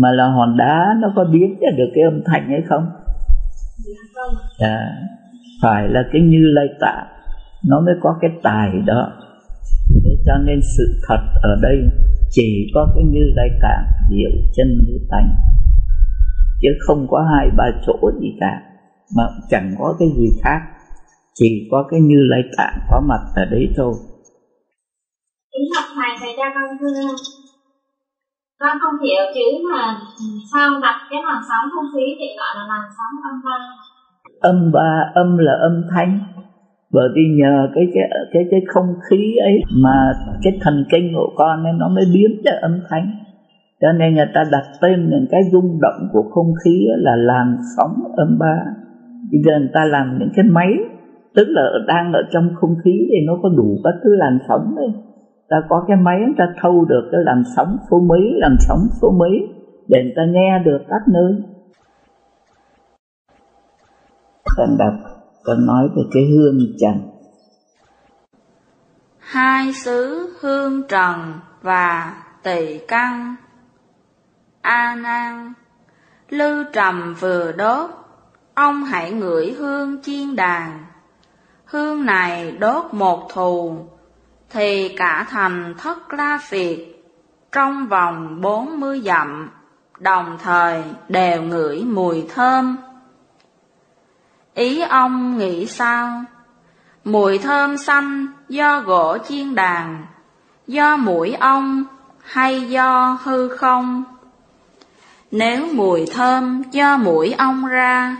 mà là hòn đá nó có biến ra được cái âm thanh hay không? À, phải là cái như lai tạ nó mới có cái tài đó. Thế cho nên sự thật ở đây chỉ có cái như lai tạng diệu chân như tánh. Chứ không có hai ba chỗ gì cả. Mà chẳng có cái gì khác. Chỉ có cái như lai tạng có mặt ở đấy thôi. Kính học thầy thầy ra con thưa con không hiểu chữ mà sao đặt cái làn sóng không khí thì gọi là làn sóng âm ba âm ba, âm là âm thanh. Bởi vì nhờ cái cái cái cái không khí ấy mà cái thần kinh của con nên nó mới biến ra âm thanh. Cho nên người ta đặt tên những cái rung động của không khí là làn sóng âm ba. Bây giờ người ta làm những cái máy, tức là đang ở trong không khí thì nó có đủ các thứ làn sóng đấy ta có cái máy, ta thâu được cái làm sóng số mấy làm sóng số mấy để người ta nghe được các nơi. Con đọc, con nói về cái hương trần. Hai xứ hương trần và tỳ căn. A nan, lư trầm vừa đốt, ông hãy ngửi hương chiên đàn. Hương này đốt một thù thì cả thành thất la phiệt trong vòng bốn mươi dặm đồng thời đều ngửi mùi thơm. Ý ông nghĩ sao? Mùi thơm xanh do gỗ chiên đàn do mũi ong hay do hư không? Nếu mùi thơm do mũi ong ra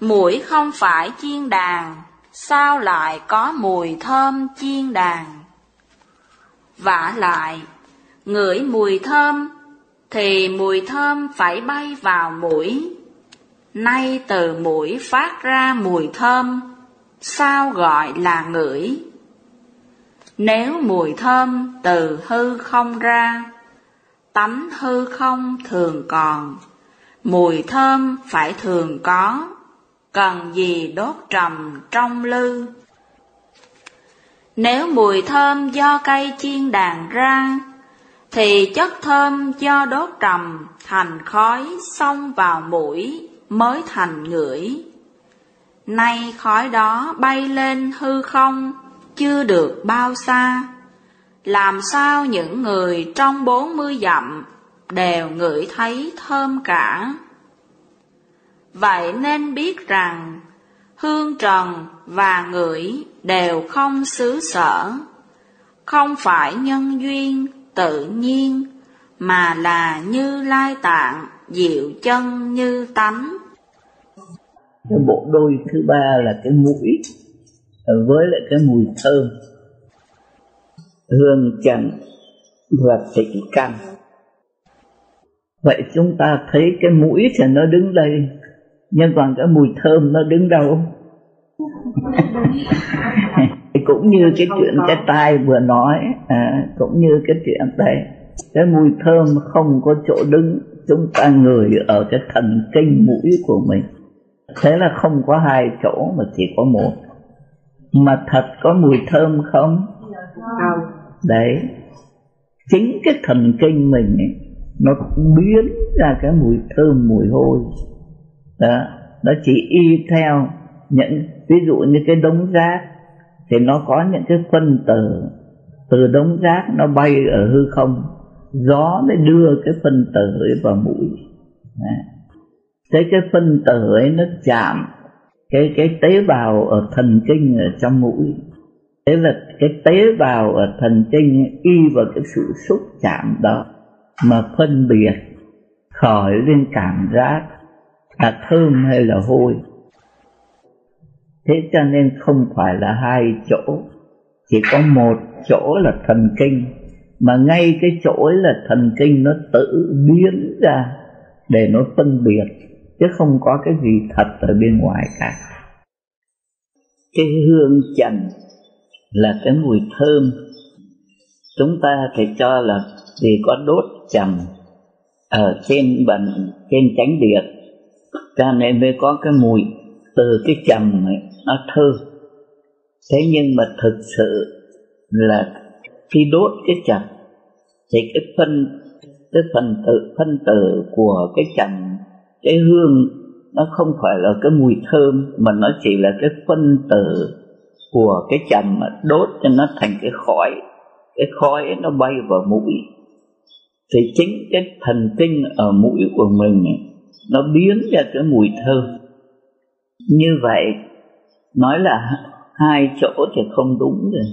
Mũi không phải chiên đàn, sao lại có mùi thơm chiên đàn? vả lại, ngửi mùi thơm, thì mùi thơm phải bay vào mũi. Nay từ mũi phát ra mùi thơm, sao gọi là ngửi? Nếu mùi thơm từ hư không ra, tánh hư không thường còn, mùi thơm phải thường có, cần gì đốt trầm trong lư. Nếu mùi thơm do cây chiên đàn ra, thì chất thơm do đốt trầm thành khói xông vào mũi mới thành ngửi. Nay khói đó bay lên hư không, chưa được bao xa. Làm sao những người trong bốn mươi dặm đều ngửi thấy thơm cả? Vậy nên biết rằng hương trần và ngửi đều không xứ sở, không phải nhân duyên tự nhiên, mà là như lai tạng, diệu chân như tánh. Cái bộ đôi thứ ba là cái mũi với lại cái mùi thơm. Hương trần và tịnh căn. Vậy chúng ta thấy cái mũi thì nó đứng đây nhưng còn cái mùi thơm nó đứng đâu? Cũng như cái chuyện cái tai vừa nói à, cũng như cái chuyện đây cái mùi thơm không có chỗ đứng chúng ta ngửi ở cái thần kinh mũi của mình. Thế là không có hai chỗ mà chỉ có một. Mà thật có mùi thơm không? Không. Đấy. Chính cái thần kinh mình ấy, nó biến ra cái mùi thơm mùi hôi đó. Nó chỉ y theo những, ví dụ như cái đống rác, thì nó có những cái phân tử từ đống rác nó bay ở hư không, gió mới đưa cái phân tử ấy vào mũi. Thế cái phân tử ấy nó chạm cái cái tế bào ở thần kinh ở trong mũi. Thế là cái tế bào ở thần kinh y vào cái sự xúc chạm đó mà phân biệt khỏi lên cảm giác là thơm hay là hôi thế cho nên không phải là hai chỗ. Chỉ có một chỗ là thần kinh. Mà ngay cái chỗ ấy là thần kinh nó tự biến ra để nó phân biệt, chứ không có cái gì thật ở bên ngoài cả. Cái hương trần là cái mùi thơm. Chúng ta phải cho là vì có đốt trầm ở trên bàn, trên chánh điện cho nên mới có cái mùi từ cái trầm ấy, nó thơm thế nhưng mà thực sự là khi đốt cái trầm thì cái phân cái phần tử phân tử của cái trầm cái hương nó không phải là cái mùi thơm mà nó chỉ là cái phân tử của cái trầm mà đốt cho nó thành cái khói. Cái khói nó bay vào mũi. Thì chính cái thần kinh ở mũi của mình nó biến ra cái mùi thơm. Như vậy, nói là hai chỗ thì không đúng rồi.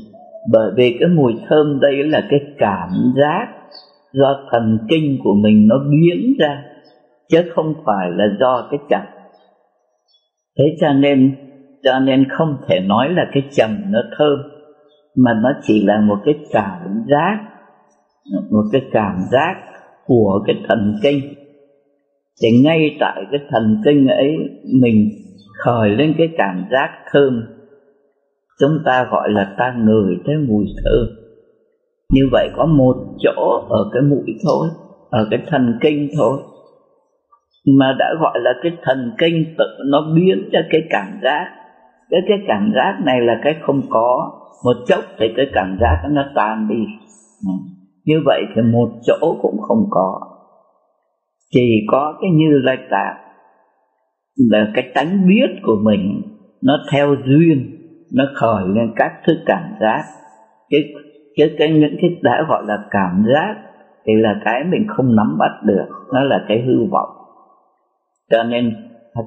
Bởi vì cái mùi thơm đây là cái cảm giác do thần kinh của mình nó biến ra, chứ không phải là do cái trầm thế cho nên cho nên không thể nói là cái trầm nó thơm, mà nó chỉ là một cái cảm giác, một cái cảm giác của cái thần kinh thì ngay tại cái thần kinh ấy, mình khởi lên cái cảm giác thơm. Chúng ta gọi là ta ngửi thấy mùi thơm. Như vậy có một chỗ ở cái mũi thôi, ở cái thần kinh thôi, mà đã gọi là cái thần kinh tự nó biến ra cái cảm giác. Cái cái cảm giác này là cái không có, một chốc thì cái cảm giác nó tan đi. Ừ. Như vậy thì một chỗ cũng không có chỉ có cái như lai tạng là cái tánh biết của mình, nó theo duyên, nó khởi lên các thứ cảm giác. Chứ chứ cái, những cái đã gọi là cảm giác thì là cái mình không nắm bắt được, nó là cái hư vọng. Cho nên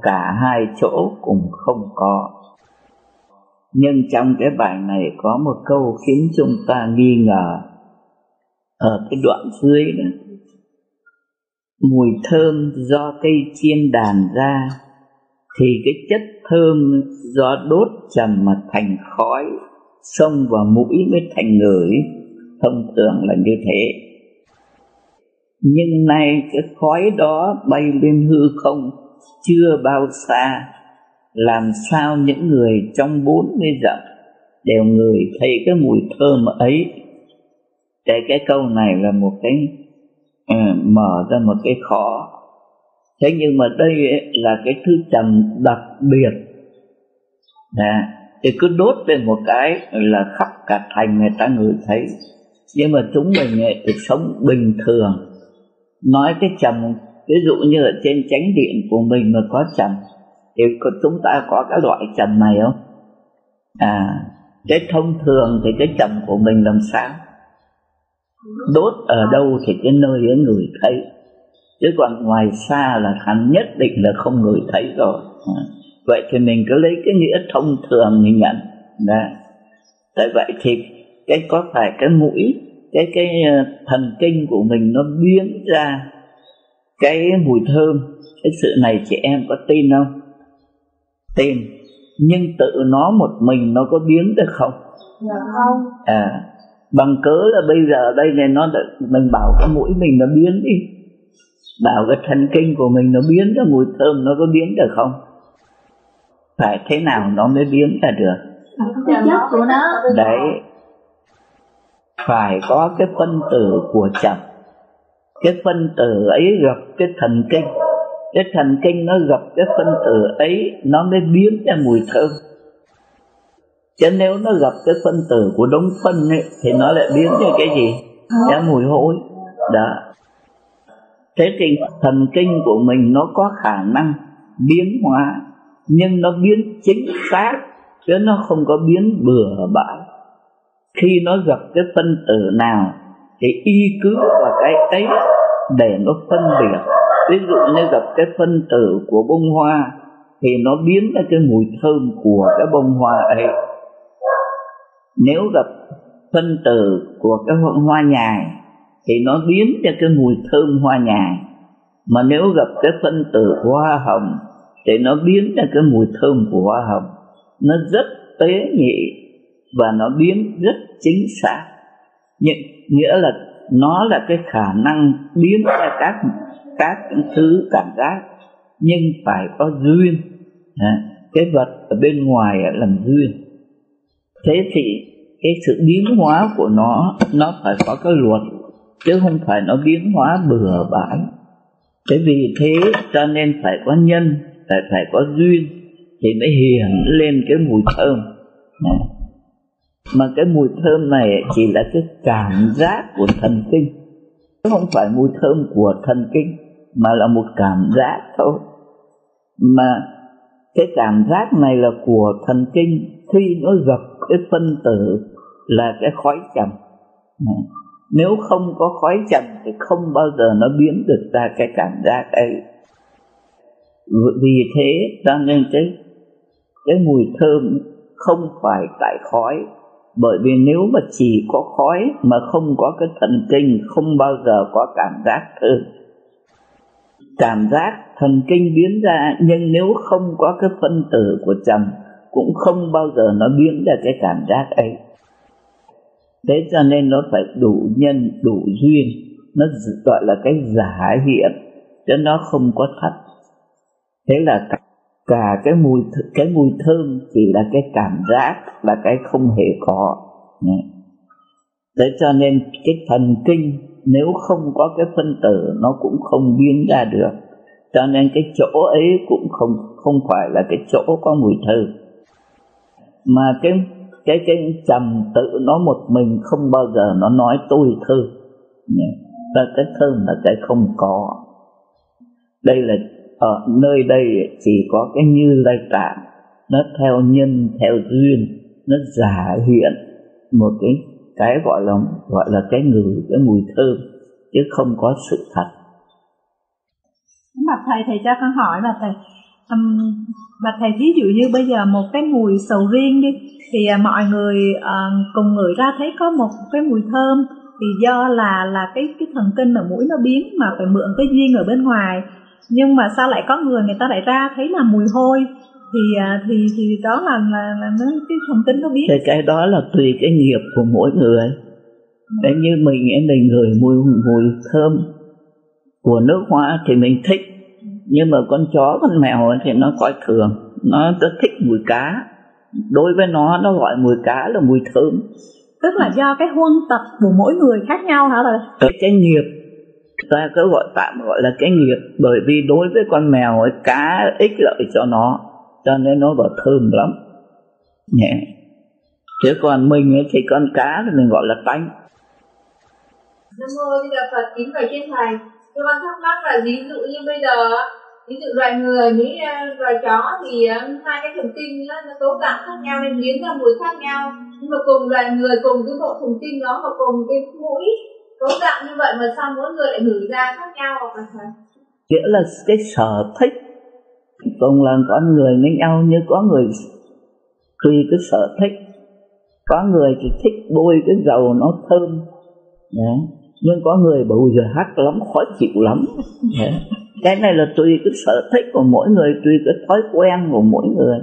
cả hai chỗ cũng không có. Nhưng trong cái bài này có một câu khiến chúng ta nghi ngờ. Ở cái đoạn dưới đó mùi thơm do cây chiên đàn ra, thì cái chất thơm do đốt trầm mà thành khói, xông vào mũi mới thành ngửi. Thông thường là như thế. Nhưng nay cái khói đó bay lên hư không, chưa bao xa. Làm sao những người trong bốn mươi dặm đều ngửi thấy cái mùi thơm ấy? Cái cái câu này là một cái mở ra một cái khó thế nhưng mà đây ấy, là cái thứ trầm đặc biệt. Nè thì cứ đốt lên một cái là khắp cả thành người ta ngửi thấy. Nhưng mà chúng mình thì sống bình thường. Nói cái trầm ví dụ như ở trên chánh điện của mình mà có trầm thì chúng ta có cái loại trầm này không? À cái thông thường thì cái trầm của mình làm sao? Đốt ở đâu thì cái nơi ấy người thấy. Chứ còn ngoài xa là hắn nhất định là không người thấy rồi. À. vậy thì mình cứ lấy cái nghĩa thông thường mình nhận. Đó. tại vậy thì cái có phải cái mũi cái cái ờ, thần kinh của mình nó biến ra cái mùi thơm? Cái sự này chị em có tin không? Tin. Nhưng tự nó một mình nó có biến được không? Dạ không. À bằng cớ là bây giờ đây này nó mình bảo cái mũi mình nó biến đi. Bảo cái thần kinh của mình nó biến ra mùi thơm nó có biến được không? Phải thế nào nó mới biến ra được? Cái chất của nó. đấy. Phải có cái phân tử của chậm. Cái phân tử ấy gặp cái thần kinh. Cái thần kinh nó gặp cái phân tử ấy nó mới biến ra mùi thơm chứ nếu nó gặp cái phân tử của đống phân ấy, thì nó lại biến ra cái gì? Ra mùi hôi. Đó. Thế thì thần kinh của mình nó có khả năng biến hóa nhưng nó biến chính xác chứ nó không có biến bừa bãi. Khi nó gặp cái phân tử nào thì y cứ vào cái ấy để nó phân biệt. Ví dụ như gặp cái phân tử của bông hoa thì nó biến ra cái mùi thơm của cái bông hoa ấy nếu gặp phân tử của cái hoa nhài thì nó biến ra cái mùi thơm hoa nhài. Mà nếu gặp cái phân tử của hoa hồng thì nó biến ra cái mùi thơm của hoa hồng. Nó rất tế nhị và nó biến rất chính xác. Nhưng nghĩa là nó là cái khả năng biến ra các các thứ cảm giác, nhưng phải có duyên. À, cái vật ở bên ngoài làm duyên thế thì cái sự biến hóa của nó nó phải có cái luật, chứ không phải nó biến hóa bừa bãi. Thế vì thế cho nên phải có nhân phải phải có duyên thì mới hiện lên cái mùi thơm. Mà cái mùi thơm này chỉ là cái cảm giác của thần kinh, chứ không phải mùi thơm của thần kinh, mà là một cảm giác thôi. Mà cái cảm giác này là của thần kinh, khi nó gặp cái phân tử là cái khói trầm. Nếu không có khói trầm thì không bao giờ nó biến được ra cái cảm giác ấy. Vì thế cho nên cái cái mùi thơm không phải tại khói. Bởi vì nếu mà chỉ có khói mà không có cái thần kinh, không bao giờ có cảm giác thơm. Cảm giác thần kinh biến ra, nhưng nếu không có cái phân tử của trầm cũng không bao giờ nó biến ra cái cảm giác ấy. Thế cho nên nó phải đủ nhân đủ duyên nó gọi là cái giả hiện chứ nó không có thật. Thế là cả, cả cái mùi cái mùi thơm chỉ là cái cảm giác là cái không hề có. Thế cho nên cái thần kinh nếu không có cái phân tử nó cũng không biến ra được. Cho nên cái chỗ ấy cũng không không phải là cái chỗ có mùi thơm mà cái cái cái trầm tự nó một mình không bao giờ nó nói tôi thơ. Và cái thơ là cái không có. Đây là, ở nơi đây chỉ có cái như lai tạng nó theo nhân, theo duyên, nó giả hiện một cái cái gọi là gọi là cái người, cái mùi thơm chứ không có sự thật. Mà thầy thầy cho con hỏi là thầy um, và thầy ví dụ như bây giờ một cái mùi sầu riêng đi thì uh, mọi người uh, cùng ngửi ra thấy có một cái mùi thơm thì do là là cái cái thần kinh ở mũi nó biến mà phải mượn cái duyên ở bên ngoài. Nhưng mà sao lại có người người ta lại ra thấy là mùi hôi? Thì à, thì thì đó là là, là nó cái thần kinh nó biết thì cái đó là tùy cái nghiệp của mỗi người. Thế như mình em mình người mùi mùi thơm của nước hoa thì mình thích nhưng mà con chó con mèo thì nó coi thường. Nó rất thích mùi cá. Đối với nó nó gọi mùi cá là mùi thơm. Tức là do cái huân tập của mỗi người khác nhau hả là cái, cái nghiệp. Ta cứ gọi tạm gọi là cái nghiệp. Bởi vì đối với con mèo ấy, cá ích lợi cho nó cho nên nó bảo thơm lắm. Nhẹ. Chứ còn mình ấy, thì con cá thì mình gọi là tanh. Nam mô Di Đà Phật kính bạch trên thầy. Tôi con thắc mắc là ví dụ như bây giờ ví dụ loài người với ờ, loài chó thì ờ, hai cái thần kinh nó, nó cấu tạo khác nhau nên biến ra mùi khác nhau. Nhưng mà cùng loài người cùng cái bộ thần kinh đó và cùng cái mũi cấu tạo như vậy mà sao mỗi người lại ngửi ra khác nhau hoặc là thầy nghĩa là cái sở thích. Cùng là con người với nhau như có người tùy cái sở thích. Có người thì thích bôi cái dầu nó thơm. Đấy nhưng có người bầu giờ hát lắm, khó chịu lắm. Dạ. Cái này là tùy cái sở thích của mỗi người, tùy cái thói quen của mỗi người.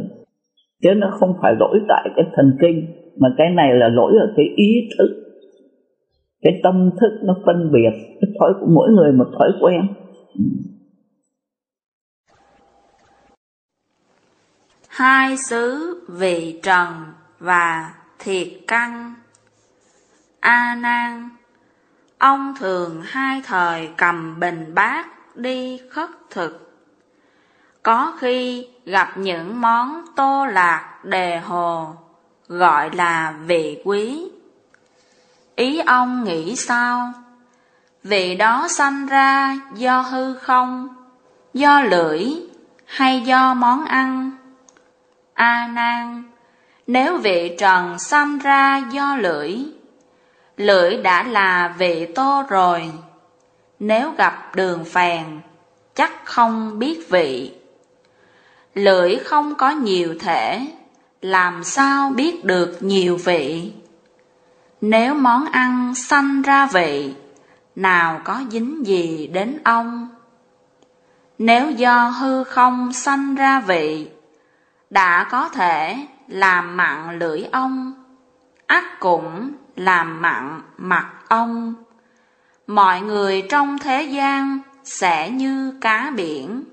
Chứ nó không phải lỗi tại cái thần kinh, mà cái này là lỗi ở cái ý thức. Cái tâm thức nó phân biệt cái thói của mỗi người một thói quen. Hai xứ vị trần và thiệt căn. A nan ông thường hai thời cầm bình bát đi khất thực. Có khi gặp những món tô lạc đề hồ, gọi là vị quý. Ý ông nghĩ sao? Vị đó sanh ra do hư không, do lưỡi hay do món ăn? A nan, nếu vị trần sanh ra do lưỡi lưỡi đã là vị tô rồi. Nếu gặp đường phèn, chắc không biết vị. Lưỡi không có nhiều thể, làm sao biết được nhiều vị? Nếu món ăn sanh ra vị, nào có dính gì đến ông? Nếu do hư không sanh ra vị, đã có thể làm mặn lưỡi ông, ắt cũng làm mặn mặt ong, mọi người trong thế gian sẽ như cá biển.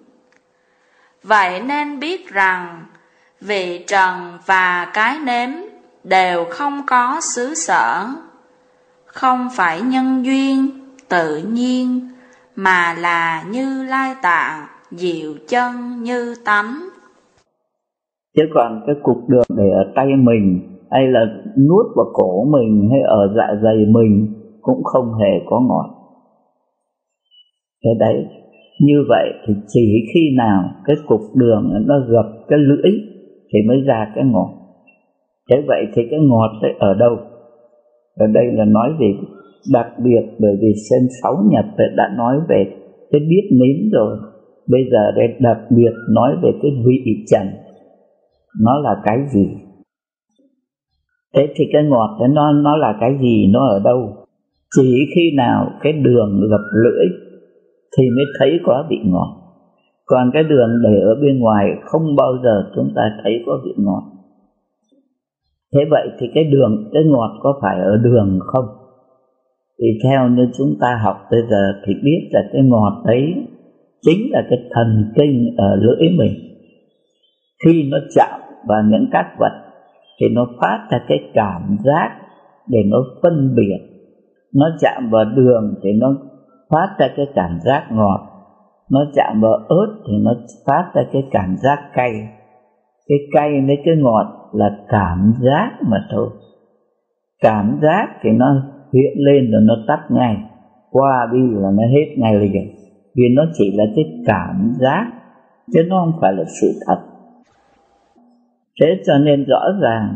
Vậy nên biết rằng vị trần và cái nếm đều không có xứ sở. Không phải nhân duyên tự nhiên mà là như lai tạng diệu chân như tánh. Chứ còn cái cục đường để ở tay mình hay là nuốt vào cổ mình hay ở dạ dày mình cũng không hề có ngọt. Thế đấy, như vậy thì chỉ khi nào cái cục đường nó gặp cái lưỡi thì mới ra cái ngọt. Thế vậy thì cái ngọt ấy ở đâu? Ở đây là nói về đặc biệt bởi vì sen sáu nhật đã nói về cái biết nếm rồi. Bây giờ đây đặc biệt nói về cái vị trần, nó là cái gì? Thế thì cái ngọt đó nó nó là cái gì, nó ở đâu? Chỉ khi nào cái đường gặp lưỡi thì mới thấy có vị ngọt. Còn cái đường để ở bên ngoài không bao giờ chúng ta thấy có vị ngọt. Thế vậy thì cái đường, cái ngọt có phải ở đường không? Thì theo như chúng ta học bây giờ thì biết là cái ngọt đấy chính là cái thần kinh ở lưỡi mình. Khi nó chạm vào những các vật thì nó phát ra cái cảm giác để nó phân biệt. Nó chạm vào đường thì nó phát ra cái cảm giác ngọt. Nó chạm vào ớt thì nó phát ra cái cảm giác cay. Cái cay với cái ngọt là cảm giác mà thôi. Cảm giác thì nó hiện lên rồi nó tắt ngay. Qua đi là nó hết ngay liền vì nó chỉ là cái cảm giác, chứ nó không phải là sự thật thế cho nên rõ ràng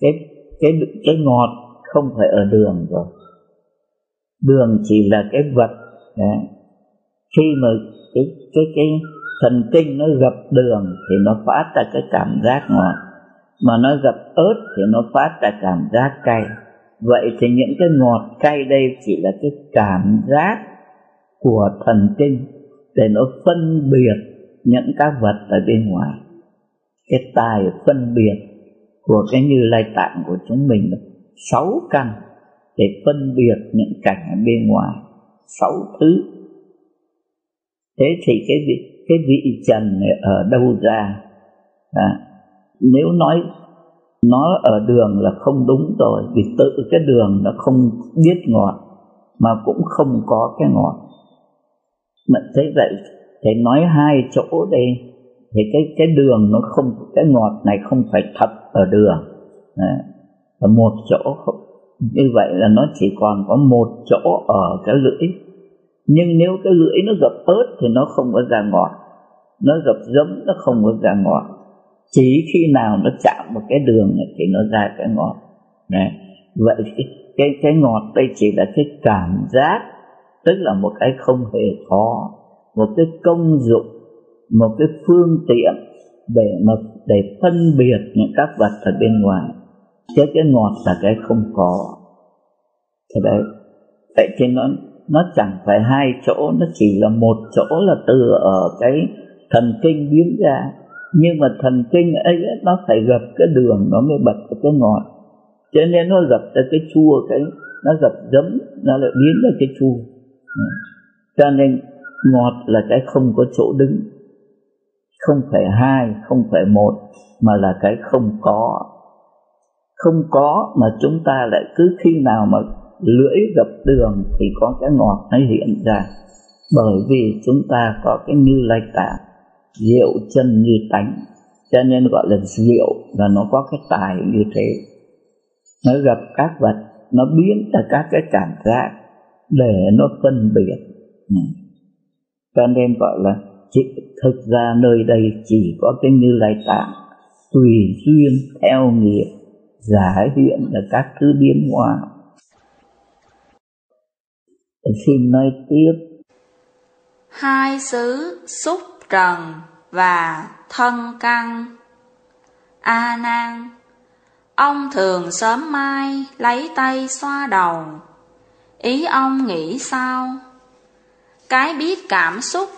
cái cái cái ngọt không phải ở đường rồi. Đường chỉ là cái vật đấy. khi mà cái cái cái thần kinh nó gặp đường thì nó phát ra cái cảm giác ngọt, mà nó gặp ớt thì nó phát ra cảm giác cay. Vậy thì những cái ngọt cay đây chỉ là cái cảm giác của thần kinh để nó phân biệt những các vật ở bên ngoài cái tài phân biệt của cái như lai tạng của chúng mình sáu căn để phân biệt những cảnh ở bên ngoài sáu thứ. Thế thì cái vị cái vị trần này ở đâu ra? À, nếu nói nó ở đường là không đúng rồi vì tự cái đường nó không biết ngọt mà cũng không có cái ngọt mà thế vậy thì nói hai chỗ đây thì cái cái đường nó không cái ngọt này không phải thật ở đường. À, ở một chỗ như vậy là nó chỉ còn có một chỗ ở cái lưỡi. Nhưng nếu cái lưỡi nó gặp ớt thì nó không có ra ngọt. Nó gặp giấm nó không có ra ngọt. Chỉ khi nào nó chạm một cái đường này thì nó ra cái ngọt. Này vậy cái, cái cái ngọt đây chỉ là cái cảm giác tức là một cái không hề khó. Một cái công dụng một cái phương tiện để mà, để phân biệt những các vật ở bên ngoài. Chứ cái ngọt là cái không có. Thế đấy. Vậy thì nó nó chẳng phải hai chỗ, nó chỉ là một chỗ là từ ở cái thần kinh biến ra. Nhưng mà thần kinh ấy, nó phải gặp cái đường nó mới bật cái ngọt. Cho nên nó gặp ra cái chua, cái, nó gặp giấm, nó lại biến ra cái chua. Cho nên ngọt là cái không có chỗ đứng không phải hai, không phải một, mà là cái không có. Không có mà chúng ta lại cứ khi nào mà lưỡi gặp đường thì có cái ngọt nó hiện ra. Bởi vì chúng ta có cái như lai tạng, rượu chân như tánh, cho nên gọi là rượu và nó có cái tài như thế. Nó gặp các vật, nó biến ra các cái cảm giác để nó phân biệt. Ừ. Cho nên gọi là chỉ, thực ra nơi đây chỉ có cái như lai tạng tùy duyên theo nghiệp giải hiện là các thứ biến hóa. Xin nói tiếp. Hai xứ xúc trần và thân căn a nan ông thường sớm mai lấy tay xoa đầu. Ý ông nghĩ sao? Cái biết cảm xúc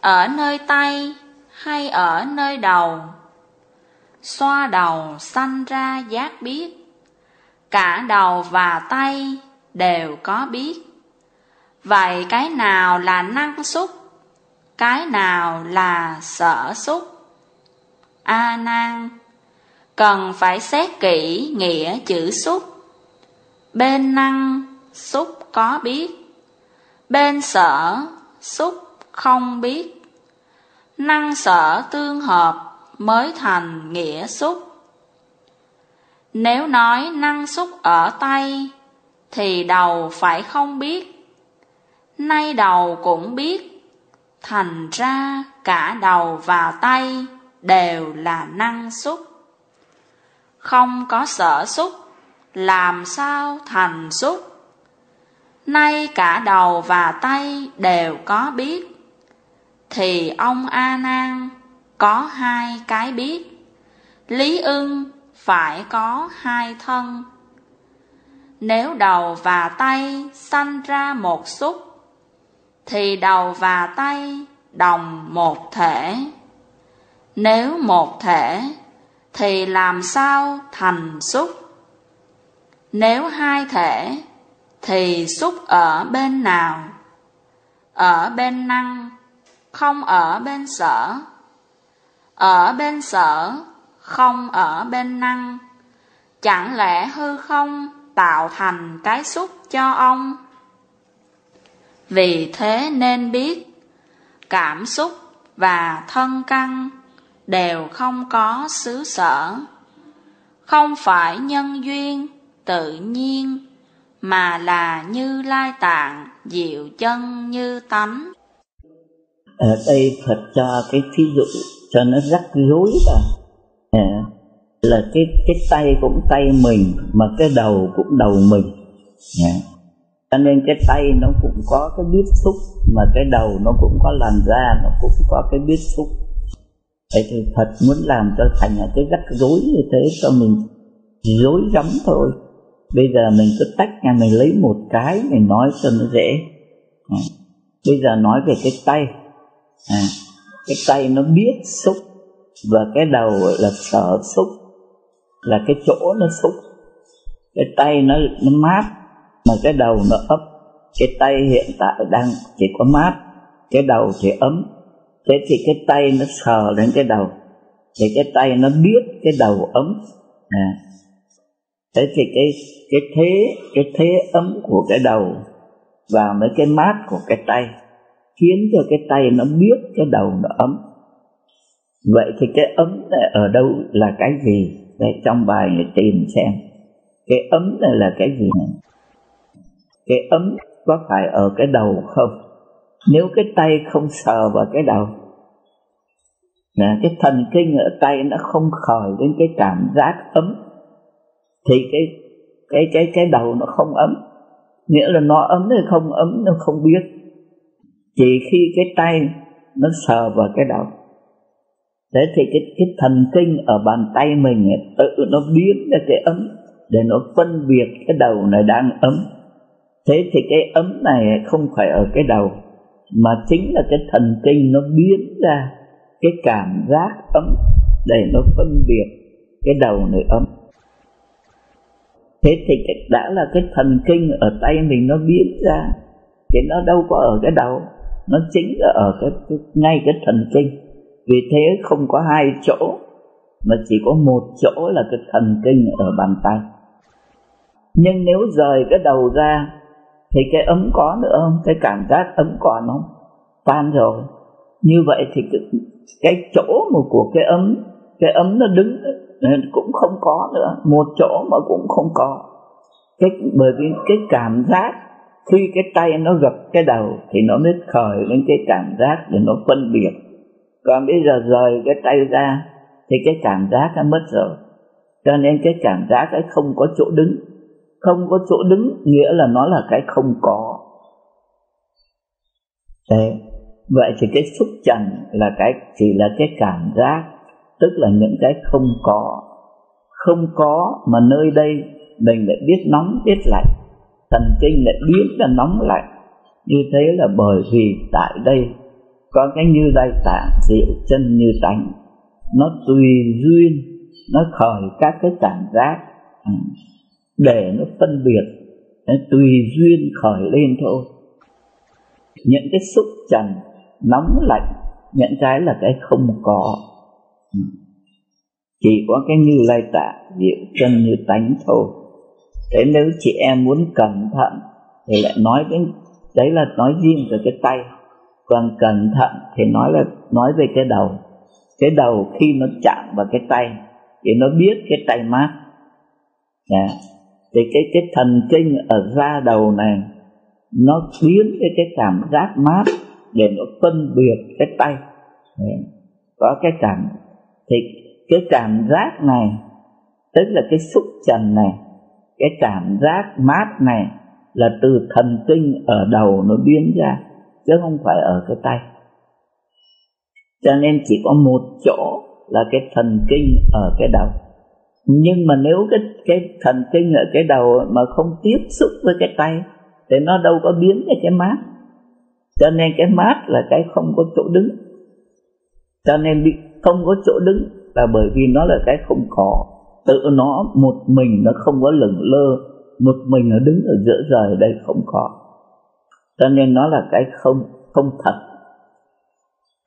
ở nơi tay hay ở nơi đầu? Xoa đầu sanh ra giác biết. Cả đầu và tay đều có biết. Vậy cái nào là năng xúc? Cái nào là sở xúc? A nan, cần phải xét kỹ nghĩa chữ xúc. Bên năng xúc có biết. Bên sở xúc không biết. Năng sở tương hợp mới thành nghĩa xúc. Nếu nói năng xúc ở tay, thì đầu phải không biết. Nay đầu cũng biết, thành ra cả đầu và tay đều là năng xúc. Không có sở xúc, làm sao thành xúc? Nay cả đầu và tay đều có biết thì ông a nan có hai cái biết. Lý ưng phải có hai thân. Nếu đầu và tay sanh ra một xúc, thì đầu và tay đồng một thể. Nếu một thể, thì làm sao thành xúc? Nếu hai thể, thì xúc ở bên nào? Ở bên năng không ở bên sở. Ở bên sở, không ở bên năng. Chẳng lẽ hư không tạo thành cái xúc cho ông? Vì thế nên biết, cảm xúc và thân căn đều không có xứ sở. Không phải nhân duyên tự nhiên, mà là như lai tạng diệu chân như tánh ở đây Phật cho cái thí dụ cho nó rắc rối là à, ờ, là cái cái tay cũng tay mình mà cái đầu cũng đầu mình. À. cho nên cái tay nó cũng có cái biết xúc mà cái đầu nó cũng có làn da nó cũng có cái biết xúc. Vậy thì Phật muốn làm cho thành cái rắc rối như thế cho mình rối rắm thôi. Bây giờ mình cứ tách nhà mình lấy một cái mình nói cho nó dễ. À. bây giờ nói về cái tay à, cái tay nó biết xúc và cái đầu là sở xúc là cái chỗ nó xúc. Cái tay nó nó mát mà cái đầu nó ấm cái tay hiện tại đang chỉ có mát cái đầu thì ấm. Thế thì cái tay nó sờ lên cái đầu thì cái tay nó biết cái đầu ấm. À. thế thì cái cái thế cái thế ấm của cái đầu và mấy cái mát của cái tay khiến cho cái tay nó biết cái đầu nó ấm. Vậy thì cái ấm này ở đâu là cái gì? Đây, trong bài này tìm xem. Cái ấm này là cái gì? Này cái ấm có phải ở cái đầu không? Nếu cái tay không sờ vào cái đầu là cái thần kinh ở tay nó không khởi đến cái cảm giác ấm, thì cái cái cái cái đầu nó không ấm. Nghĩa là nó ấm hay không ấm nó không biết chỉ khi cái tay nó sờ vào cái đầu. Thế thì cái cái thần kinh ở bàn tay mình ấy, tự nó biến ra cái ấm để nó phân biệt cái đầu này đang ấm. Thế thì cái ấm này không phải ở cái đầu mà chính là cái thần kinh nó biến ra cái cảm giác ấm để nó phân biệt cái đầu này ấm. Thế thì đã là cái thần kinh ở tay mình nó biến ra thì nó đâu có ở cái đầu nó chính là ở cái, cái ngay cái thần kinh. Vì thế không có hai chỗ mà chỉ có một chỗ là cái thần kinh ở bàn tay. Nhưng nếu rời cái đầu ra thì cái ấm có nữa không? Cái cảm giác ấm còn không? Tan rồi. Như vậy thì cái, cái chỗ mà của cái ấm cái ấm nó đứng cũng không có nữa. Một chỗ mà cũng không có. Cái bởi vì cái cảm giác khi cái tay nó gập cái đầu thì nó mới khởi lên cái cảm giác để nó phân biệt. Còn bây giờ rời cái tay ra thì cái cảm giác nó mất rồi. Cho nên cái cảm giác ấy không có chỗ đứng. Không có chỗ đứng nghĩa là nó là cái không có. Đấy. vậy thì cái xúc trần là cái, chỉ là cái cảm giác, tức là những cái không có. Không có mà nơi đây mình lại biết nóng, biết lạnh thần kinh lại biến ra nóng lạnh. Như thế là bởi vì tại đây có cái như lai tạng diệu chân như tánh. Nó tùy duyên, nó khởi các cái cảm giác. Ừ. Để nó phân biệt, nó tùy duyên khởi lên thôi. Những cái xúc trần nóng lạnh những cái là cái không có. Ừ. Chỉ có cái như lai tạng diệu chân như tánh thôi thế nếu chị em muốn cẩn thận thì lại nói đến, đấy là nói riêng về cái tay còn cẩn thận thì nói là, nói về cái đầu cái đầu khi nó chạm vào cái tay thì nó biết cái tay mát yeah. thì cái cái thần kinh ở da đầu này, nó biến cái cái cảm giác mát để nó phân biệt cái tay yeah. có cái cảm, thì cái cảm giác này, tức là cái xúc trần này cái cảm giác mát này là từ thần kinh ở đầu nó biến ra, chứ không phải ở cái tay. Cho nên chỉ có một chỗ là cái thần kinh ở cái đầu. Nhưng mà nếu cái cái thần kinh ở cái đầu mà không tiếp xúc với cái tay, thì nó đâu có biến ra cái mát. Cho nên cái mát là cái không có chỗ đứng. Cho nên bị, không có chỗ đứng là bởi vì nó là cái không có tự nó một mình nó không có lửng lơ, một mình nó đứng ở giữa trời đây không có. Cho nên nó là cái không không thật.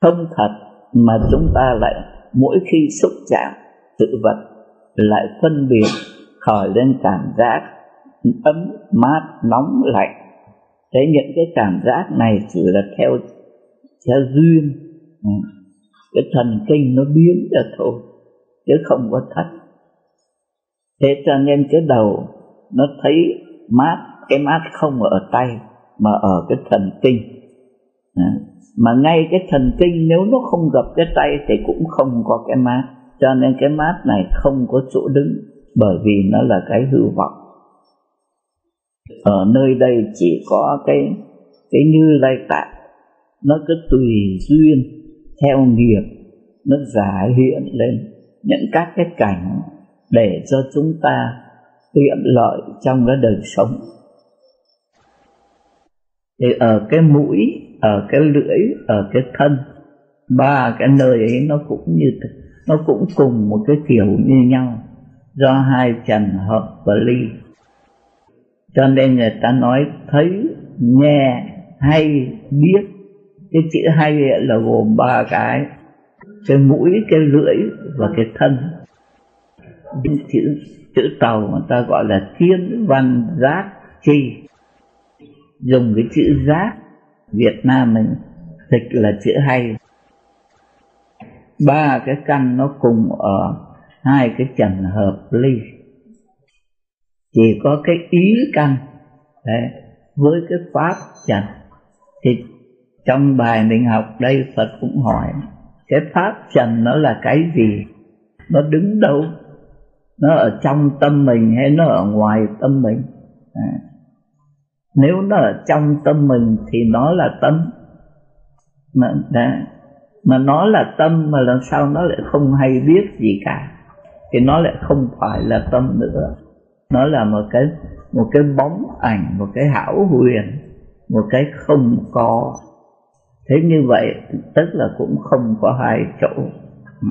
Không thật mà chúng ta lại mỗi khi xúc chạm sự vật lại phân biệt khởi lên cảm giác ấm mát, nóng, lạnh. Thế những cái cảm giác này chỉ là theo theo duyên. Ừ. Cái thần kinh nó biến ra thôi, chứ không có thật thế cho nên cái đầu nó thấy mát cái mát không ở tay mà ở cái thần kinh. À, mà ngay cái thần kinh nếu nó không gặp cái tay thì cũng không có cái mát. Cho nên cái mát này không có chỗ đứng bởi vì nó là cái hư vọng. Ở nơi đây chỉ có cái cái như lai tạng. Nó cứ tùy duyên theo nghiệp nó giả hiện lên. Những các cái cảnh để cho chúng ta tiện lợi trong cái đời sống. Thì ở cái mũi, ở cái lưỡi, ở cái thân, ba cái nơi ấy nó cũng như nó cũng cùng một cái kiểu như nhau, do hai trần hợp và ly. Cho nên người ta nói thấy, nghe, hay, biết, cái chữ hay là gồm ba cái cái mũi, cái lưỡi và cái thân chữ chữ tàu người ta gọi là thiên văn giác chi. Dùng cái chữ giác Việt Nam mình dịch là chữ hay. Ba cái căn nó cùng ở hai cái trần hợp ly. Chỉ có cái ý căn đấy, với cái pháp trần. Thì trong bài mình học đây Phật cũng hỏi cái pháp trần nó là cái gì? Nó đứng đâu? Nó ở trong tâm mình hay nó ở ngoài tâm mình? À. nếu nó ở trong tâm mình thì nó là tâm. Mà, đã, mà nó là tâm mà làm sao nó lại không hay biết gì cả? Thì nó lại không phải là tâm nữa. Nó là một cái một cái bóng ảnh một cái hảo huyền một cái không có. Thế như vậy tức là cũng không có hai chỗ. Ừ.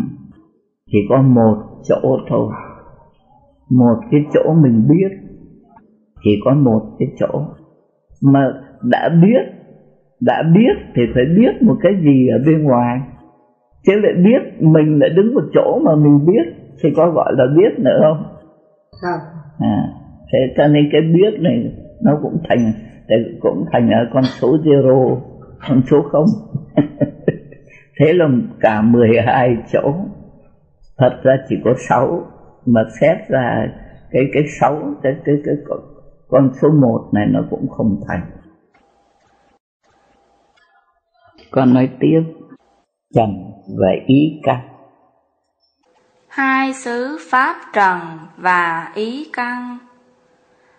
Chỉ có một chỗ thôi một cái chỗ mình biết chỉ có một cái chỗ. Mà đã biết đã biết thì phải biết một cái gì ở bên ngoài. Chứ lại biết mình lại đứng một chỗ mà mình biết thì có gọi là biết nữa không? Không. À thế cho nên cái biết này nó cũng thành cũng thành ở con số zero con số không. Thế là cả 12 chỗ. Thật ra chỉ có 6 mà xét ra cái cái xấu, cái cái cái con số 1 này nó cũng không thành. Con nói tiếp. Trần và ý căn. Hai xứ pháp trần và ý căn.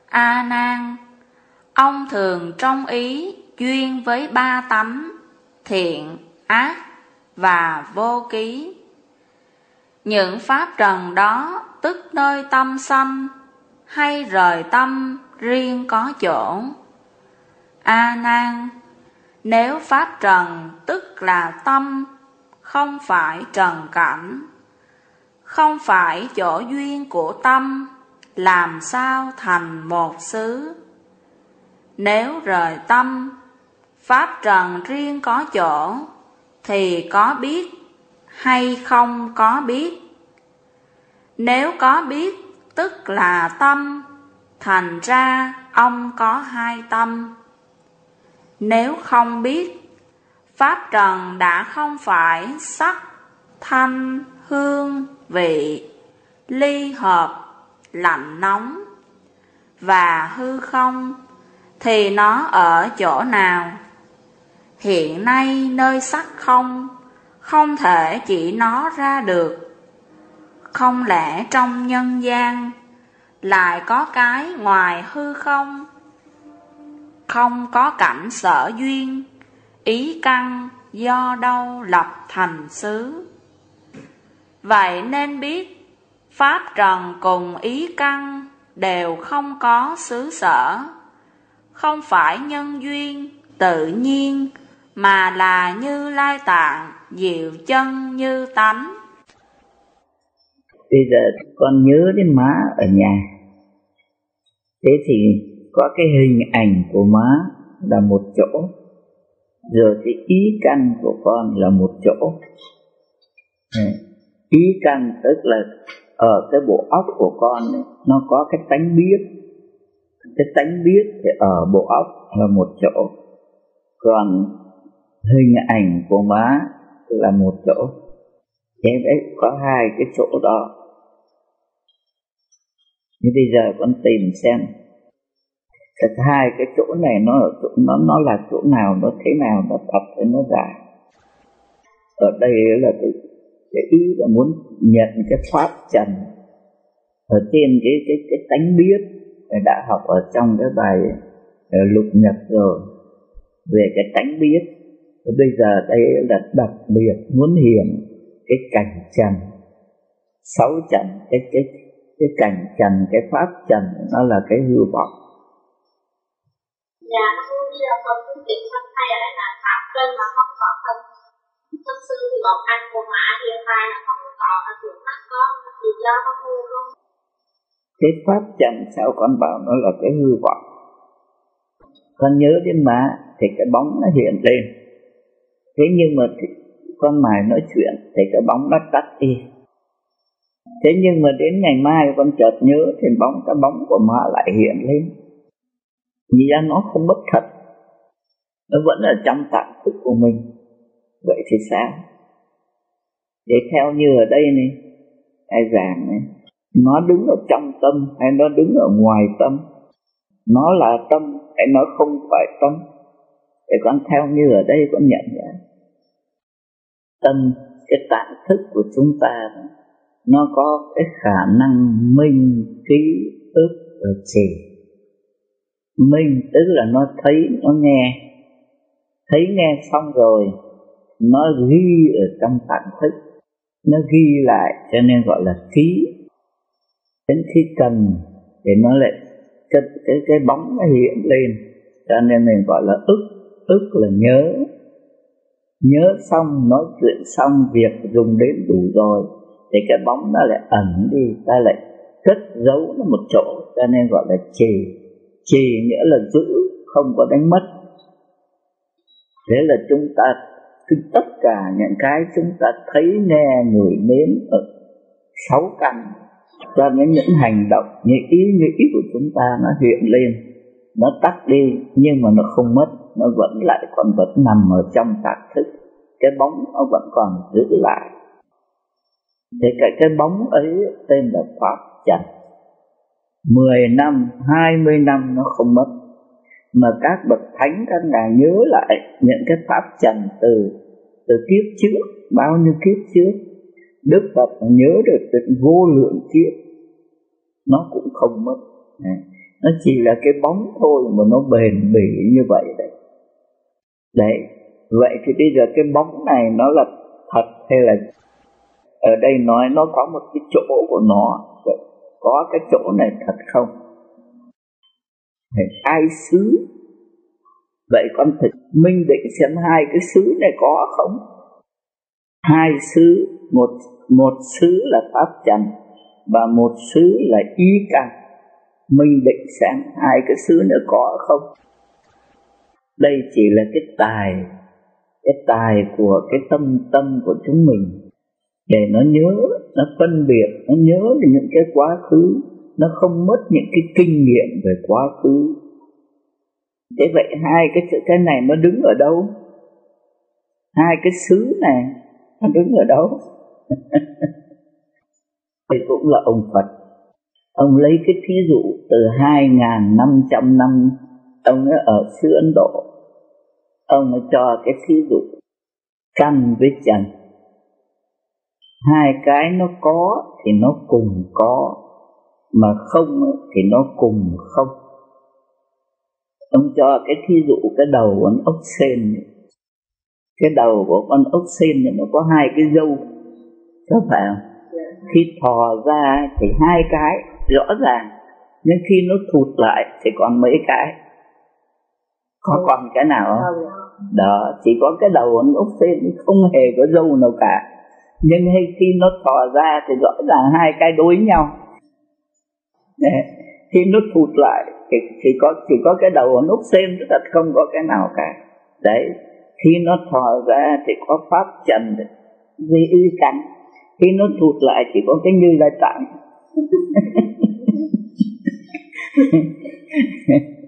A nan, ông thường trong ý, duyên với ba tấm, thiện, ác và vô ký những pháp trần đó tức nơi tâm sanh, hay rời tâm riêng có chỗ. A nan, nếu pháp trần tức là tâm, không phải trần cảnh, không phải chỗ duyên của tâm, làm sao thành một xứ? Nếu rời tâm, pháp trần riêng có chỗ, thì có biết hay không có biết? Nếu có biết, tức là tâm, thành ra ông có hai tâm. Nếu không biết, pháp trần đã không phải sắc, thanh, hương, vị, ly hợp, lạnh nóng. Và hư không, thì nó ở chỗ nào? Hiện nay nơi sắc không không thể chỉ nó ra được. Không lẽ trong nhân gian lại có cái ngoài hư không? Không có cảnh sở duyên, ý căn do đâu lập thành xứ. Vậy nên biết, pháp trần cùng ý căn đều không có xứ sở. Không phải nhân duyên tự nhiên mà là như lai tạng diệu chân như tánh. Bây giờ con nhớ đến má ở nhà. Thế thì có cái hình ảnh của má là một chỗ, rồi cái ý căn của con là một chỗ. Ý căn tức là ở cái bộ óc của con, nó có cái tánh biết. Cái tánh biết thì ở bộ óc là một chỗ. Còn hình ảnh của má là một chỗ. Em ấy có hai cái chỗ đó. Nhưng bây giờ con tìm xem. Thật hai cái chỗ này nó nó nó là chỗ nào nó thế nào nó thật hay nó giả ở đây là cái, cái ý là muốn nhận cái pháp trần. Ở trên cái cái cái tánh biết đã học ở trong cái bài ờ, lục nhật rồi. Về cái tánh biết bây giờ đây là đặc biệt muốn hiện cái cảnh trần. Sáu trần cái cái cái cảnh trần cái pháp trần nó là cái hư vọng. Dạ như là con cũng tìm thân hay ở đây là pháp trần mà không có thân thật sự thì bọn anh của mã hiện tại là không có ở trước mắt con vì do con ngu luôn cái pháp trần sao con bảo nó là cái hư vọng? Con nhớ đến má thì cái bóng nó hiện lên thế nhưng mà con mài nói chuyện thì cái bóng nó tắt đi. Thế nhưng mà đến ngày mai con chợt nhớ thì bóng cái bóng của ma lại hiện lên. Vì ra nó không mất thật. Nó vẫn ở trong tạng thức của mình. Vậy thì sao? Để theo như ở đây này, ai giảng này, nó đứng ở trong tâm hay nó đứng ở ngoài tâm? Nó là tâm hay nó không phải tâm? Để con theo như ở đây con nhận ra tâm cái tạng thức của chúng ta nó có cái khả năng minh ký ức và chỉ minh tức là nó thấy nó nghe. Thấy nghe xong rồi nó ghi ở trong tạng thức. Nó ghi lại cho nên gọi là ký. Đến khi cần thì nó lại cái cái, cái bóng nó hiện lên. Cho nên mình gọi là ức. Ức là nhớ nhớ xong, nói chuyện xong, việc dùng đến đủ rồi, thì cái bóng nó lại ẩn đi, ta lại cất giấu nó một chỗ cho nên gọi là trì. Trì nghĩa là giữ, không có đánh mất. Thế là chúng ta, cứ tất cả những cái chúng ta thấy, nghe người nếm ở sáu căn, cho nên những hành động, những ý nghĩ của chúng ta nó hiện lên, nó tắt đi, nhưng mà nó không mất nó vẫn lại còn vẫn nằm ở trong tạc thức. Cái bóng nó vẫn còn giữ lại. Thì cái cái bóng ấy tên là pháp trần 10 năm, 20 năm nó không mất. Mà các bậc thánh các ngài nhớ lại những cái pháp trần từ từ kiếp trước. Bao nhiêu kiếp trước? Đức Phật nhớ được từ vô lượng kiếp. Nó cũng không mất. Nó chỉ là cái bóng thôi mà nó bền bỉ như vậy đấy đấy. Vậy thì bây giờ cái bóng này nó là thật hay là ở đây nói nó có một cái chỗ của nó có cái chỗ này thật không? Ai xứ? Vậy con thực minh định xem hai cái xứ này có không? Hai xứ, một một xứ là pháp trần và một xứ là ý căn minh định xem hai cái xứ nữa có không? Đây chỉ là cái tài cái tài của cái tâm tâm của chúng mình. Để nó nhớ, nó phân biệt, nó nhớ được những cái quá khứ, nó không mất những cái kinh nghiệm về quá khứ. Thế vậy hai cái chữ cái này nó đứng ở đâu? Hai cái xứ này nó đứng ở đâu? Thì cũng là ông Phật. Ông lấy cái thí dụ từ hai ngàn năm trăm năm, ông ấy ở xứ Ấn Độ ông mới cho cái thí dụ. Căn với trần hai cái nó có thì nó cùng có, mà không thì nó cùng không. Ông cho cái thí dụ cái đầu con ốc sên cái đầu của con ốc sên này nó có hai cái dâu, có phải không? Khi thò ra thì hai cái, rõ ràng. Nhưng khi nó thụt lại thì còn mấy cái. Có còn cái nào không đó chỉ có cái đầu con ốc sên không hề có dâu nào cả. Nhưng khi nó thò ra thì rõ ràng hai cái đối nhau. Khi nó thụt lại thì, thì có chỉ có cái đầu nút xem tức là không có cái nào cả. Đấy khi nó thò ra thì có pháp trần vì ư cảnh khi nó thụt lại chỉ có cái như lai tạng.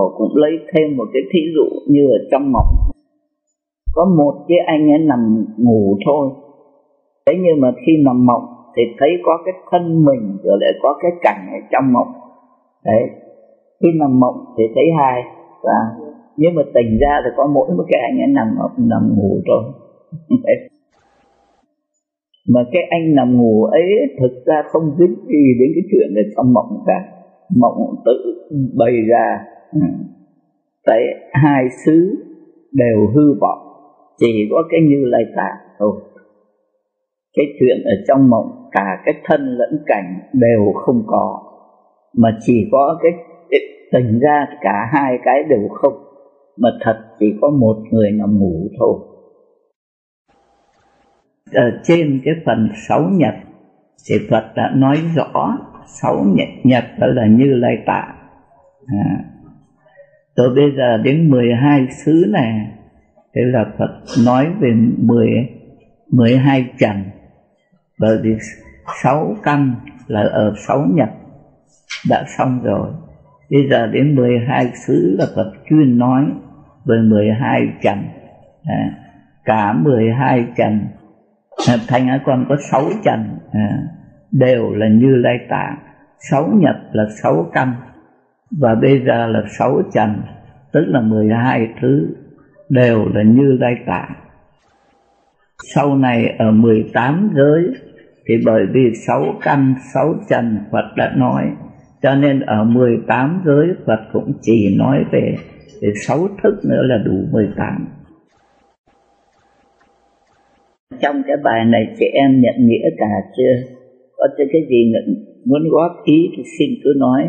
Ồ cũng lấy thêm một cái thí dụ như ở trong mộng. Có một cái anh ấy nằm ngủ thôi. Thế nhưng mà khi nằm mộng thì thấy có cái thân mình rồi lại có cái cảnh ở trong mộng. Đấy. Khi nằm mộng thì thấy hai, và nhưng mà tỉnh ra thì có mỗi một cái anh ấy nằm nằm ngủ thôi. Mà cái anh nằm ngủ ấy thực ra không dính gì đến cái chuyện ở trong mộng cả. Mộng tự bày ra. Ừ. tại hai xứ đều hư vọng, chỉ có cái như lai tạng thôi. Cái chuyện ở trong mộng, cả cái thân lẫn cảnh đều không có, mà chỉ có cái tình ra cả hai cái đều không, mà thật chỉ có một người nằm ngủ thôi. Ở trên cái phần sáu nhật, thì Phật đã nói rõ, sáu nhật nhật đó là như lai tạ à rồi bây giờ đến 12 xứ này thế là Phật nói về 10 12 trần. Bởi vì 6 căn là ở 6 nhật đã xong rồi. Bây giờ đến 12 xứ là Phật chuyên nói về 12 trần. À, cả 12 trần. À, thành ở con có 6 trần à, đều là như lai tạng. 6 nhật là 6 căn và bây giờ là sáu trần tức là 12 thứ đều là như lai tạng sau này ở 18 giới, thì bởi vì sáu căn, sáu trần Phật đã nói, cho nên ở 18 giới Phật cũng chỉ nói về về sáu thức nữa là đủ 18 trong cái bài này chị em nhận nghĩa cả chưa? Có cái gì muốn góp ý thì xin cứ nói.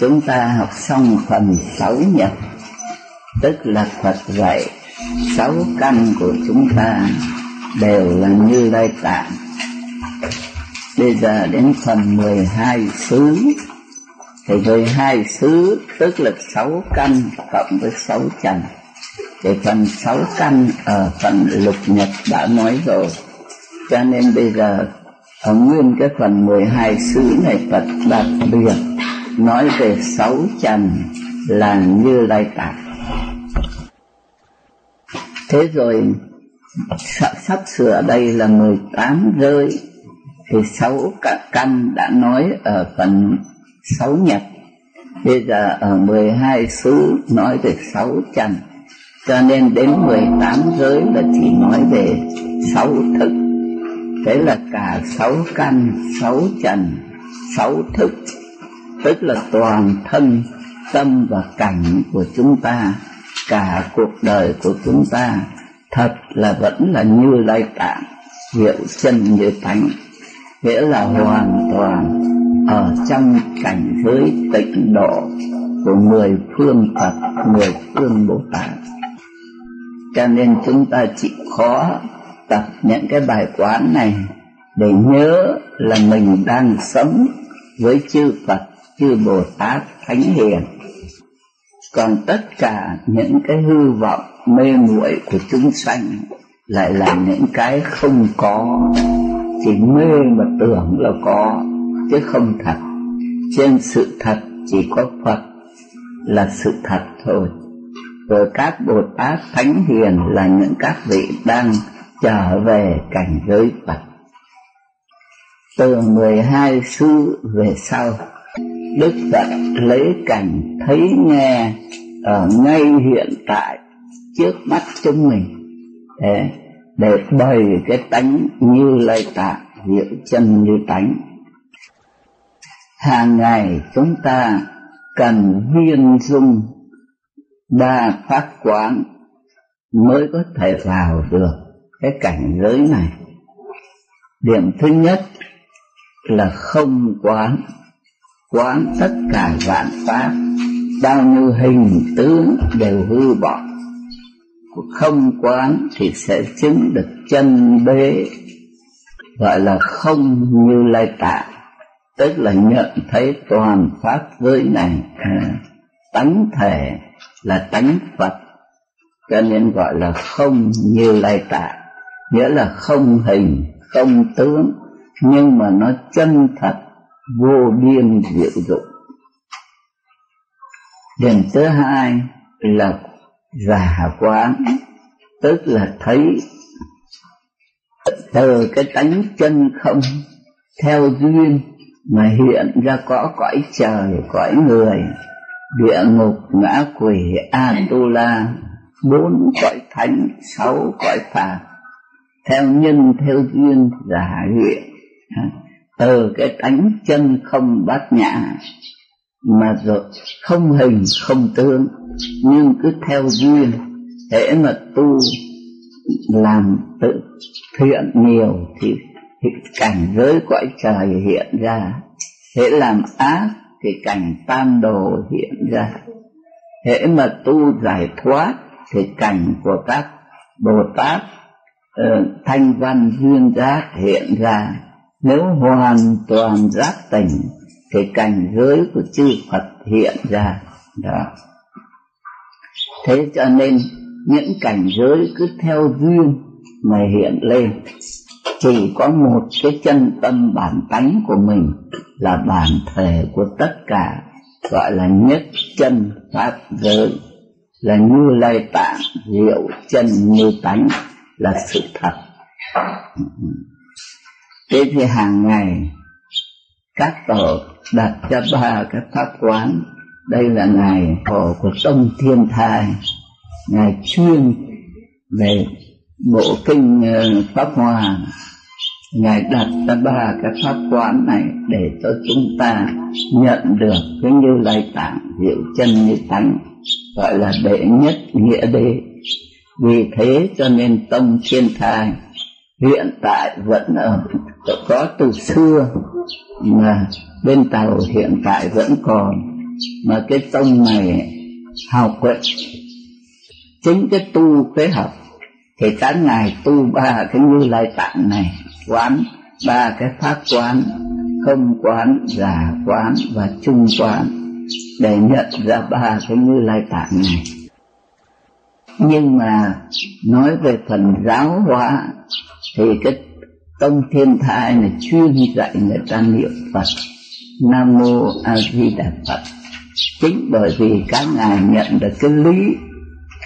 Chúng ta học xong phần sáu nhật. Tức là Phật dạy, sáu căn của chúng ta đều là như lai tạng. Bây giờ đến phần 12 xứ. Thì 12 xứ, tức là sáu căn cộng với sáu trần. Thì phần sáu căn ở phần lục nhật đã nói rồi. Cho nên bây giờ, ở nguyên cái phần 12 xứ này, Phật đặc biệt nói về sáu trần là như lai tạng thế rồi, sắp sửa đây là 18 rơi, thì sáu căn đã nói ở phần sáu nhật bây giờ ở 12 xứ nói về sáu trần cho nên đến 18 giới là chỉ nói về sáu thức. Thế là cả sáu căn, sáu trần sáu thức tức là toàn thân tâm và cảnh của chúng ta cả cuộc đời của chúng ta thật là vẫn là như lai tạng hiệu chân như tánh nghĩa là hoàn toàn ở trong cảnh giới tịnh độ của mười phương Phật, mười phương Bồ Tát. Cho nên chúng ta chỉ khó tập những cái bài quán này để nhớ là mình đang sống với chư Phật, chư Bồ Tát, Thánh Hiền. Còn tất cả những cái hư vọng mê muội của chúng sanh lại là những cái không có, chỉ mê mà tưởng là có, chứ không thật. Trên sự thật chỉ có Phật là sự thật thôi rồi các Bồ Tát Thánh Hiền là những các vị đang trở về cảnh giới Phật. Từ 12 sư về sau, Đức Phật lấy cảnh thấy nghe ở ngay hiện tại trước mắt chúng mình. Để, để bày cái tánh như lai tạng hiểu chân như tánh. Hàng ngày chúng ta cần viên dung đa phát quán mới có thể vào được cái cảnh giới này. Điểm thứ nhất là không quán quán tất cả vạn pháp bao nhiêu hình tướng đều hư bỏ. Không quán thì sẽ chứng được chân bế gọi là không như lai tạng tức là nhận thấy toàn pháp giới này. À, tánh thể là tánh Phật cho nên gọi là không như lai tạng nghĩa là không hình không tướng nhưng mà nó chân thật vô biên diệu dụng. Điểm thứ hai là giả quán, tức là thấy từ cái tánh chân không theo duyên mà hiện ra có cõi trời, cõi người, địa ngục, ngã quỷ, atula, bốn cõi thánh, sáu cõi phàm, theo nhân, theo duyên, giả hiện từ cái tánh chân không bát nhã mà rồi không hình không tướng nhưng cứ theo duyên để mà tu làm tự thiện nhiều thì, thì cảnh giới cõi trời hiện ra. Để làm ác thì cảnh tam đồ hiện ra. Hễ mà tu giải thoát thì cảnh của các bồ tát uh, thanh văn duyên giác hiện ra nếu hoàn toàn giác tỉnh, thì cảnh giới của chư phật hiện ra. Đó. Thế cho nên, những cảnh giới cứ theo duyên mà hiện lên. Chỉ có một cái chân tâm bản tánh của mình là bản thể của tất cả, gọi là nhất chân pháp giới. Là như lai tạng, diệu chân như tánh, là sự thật thế thì hàng ngày, các tổ đặt cho ba cái pháp quán. Đây là ngày tổ của tông thiên thai ngài chuyên về bộ kinh ờ, pháp hòa ngài đặt ra ba cái pháp quán này để cho chúng ta nhận được cái như lai tạng hiệu chân như tánh gọi là đệ nhất nghĩa đế. Vì thế cho nên tông thiên thai hiện tại vẫn ở có từ xưa mà bên tàu hiện tại vẫn còn. Mà cái tông này học ấy, chính cái tu cái học thì các ngài tu ba cái như lai tạng này quán ba cái pháp quán không quán giả quán và trung quán để nhận ra ba cái như lai tạng này. Nhưng mà nói về phần giáo hóa thì cái tông thiên thai này chuyên dạy người ta niệm phật. Nam mô a di đà phật. Chính bởi vì các ngài nhận được cái lý,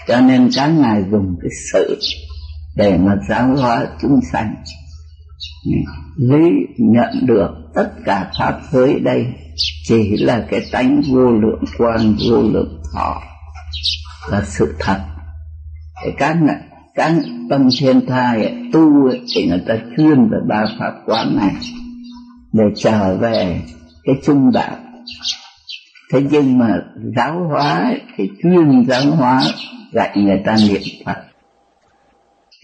cho nên các ngài dùng cái sự để mà giáo hóa chúng sanh. Lý nhận được tất cả pháp giới đây chỉ là cái tánh vô lượng quan vô lượng thọ. Là sự thật. Để các các tâm thiên thai, tu thì người ta chuyên về ba pháp quán này, để trở về cái trung đạo. Thế nhưng mà giáo hóa thì chuyên giáo hóa, dạy người ta niệm phật.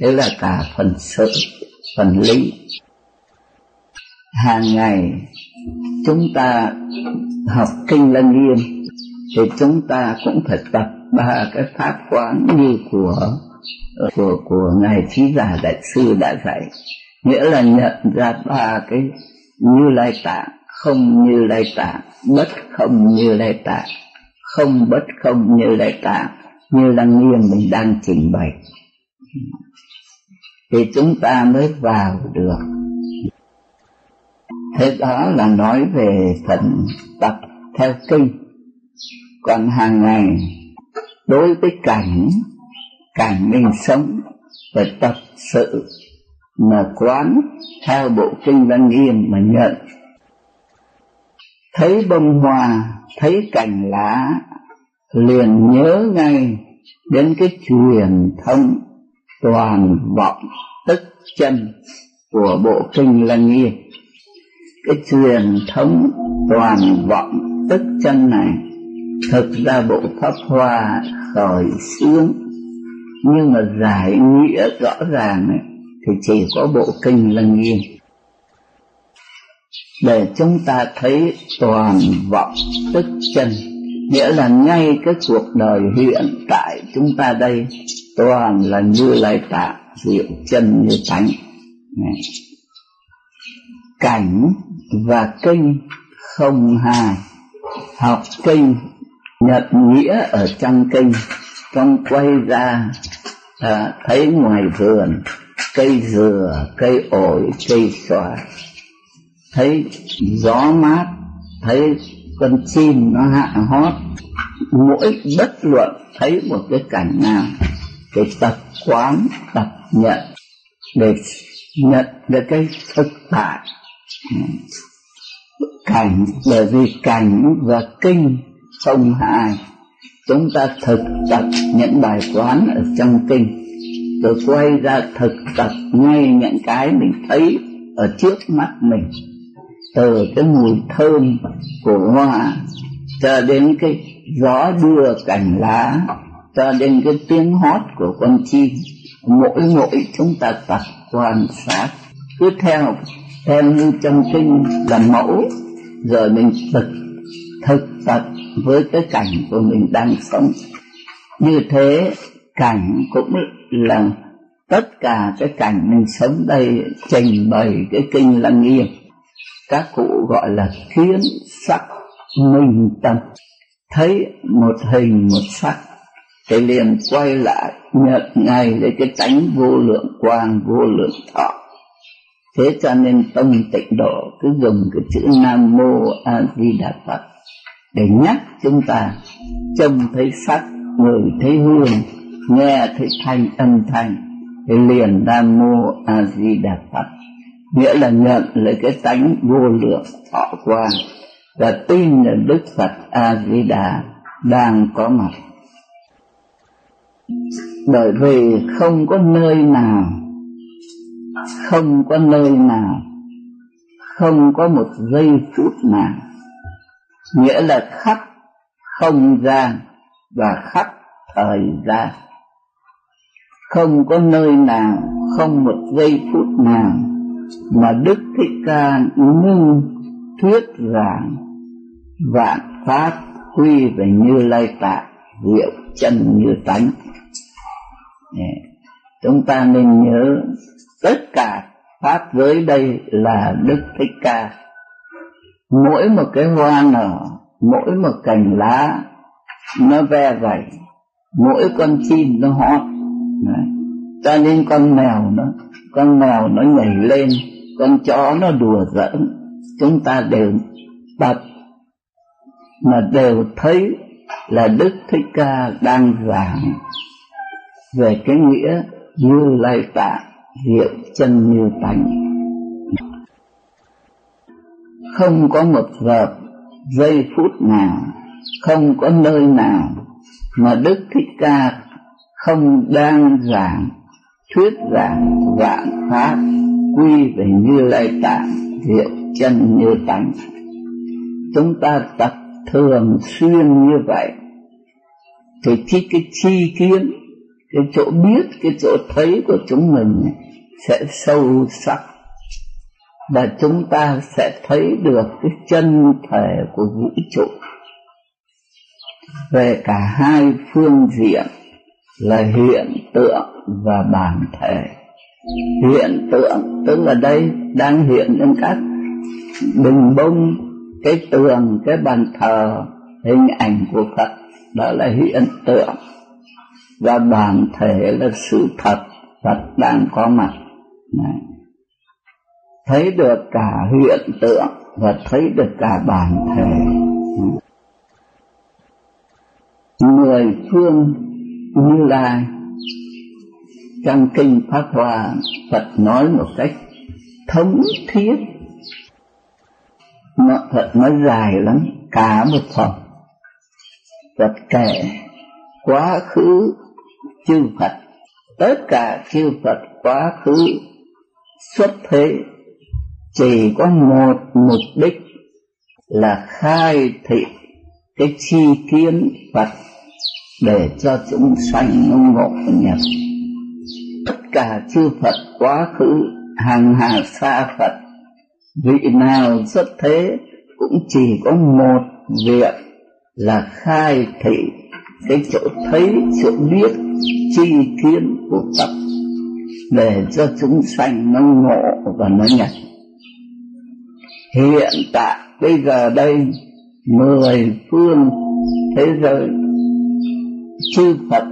Thế là cả phần sự, phần lý. Hàng ngày, chúng ta học kinh lăng nghiêm, thì chúng ta cũng phải tập ba cái pháp quán như của Ờ, của của ngài trí giả đại sư đã dạy. Nghĩa là nhận ra ba cái như lai tạng, không như lai tạng, bất không như lai tạng, không bất không như lai tạng, như lăng nghiêm mình đang trình bày. Thì chúng ta mới vào được. Thế đó là nói về phần tập theo kinh. Còn hàng ngày, đối với cảnh càng mình sống phải tập sự mà quán theo bộ kinh văn nghiêm mà nhận. Thấy bông hoa, thấy cành lá, liền nhớ ngay đến cái truyền thông toàn vọng tức chân của bộ kinh lăng nghiêm. Cái truyền thống toàn vọng tức chân này thực ra bộ pháp hoa khởi xướng nhưng mà giải nghĩa rõ ràng ấy, thì chỉ có bộ kinh lăng nghiêm để chúng ta thấy toàn vọng tức chân nghĩa là ngay cái cuộc đời hiện tại chúng ta đây toàn là như lai tạng diệu chân như tánh cảnh và kinh không hai. Học kinh nhận nghĩa ở trong kinh xong quay ra à, thấy ngoài vườn cây dừa cây ổi cây xoài. Thấy gió mát thấy con chim nó hạ hót. Mỗi bất luận thấy một cái cảnh nào cái tập quán tập nhận để nhận được cái thực tại. Cảnh bởi vì cảnh và kinh không hai chúng ta thực tập những bài quán ở trong kinh. Rồi quay ra thực tập ngay những cái mình thấy ở trước mắt mình. Từ cái mùi thơm của hoa, cho đến cái gió đưa cành lá, cho đến cái tiếng hót của con chim, mỗi mỗi chúng ta tập quan sát. Cứ theo theo như trong kinh là mẫu. Rồi mình thực thực tập với cái cảnh của mình đang sống. Như thế, cảnh cũng là tất cả cái cảnh mình sống đây trình bày cái kinh lăng nghiêm. Các cụ gọi là kiến sắc minh tâm. Thấy một hình một sắc thì liền quay lại nhận ngay lấy cái tánh vô lượng, quang vô lượng thọ. Thế cho nên tông tịnh độ, cứ dùng cái chữ nam mô a di đà phật để nhắc chúng ta, trông thấy sắc người thấy hương, nghe thấy thanh âm thanh, thì liền nam mô a di đà phật nghĩa là nhận lấy cái tánh vô lượng thọ quang và tin là đức phật a di đà đang có mặt. Bởi vì không có nơi nào, không có nơi nào, không có một giây phút nào nghĩa là khắp không gian và khắp thời gian. Không có nơi nào, không một giây phút nào mà đức thích ca ngưng thuyết giảng vạn pháp quy về như lai tạng diệu chân như tánh. Chúng ta nên nhớ tất cả pháp giới đây là đức thích ca mỗi một cái hoa nở mỗi một cành lá, nó ve vẩy mỗi con chim nó hót. Đấy. cho nên con mèo nó, con mèo nó nhảy lên, con chó nó đùa giỡn. Chúng ta đều bật, mà đều thấy là đức thích ca đang giảng về cái nghĩa như lai tạng hiệu chân như tánh không có một giờ giây phút nào, không có nơi nào mà đức thích ca không đang giảng, thuyết giảng vạn pháp quy về như lai tạng, diệu chân như tánh chúng ta tập thường xuyên như vậy, thì khi cái chi kiến, cái chỗ biết, cái chỗ thấy của chúng mình sẽ sâu sắc và chúng ta sẽ thấy được cái chân thể của vũ trụ. Về cả hai phương diện là hiện tượng và bản thể. Hiện tượng tức là đây, đang hiện lên các bình bông cái tường, cái bàn thờ, hình ảnh của phật, đó là hiện tượng. Và bản thể là sự thật, Phật đang có mặt. Này thấy được cả hiện tượng và thấy được cả bản thể. Mười phương như lai, trong kinh pháp hoa, Phật nói một cách thống thiết. Nó, Phật nói dài lắm, cả một phần. Phật kể, quá khứ chư Phật. Tất cả chư Phật quá khứ xuất thế chỉ có một mục đích là khai thị cái chi kiến Phật để cho chúng sanh nó ngộ nhập. Tất cả chư Phật quá khứ hàng hà xa Phật, vị nào xuất thế cũng chỉ có một việc là khai thị cái chỗ thấy, chỗ biết chi kiến của Phật để cho chúng sanh nó ngộ và nó nhận hiện tại bây giờ đây mười phương thế giới chư Phật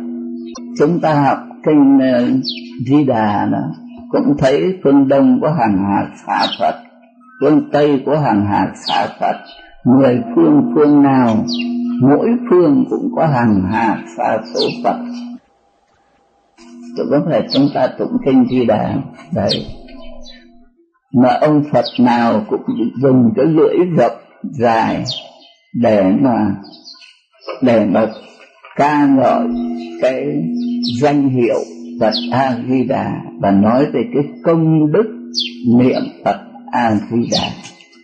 chúng ta học kinh uh, Di Đà đó cũng thấy phương Đông có hàng hà xả Phật phương Tây có hàng hà xả Phật mười phương phương nào mỗi phương cũng có hàng hà xa số Phật. Tôi có phải chúng ta tụng kinh di đà. Đấy mà ông Phật nào cũng dùng cái lưỡi rộng dài để mà để mà ca ngợi cái danh hiệu Phật A Di Đà và nói về cái công đức niệm Phật A Di Đà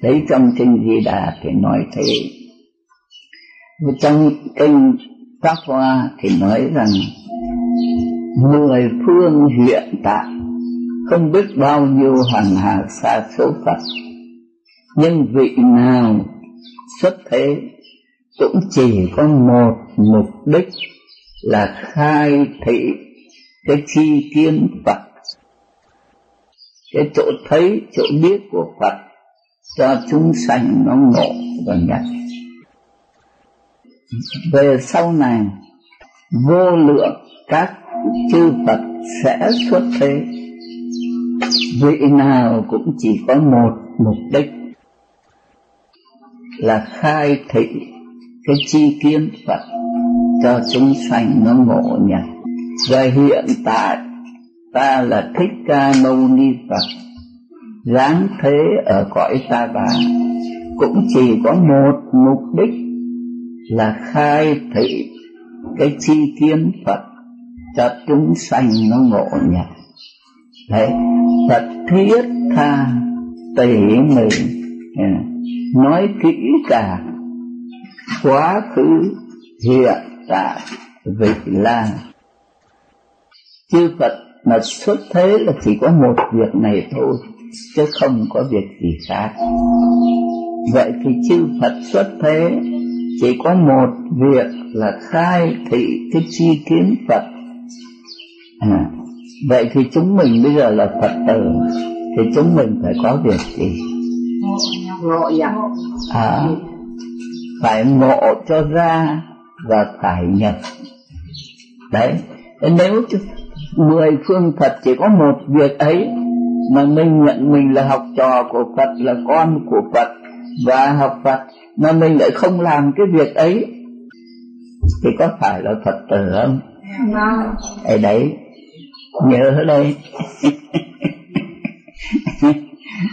đấy, trong kinh Di Đà thì nói thế. Trong kinh Pháp Hoa thì nói rằng mười phương hiện tại không biết bao nhiêu hàng hà xa số Phật. Nhưng vị nào xuất thế cũng chỉ có một mục đích là khai thị cái chi kiến Phật. Cái chỗ thấy, chỗ biết của Phật cho chúng sanh nó ngộ và nhận về sau này, vô lượng các chư Phật sẽ xuất thế vị nào cũng chỉ có một mục đích là khai thị cái chi kiến Phật cho chúng sanh nó ngộ nhận và hiện tại, ta là thích ca mâu ni phật dáng thế ở cõi ta bà. Cũng chỉ có một mục đích là khai thị cái chi kiến phật cho chúng sanh nó ngộ nhận đấy phật thiết tha tỉ mỉ. À, nói kỹ càng quá khứ hiện tại vị lai. Chư Phật mà xuất thế là chỉ có một việc này thôi chứ không có việc gì khác. Vậy thì chư Phật xuất thế chỉ có một việc là khai thị cái chi kiến Phật. À, vậy thì chúng mình bây giờ là Phật tử thì chúng mình phải có việc gì? Nhập à, phải ngộ cho ra và phải nhập. Đấy nếu mười phương Phật chỉ có một việc ấy mà mình nhận mình là học trò của Phật là con của Phật và học Phật mà mình lại không làm cái việc ấy thì có phải là Phật tử không? Ở đấy nhớ đây.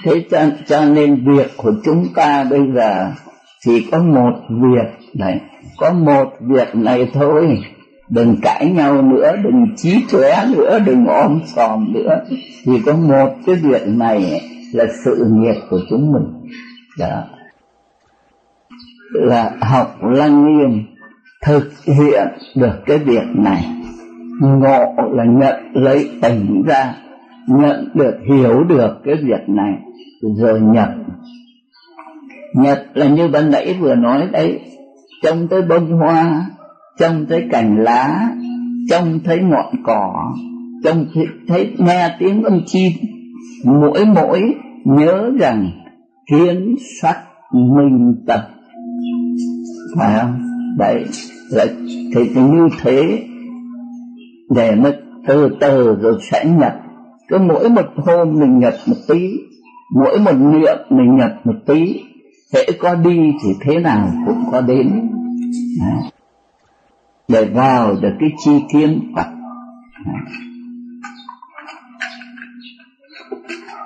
Thế cho, cho nên việc của chúng ta bây giờ chỉ có một việc này. Có một việc này thôi. Đừng cãi nhau nữa đừng chí chóe nữa đừng ôm sòm nữa. Thì có một cái việc này là sự nghiệp của chúng mình. Đó. Là học lăng nghiêm thực hiện được cái việc này ngộ là nhận lấy tỉnh ra nhận được hiểu được cái việc này rồi nhập. Nhập là như ban nãy vừa nói đấy trông thấy bông hoa trông thấy cành lá trông thấy ngọn cỏ trông thấy, thấy nghe tiếng âm chim mỗi mỗi nhớ rằng kiến sắc minh tập phải không? Đấy là thì như thế để mà từ từ rồi sẽ nhập. Cứ mỗi một hôm mình nhập một tí, mỗi một niệm mình nhập một tí hễ có đi thì thế nào cũng có đến. Đấy. Để vào được cái chi kiến Phật.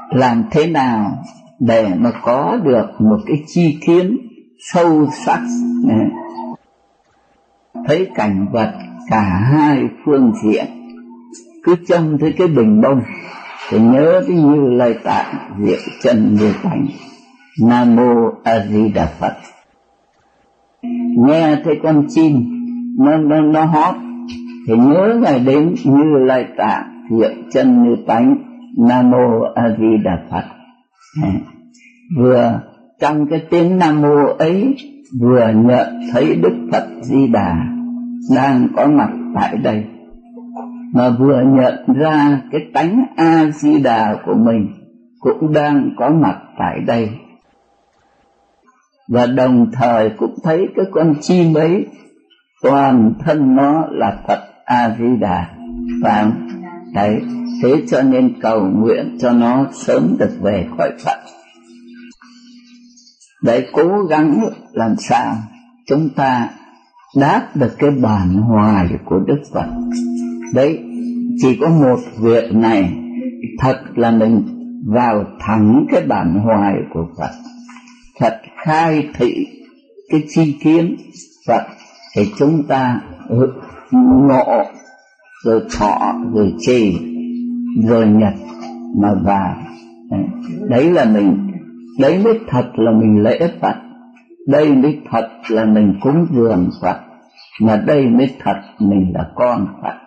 Làm thế nào để mà có được một cái chi kiến sâu sắc? Thấy cảnh vật cả hai phương diện. Cứ trông thấy cái bình bông, thì nhớ cái như lời tạng diệu chân như cảnh nam mô a di đà phật. Nghe thấy con chim, nó nó nó hót, thì nhớ ngày đến như lai tạng diệu chân như tánh nam mô a di đà phật. Vừa trong cái tiếng nam mô ấy, vừa nhận thấy đức phật di đà đang có mặt tại đây mà vừa nhận ra cái tánh a di đà của mình cũng đang có mặt tại đây và đồng thời cũng thấy cái con chim ấy toàn thân nó là Phật A Di Đà và? Đấy, thế cho nên cầu nguyện cho nó sớm được về khỏi Phật. Để cố gắng làm sao chúng ta đáp được cái bản hoài của Đức Phật. Đấy, chỉ có một việc này thật là mình vào thẳng cái bản hoài của Phật. thật khai thị cái chi kiến Phật thì chúng ta ngộ rồi thọ rồi trì rồi nhật mà vào đấy là mình đấy mới thật là mình lễ phật đây mới thật là mình cúng dường phật, mà đây mới thật mình là con phật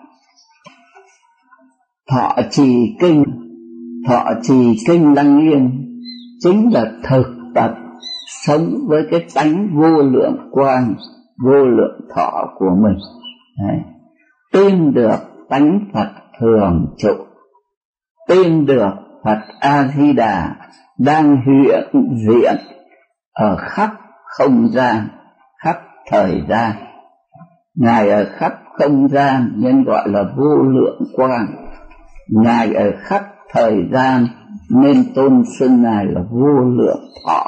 thọ trì kinh, thọ trì kinh lăng nghiêm chính là thực tập sống với cái tánh vô lượng quang, vô lượng thọ của mình Đấy. tin được tánh Phật thường trụ, tin được Phật A Di Đà đang hiện diện ở khắp không gian, khắp thời gian. Ngài ở khắp không gian nên gọi là vô lượng quang. Ngài ở khắp thời gian nên tôn xưng ngài là vô lượng thọ.